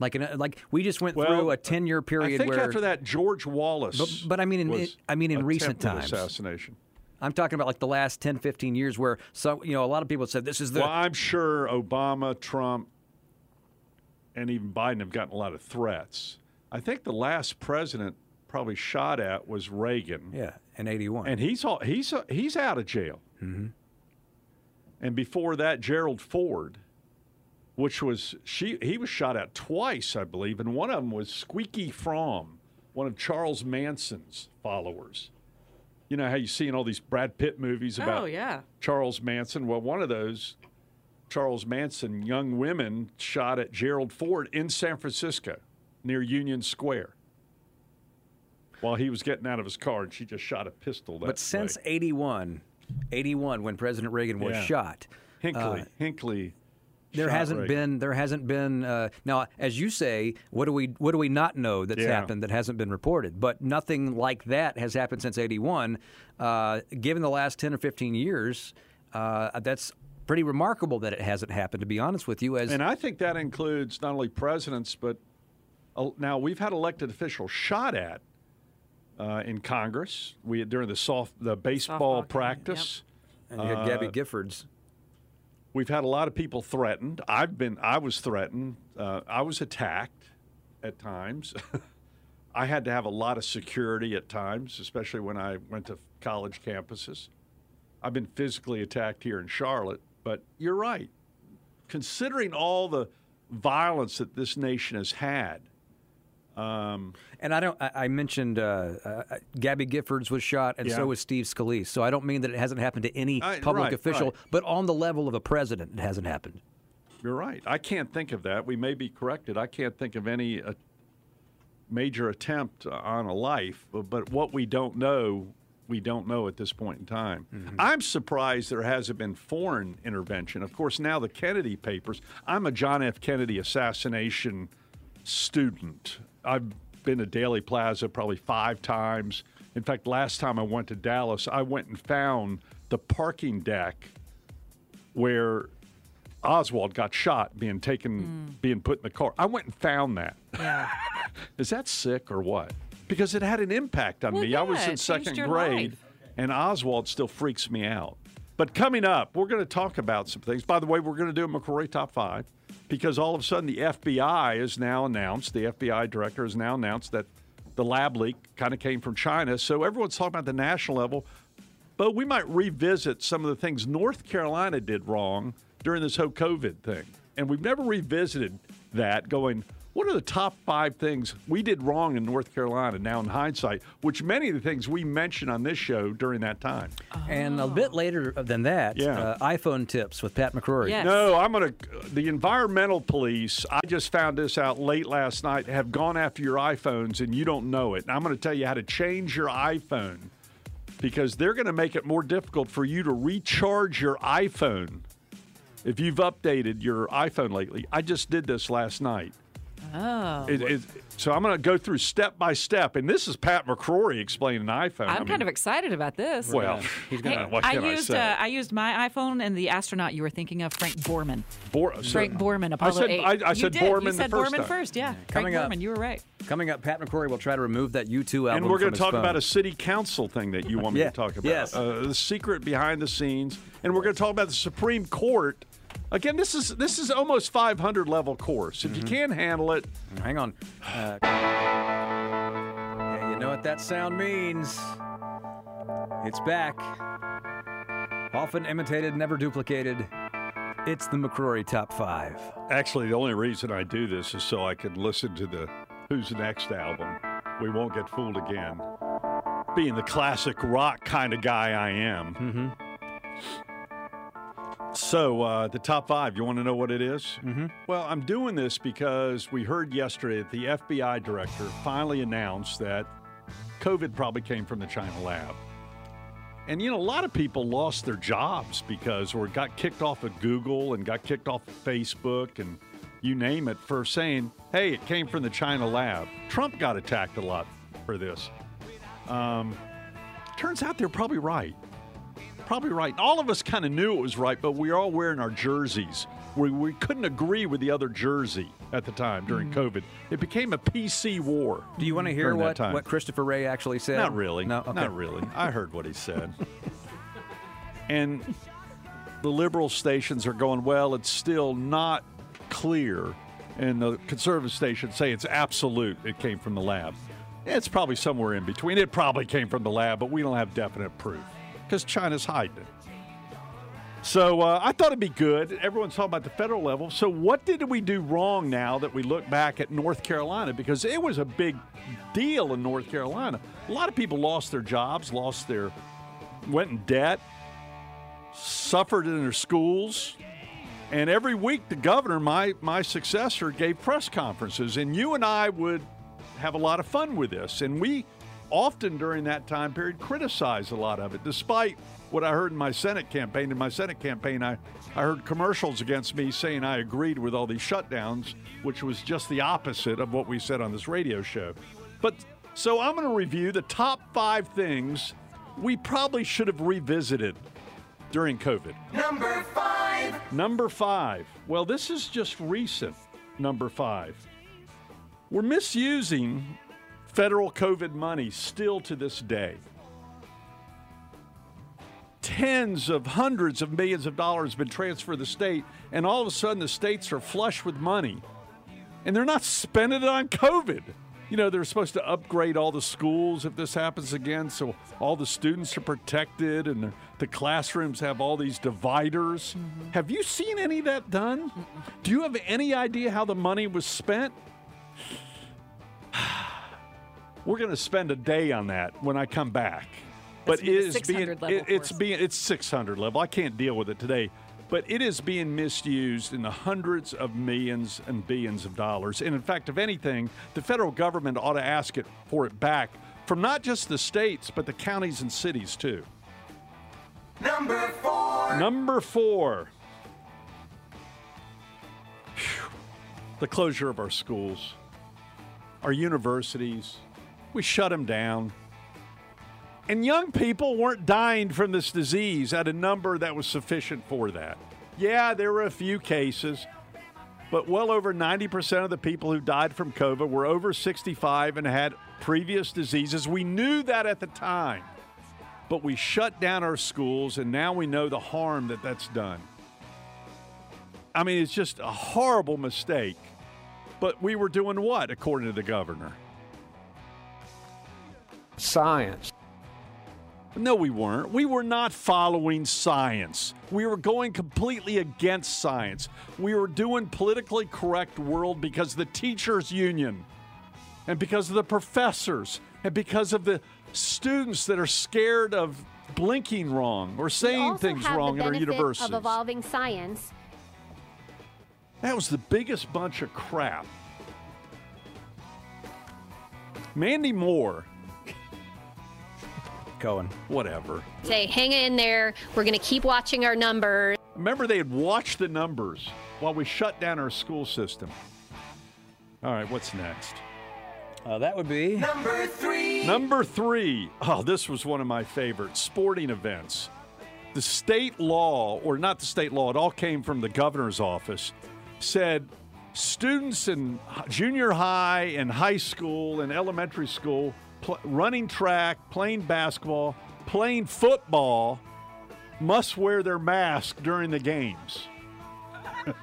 Like, like we just went
Well,
through a ten-year period
I think
where.
after that, George Wallace.
But, but I mean, in, I mean, in recent times.
assassination.
I'm talking about like the last 10, 15 years where some, you know, a lot of people said this is the.
Well, I'm sure Obama, Trump, and even Biden have gotten a lot of threats. I think the last president probably shot at was Reagan.
Yeah, in '81,
and he's all, he's he's out of jail.
Mm-hmm.
And before that, Gerald Ford, which was she he was shot at twice, I believe, and one of them was Squeaky Fromme, one of Charles Manson's followers. You know how you see in all these Brad Pitt movies about
Oh, yeah.
Charles Manson. Well, one of those Charles Manson young women shot at Gerald Ford in San Francisco near Union Square while he was getting out of his car, and she just shot a pistol. That
but since
way.
'81, '81 when President Reagan was
Yeah.
shot,
Hinckley,
uh,
Hinckley.
There
shot
hasn't
Reagan.
been there hasn't been uh, now as you say what do we what do we not know that's
Yeah.
happened that hasn't been reported but nothing like that has happened since 81 uh, given the last 10 or 15 years uh, that's pretty remarkable that it hasn't happened to be honest with you as
And I think that includes not only presidents, but uh, now we've had elected officials shot at uh, in Congress. We during the soft the baseball
Softball game,
practice.
and you had Gabby
Uh,
Giffords
We've had a lot of people threatened. I've been. I was threatened. Uh, I was attacked at times. I had to have a lot of security at times, especially when I went to college campuses. I've been physically attacked here in Charlotte, but you're right. Considering all the violence that this nation has had, um,
and I don't. I, I mentioned uh, uh, Gabby Giffords was shot, and
Yeah.
so was Steve Scalise. So I don't mean that it hasn't happened to any
I-
public
right,
official,
right.
but on the level of a president, it hasn't happened.
You're right. I can't think of that. We may be corrected. I can't think of any uh, major attempt on a life, but, but what we don't know, we don't know at this point in time. I'm surprised there hasn't been foreign intervention. Of course, now the Kennedy papers. I'm a John F. Kennedy assassination student. I've been to Dealey Plaza probably five times. In fact, last time I went to Dallas, I went and found the parking deck where Oswald got shot being taken, being put in the car. I went and found that.
Yeah.
Is that sick or what? Because it had an impact on
Well,
me. I was in second grade,
life.
and Oswald still freaks me out. But coming up, we're going to talk about some things. By the way, we're going to do a McCrory top five because all of a sudden the FBI is now announced, the FBI director has now announced that the lab leak kind of came from China. So everyone's talking about the national level, but we might revisit some of the things North Carolina did wrong during this whole COVID thing. And we've never revisited that going, what are the top five things we did wrong in North Carolina now in hindsight, which many of the things we mentioned on this show during that time?
And a bit later than that,
Yeah.
uh, iPhone tips with Pat McCrory.
No, I'm going to. The environmental police, I just found this out late last night, have gone after your iPhones and you don't know it. And I'm going to tell you how to change your iPhone because they're going to make it more difficult for you to recharge your iPhone if you've updated your iPhone lately. I just did this last night.
Oh.
It- it- so I'm going to go through step by step. And this is Pat McCrory explaining iPhone.
I'm
I mean,
kind of excited about this.
Well, he's gonna- what
I
can I
used
say?
Uh, I used my iPhone and the astronaut you were thinking of, Frank Borman.
Bor-
Frank
so-
Borman,
I
Apollo
said-
8.
I- I
You
said
did.
Borman
You
the
said
first
Borman
time.
first, yeah.
Coming
Frank
up.
Borman, you were right.
Coming up, Pat McCrory will try to remove that U2 album.
And we're
going
to
to
talk about a city council thing that you want me
Yeah,
to talk about.
yes.
Uh, the secret behind the scenes. And we're going to talk about the Supreme Court. Again, this is this is almost 500 level course. If you can't handle it,
hang on. Uh, yeah, you know what that sound means. It's back. Often imitated, never duplicated. It's the McCrory Top 5.
Actually, the only reason I do this is so I can listen to the Who's Next album. We won't get fooled again. Being the classic rock kind of guy I am.
Mm-hmm.
So, uh, the top five, you want to know what it is? Mm-hmm. Well, I'm doing this because we heard yesterday that the FBI director finally announced that COVID probably came from the China lab. And, you know, a lot of people lost their jobs because, or got kicked off of Google and got kicked off of Facebook and you name it for saying, hey, it came from the China lab. Trump got attacked a lot for this. Um, turns out they're probably right. Probably right. All of us kind of knew it was right, but we were all wearing our jerseys. We, we couldn't agree with the other jersey at the time during mm-hmm. COVID. It became a PC war.
Do you want to hear what, what Christopher Wray actually said?
Not really.
No, okay.
Not really. I heard what he said. and the liberal stations are going, well, it's still not clear. And the conservative stations say it's absolute. It came from the lab. It's probably somewhere in between. It probably came from the lab, but we don't have definite proof because China's hiding it. So uh, I thought it'd be good. Everyone's talking about the federal level. So what did we do wrong now that we look back at North Carolina? Because it was a big deal in North Carolina. A lot of people lost their jobs, lost their, went in debt, suffered in their schools. And every week, the governor, my my successor, gave press conferences, and you and I would have a lot of fun with this. And we often during that time period criticized a lot of it, despite what I heard in my Senate campaign. In my Senate campaign, I, I heard commercials against me saying I agreed with all these shutdowns, which was just the opposite of what we said on this radio show. But so I'm going to review the top five things we probably should have revisited during COVID.
Number five.
Number five. Well, this is just recent. Number five. We're misusing federal COVID money still to this day. Tens of hundreds of millions of dollars have been transferred to the state, and all of a sudden the states are flush with money. And they're not spending it on COVID. You know, they're supposed to upgrade all the schools if this happens again, so all the students are protected and the, the classrooms have all these dividers. Mm-hmm. Have you seen any of that done? Do you have any idea how the money was spent? We're going to spend a day on that when I come back. But
That's
it
the
is being
600 level
it- it's
course.
being it's 600 level. I can't deal with it today. But it is being misused in the hundreds of millions and billions of dollars. And in fact, if anything, the federal government ought to ask it for it back from not just the states, but the counties and cities too.
Number four.
Number four. Phew. The closure of our schools, our universities. We shut them down. And young people weren't dying from this disease at a number that was sufficient for that. Yeah, there were a few cases, but well over 90% of the people who died from COVID were over 65 and had previous diseases. We knew that at the time, but we shut down our schools, and now we know the harm that that's done. I mean, it's just a horrible mistake. But we were doing what, according to the governor?
Science.
No, we weren't. We were not following science. We were going completely against science. We were doing politically correct world because the teachers union and because of the professors and because of the students that are scared of blinking wrong or saying
also
things
have
wrong
the
in our
benefit. Of evolving science.
That was the biggest bunch of crap. Mandy Moore.
Cohen.
Whatever.
Say, hang in there. We're going to keep watching our numbers.
Remember, they had watched the numbers while we shut down our school system. All right, what's next?
Uh, that would be
Number three.
Number three. Oh, this was one of my favorites sporting events. The state law, or not the state law, it all came from the governor's office, said students in junior high and high school and elementary school pl- running track, playing basketball, playing football must wear their mask during the games.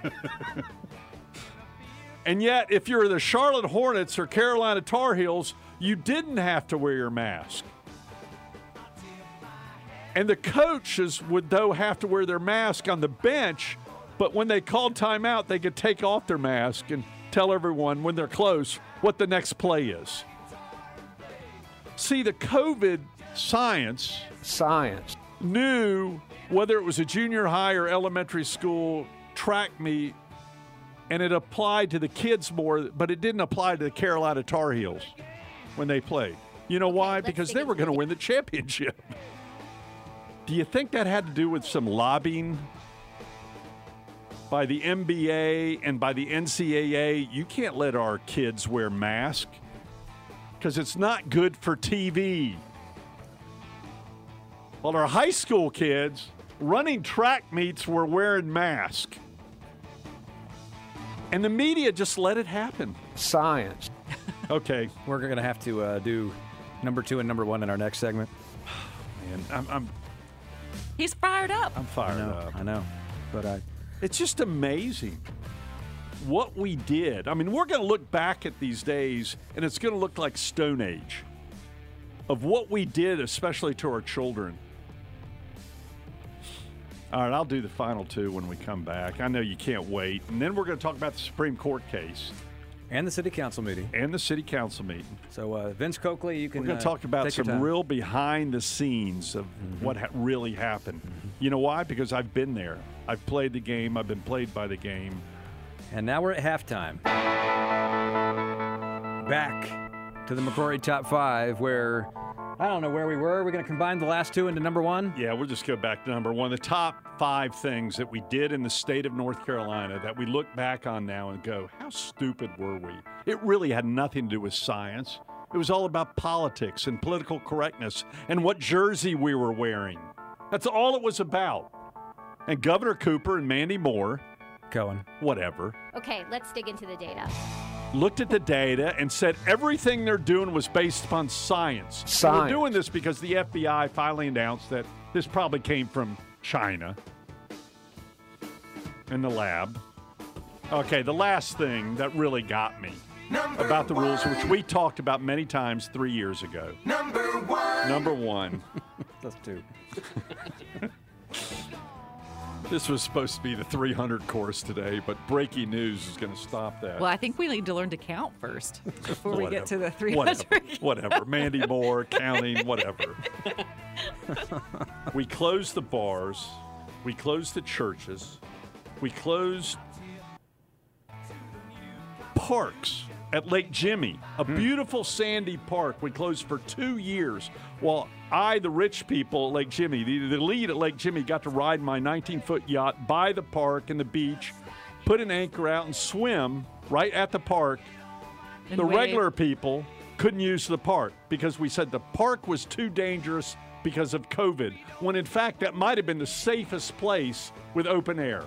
and yet, if you're the Charlotte Hornets or Carolina Tar Heels, you didn't have to wear your mask. And the coaches would, though, have to wear their mask on the bench, but when they called timeout, they could take off their mask and tell everyone when they're close what the next play is. See, the COVID science
Science.
knew whether it was a junior high or elementary school track meet, and it applied to the kids more, but it didn't apply to the Carolina Tar Heels when they played. You know why? because they were going to win the championship. Do you think that had to do with some lobbying by the NBA and by the NCAA? You can't let our kids wear masks because it's not good for TV. While our high school kids running track meets were wearing masks. And the media just let it happen.
Science.
Okay.
We're going to have to uh, do number two and number one in our next segment.
Man, I'm, I'm,
He's fired up.
I'm fired
I know,
up.
I know. But I.
It's just amazing what we did. I mean, we're going to look back at these days, and it's going to look like Stone Age of what we did, especially to our children. All right, I'll do the final two when we come back. I know you can't wait. And then we're going to talk about the Supreme Court case.
And the city council meeting.
And the city council meeting.
So, uh, Vince Coakley, you can.
We're going to
uh,
talk about some real behind the scenes of what ha- really happened. You know why? Because I've been there. I've played the game. I've been played by the game.
And now we're at halftime. Back to the McCrory top five, where I don't know where we were. We're going to combine the last two into number one.
Yeah, we'll just go back to number one. The top five things that we did in the state of North Carolina that we look back on now and go, how stupid were we? It really had nothing to do with science. It was all about politics and political correctness and what jersey we were wearing. That's all it was about. And Governor Cooper and Mandy Moore,
Cohen,
whatever,
Okay, let's dig into the data.
looked at the data and said everything they're doing was based upon science. And We're doing this because the FBI finally announced that this probably came from China in the lab. Okay, the last thing that really got me
Number
about the rules, which we talked about many times three years ago.
Number one.
Number one,
That's two.
this was supposed to be the 300 course today, but breaking news is going to stop that.
Well, I think we need to learn to count first before we get to the 300.
Whatever, whatever. Mandy Moore, counting, whatever. we closed the bars. We closed the churches. We closed parks at Lake Jimmy, a hmm. beautiful sandy park. We closed for two years while I, the rich people at Lake Jimmy, the, the lead at Lake Jimmy, got to ride my 19 foot yacht by the park and the beach, put an anchor out, and swim right at the park
And
the
wave.
regular people couldn't use the park because we said the park was too dangerous because of COVID, when in fact that might have been the safest place with open air.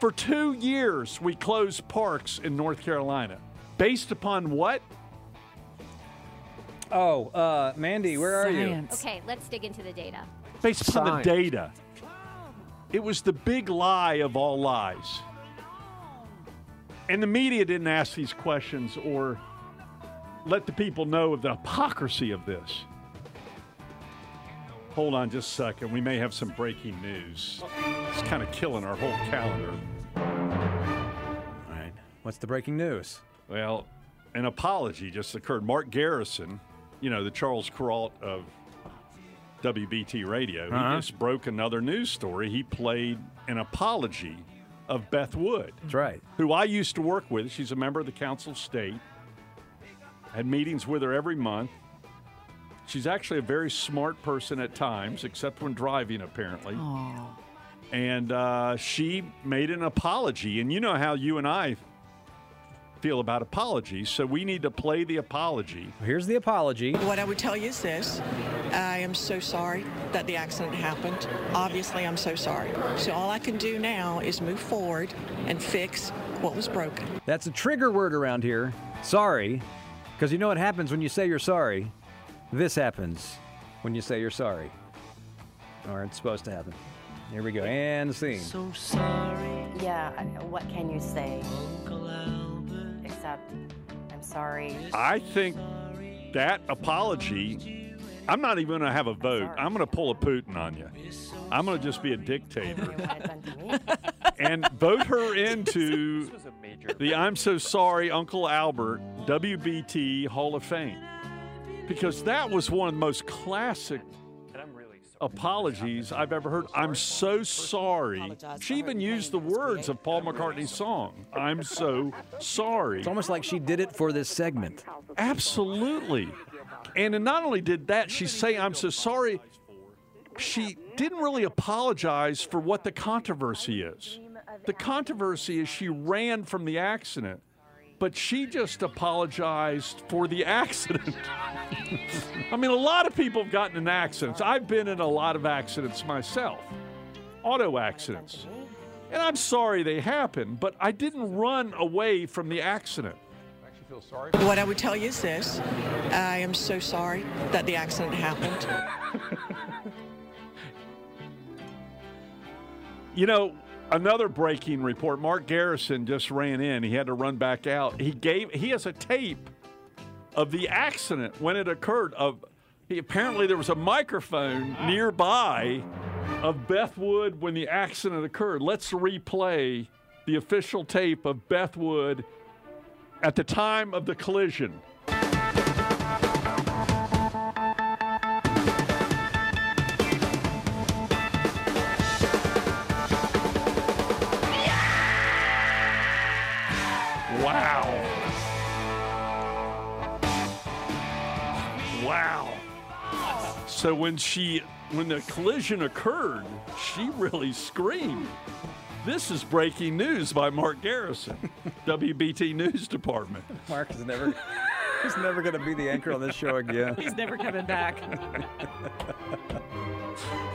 For two years, we closed parks in North Carolina. Based upon what?
Oh, uh, Mandy, where are you?
Okay, let's dig into the data.
Based upon
Science.
the data. It was the big lie of all lies. And the media didn't ask these questions or let the people know of the hypocrisy of this. Hold on just a second. We may have some breaking news. It's kind of killing our whole calendar.
All right. What's the breaking news?
Well, an apology just occurred. Mark Garrison, you know, the Charles Kuralt of WBT Radio,
Uh-huh.
he just broke another news story. He played an apology of Beth Wood.
That's right.
Who I used to work with. She's a member of the Council of State. Had meetings with her every month. She's actually a very smart person at times, except when driving, apparently. And uh, she made an apology. And you know how you and I feel about apologies, so we need to play the apology.
Here's the apology.
What I would tell you is this I am so sorry that the accident happened. Obviously, I'm so sorry. So, all I can do now is move forward and fix what was broken.
That's a trigger word around here. Sorry. Because you know what happens when you say you're sorry? This happens when you say you're sorry. Or it's supposed to happen. Here we go. And scene.
So sorry. Yeah, I- what can you say? Uncle Albert. Except, I'm sorry.
I think that apology, I'm not even going to have a vote. I'm going to pull a Putin on you. I'm going to just be a dictator and vote her into the I'm So Sorry, Uncle Albert WBT Hall of Fame. Because that was one of the most classic apologies I've ever heard. I'm so sorry. She even used the words of Paul McCartney's song. I'm so sorry. It's
almost like she did it for this segment.
Absolutely. And not only did that, she say, I'm so sorry. She didn't really apologize for what the controversy is. The controversy is she ran from the accident, but she just apologized for the accident. I mean, a lot of people have gotten in accidents. I've been in a lot of accidents myself, auto accidents. And I'm sorry they happened, but I didn't run away from the accident.
What I would tell you is this I am so sorry that the accident happened.
You know, another breaking report. Mark Garrison just ran in. He had to run back out. He gave. He has a tape of the accident when it occurred. Of he apparently there was a microphone nearby of Beth Wood when the accident occurred. Let's replay the official tape of Beth Wood at the time of the collision. So when she when the collision occurred, she really screamed. This is breaking news by Mark Garrison, WBT News Department.
Mark is never he's never going to be the anchor on this show again.
He's never coming back.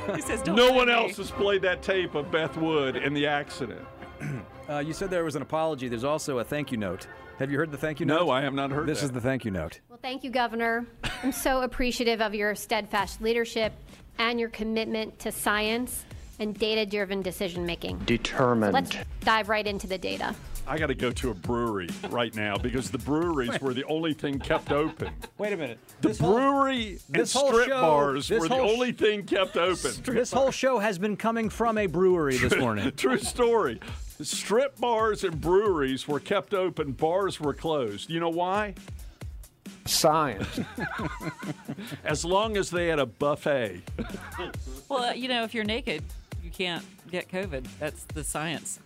he says, Don't
no one
me."
else has played that tape of Beth Wood in the accident.
Uh, you said there was an apology. There's also a thank you note. Have you heard the thank you note?
No, I have not heard
This
that.
is the thank you note.
Well, thank you, Governor. I'm so appreciative of your steadfast leadership and your commitment to science and data driven decision making.
Determined.
Let's dive right into the data.
I got to go to a brewery right now because the breweries were the only thing kept open.
Wait a minute.
The
This whole-
brewery and
this whole
strip
show-
bars were the
sh-
only thing kept open.
This whole show has been coming from a brewery this morning.
True story. Strip bars and breweries were kept open, bars were closed. You know why?
Science.
as long as they had a buffet.
Well, you know, if you're naked, you can't get COVID. That's the science.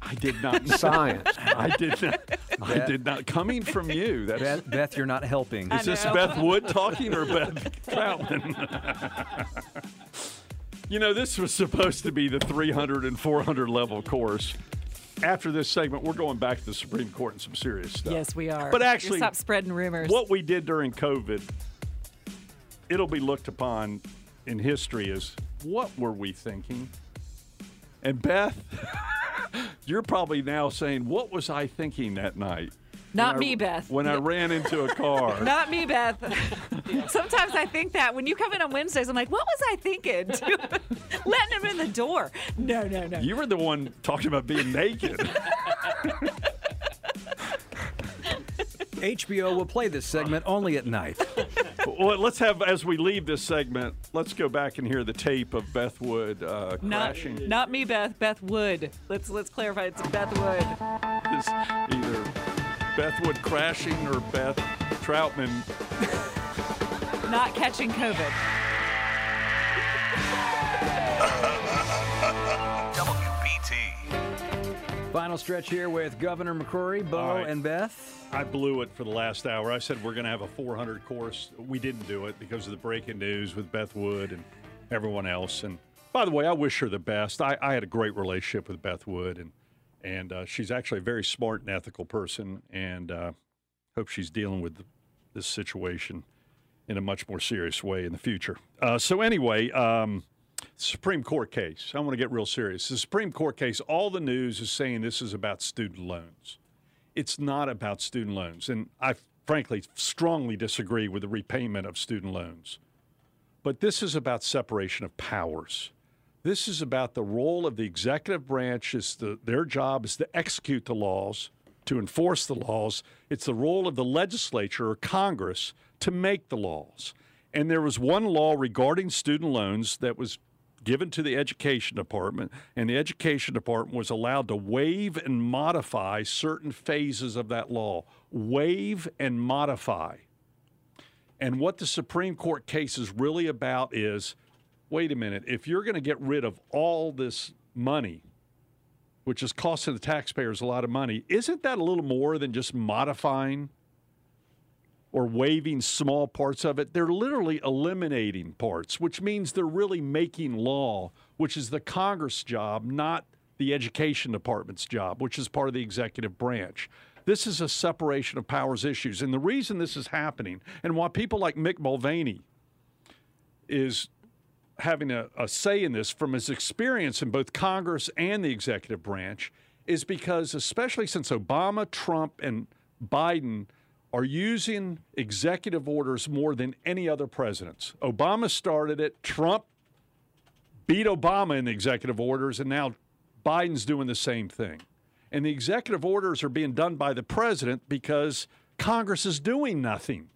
I did not
Science.
I did not. I did not. Coming from you. That's
Beth, Beth, you're not helping.
Is this Beth Wood talking or Beth Troutman? You know, this was supposed to be the 300 and 400 level course. After this segment, we're going back to the Supreme Court and some serious stuff.
Yes, we are.
But actually,
stop spreading rumors.
what we did during COVID, it'll be looked upon in history as what were we thinking? And Beth, you're probably now saying, "What was I thinking that night?"
Not
I-
me, Beth.
When I ran into a car.
Not me, Beth. Sometimes I think that when you come in on Wednesdays, I'm like, what was I thinking? Letting him in the door. No, no, no.
You were the one talking about being naked.
HBO will play this segment only at night.
well, let's have as we leave this segment, let's go back and hear the tape of Beth Wood uh,
Not,
crashing.
not me, Beth. Beth Wood. Let's let's clarify. It's Beth Wood.
This either Beth Wood crashing or Beth Troutman.
Not catching COVID.
WBT.
Final stretch here with Governor McCrory, Bo,
All right.
and Beth.
I blew it for the last hour. I said we're going to have a 400 course. We didn't do it because of the breaking news with Beth Wood and everyone else. And by the way, I wish her the best. I, I had a great relationship with Beth Wood, and and uh, she's actually a very smart and ethical person. And uh, hope she's dealing with this situation in a much more serious way in the future. Uh, so anyway, um, Supreme Court case. I want to get real serious. The Supreme Court case. All the news is saying this is about student loans it's not about student loans. And I frankly strongly disagree with the repayment of student loans. But this is about separation of powers. This is about the role of the executive branch. Is the, their job is to execute the laws, to enforce the laws. It's the role of the legislature or Congress to make the laws. And there was one law regarding student loans that was given to the education department, and the education department was allowed to waive and modify certain phases of that law. Waive and modify. And what the Supreme Court case is really about is wait a minute, if you're going to get rid of all this money, which is costing the taxpayers a lot of money, isn't that a little more than just modifying or waiving small parts of it? They're literally eliminating parts, which means they're really making law, which is the Congress job, not the education department's job, which is part of the executive branch. This is a separation of powers issues. And the reason this is happening, and why people like Mick Mulvaney is having a, a say in this from his experience in both Congress and the executive branch, is because, especially since Obama, Trump, and Biden are using executive orders more than any other presidents. Obama started it, Trump beat Obama in the executive orders, and now Biden's doing the same thing. And the executive orders are being done by the president because Congress is doing nothing.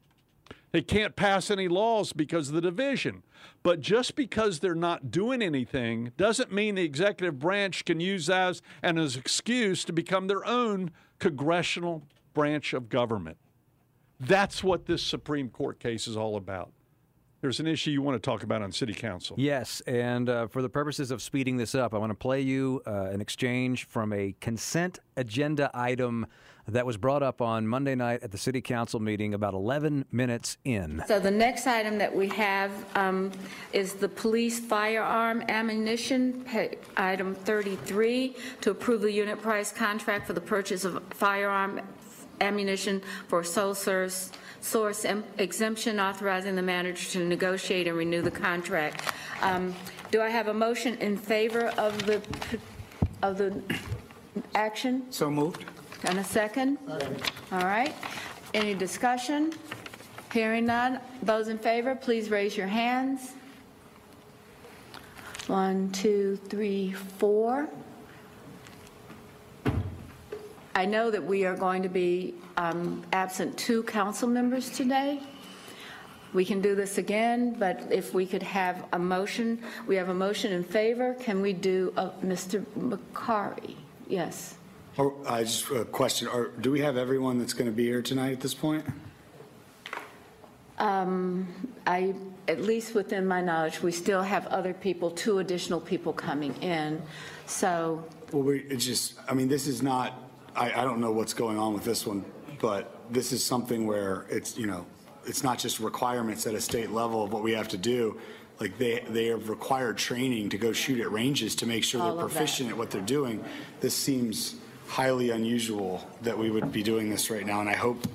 They can't pass any laws because of the division. But just because they're not doing anything doesn't mean the executive branch can use that as an excuse to become their own congressional branch of government. That's what this Supreme Court case is all about. There's an issue you want to talk about on City Council.
Yes, and uh, for the purposes of speeding this up, I want to play you uh, an exchange from a consent agenda item that was brought up on Monday night at the City Council meeting about 11 minutes in.
So the next item that we have um, is the police firearm ammunition, pa- item 33, to approve the unit price contract for the purchase of firearm ammunition for sole source, source em- exemption, authorizing the manager to negotiate and renew the contract. Um, Do I have a motion in favor of the, of the action?
So moved.
And a second? All right. Any discussion? Hearing none. Those in favor, please raise your hands. One, two, three, four. I know that we are going to be um, absent two council members today. We can do this again, but if we could have a motion, we have a motion in favor. Can we do, uh, Mr. Bokhari? Yes.
Oh, I just a question. Are, do we have everyone that's going to be here tonight at this point?
Um, I, at least within my knowledge, we still have other people, two additional people coming in. So,
Well, we, it's just, I mean, this is not, I, I don't know what's going on with this one, but this is something where it's, you know, it's not just requirements at a state level of what we have to do. Like they, they have required training to go shoot at ranges to make sure
All
they're
of that.
proficient at what they're doing. This seems highly unusual that we would be doing this right now, and I hope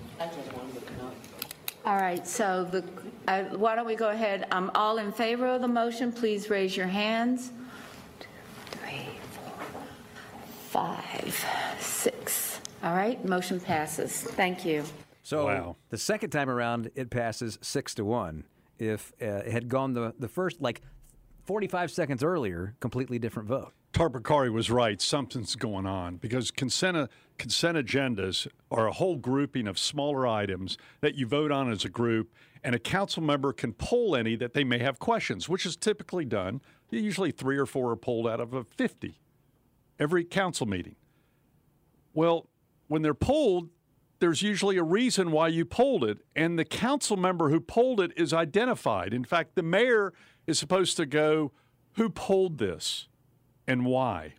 all right, so the, uh, why don't we go ahead? Um, All in favor of the motion, please raise your hands. Two, three, four, five, six. All right, motion passes. Thank you.
So the second time around, it passes six to one. If uh, it had gone the, the first, like 45 seconds earlier, completely different vote.
Tariq Bokhari was right. Something's going on because consent, consent agendas are a whole grouping of smaller items that you vote on as a group, and a council member can pull any that they may have questions, which is typically done. Usually three or four are pulled out of a 50 every council meeting. Well, when they're pulled, there's usually a reason why you pulled it, and the council member who pulled it is identified. In fact, the mayor is supposed to go, Who pulled this and why?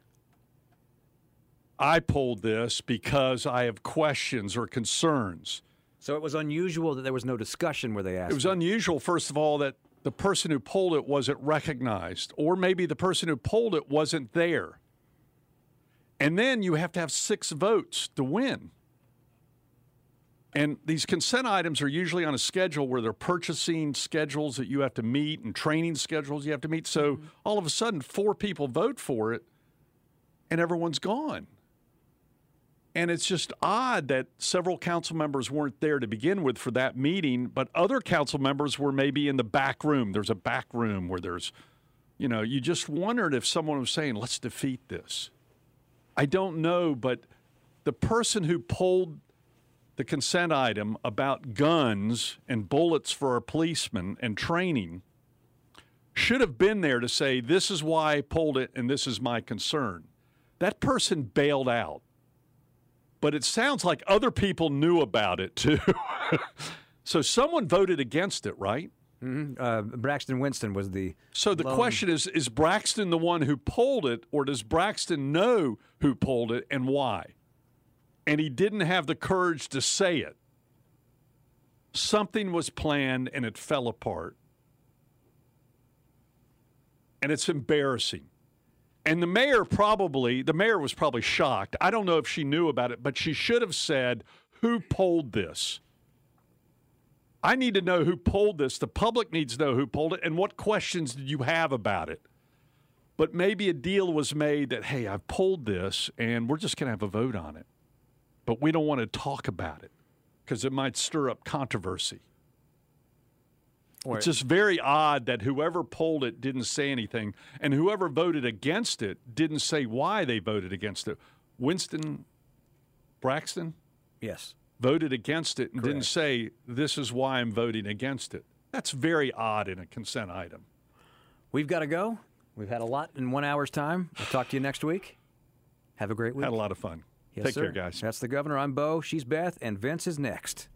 I pulled this because I have questions or concerns.
So it was unusual that there was no discussion where they asked.
It was unusual, first of all, that the person who pulled it wasn't recognized, or maybe the person who pulled it wasn't there. And then you have to have six votes to win. And these consent items are usually on a schedule where they're purchasing schedules that you have to meet and training schedules you have to meet. So mm-hmm. all of a sudden, four people vote for it and everyone's gone. And it's just odd that several council members weren't there to begin with for that meeting, but other council members were maybe in the back room. There's a back room where there's, you know, you just wondered if someone was saying, let's defeat this. I don't know, but the person who pulled the consent item about guns and bullets for our policemen and training should have been there to say, This is why I pulled it and this is my concern. That person bailed out. But it sounds like other people knew about it too. so someone voted against it, right?
Mm-hmm. Uh, Braxton Winston was the.
So the
lone-
question is Is Braxton the one who pulled it, or does Braxton know who pulled it and why? And he didn't have the courage to say it. Something was planned and it fell apart. And it's embarrassing. And the mayor probably, the mayor was probably shocked. I don't know if she knew about it, but she should have said, Who pulled this? I need to know who pulled this. The public needs to know who pulled it and what questions did you have about it. But maybe a deal was made that, hey, I've pulled this and we're just going to have a vote on it. But we don't want to talk about it because it might stir up controversy.
Or-
It's just very odd that whoever pulled it didn't say anything, and whoever voted against it didn't say why they voted against it. Winston Braxton?
Yes.
Voted against it and didn't say, This is why I'm voting against it. That's very odd in a consent item.
We've got to go. We've had a lot in one hour's time. We'll talk to you next week. Have a great week.
Had a lot of fun.
Yes,
Take
sir.
care, guys.
That's the governor. I'm Bo. She's Beth, and Vince is next.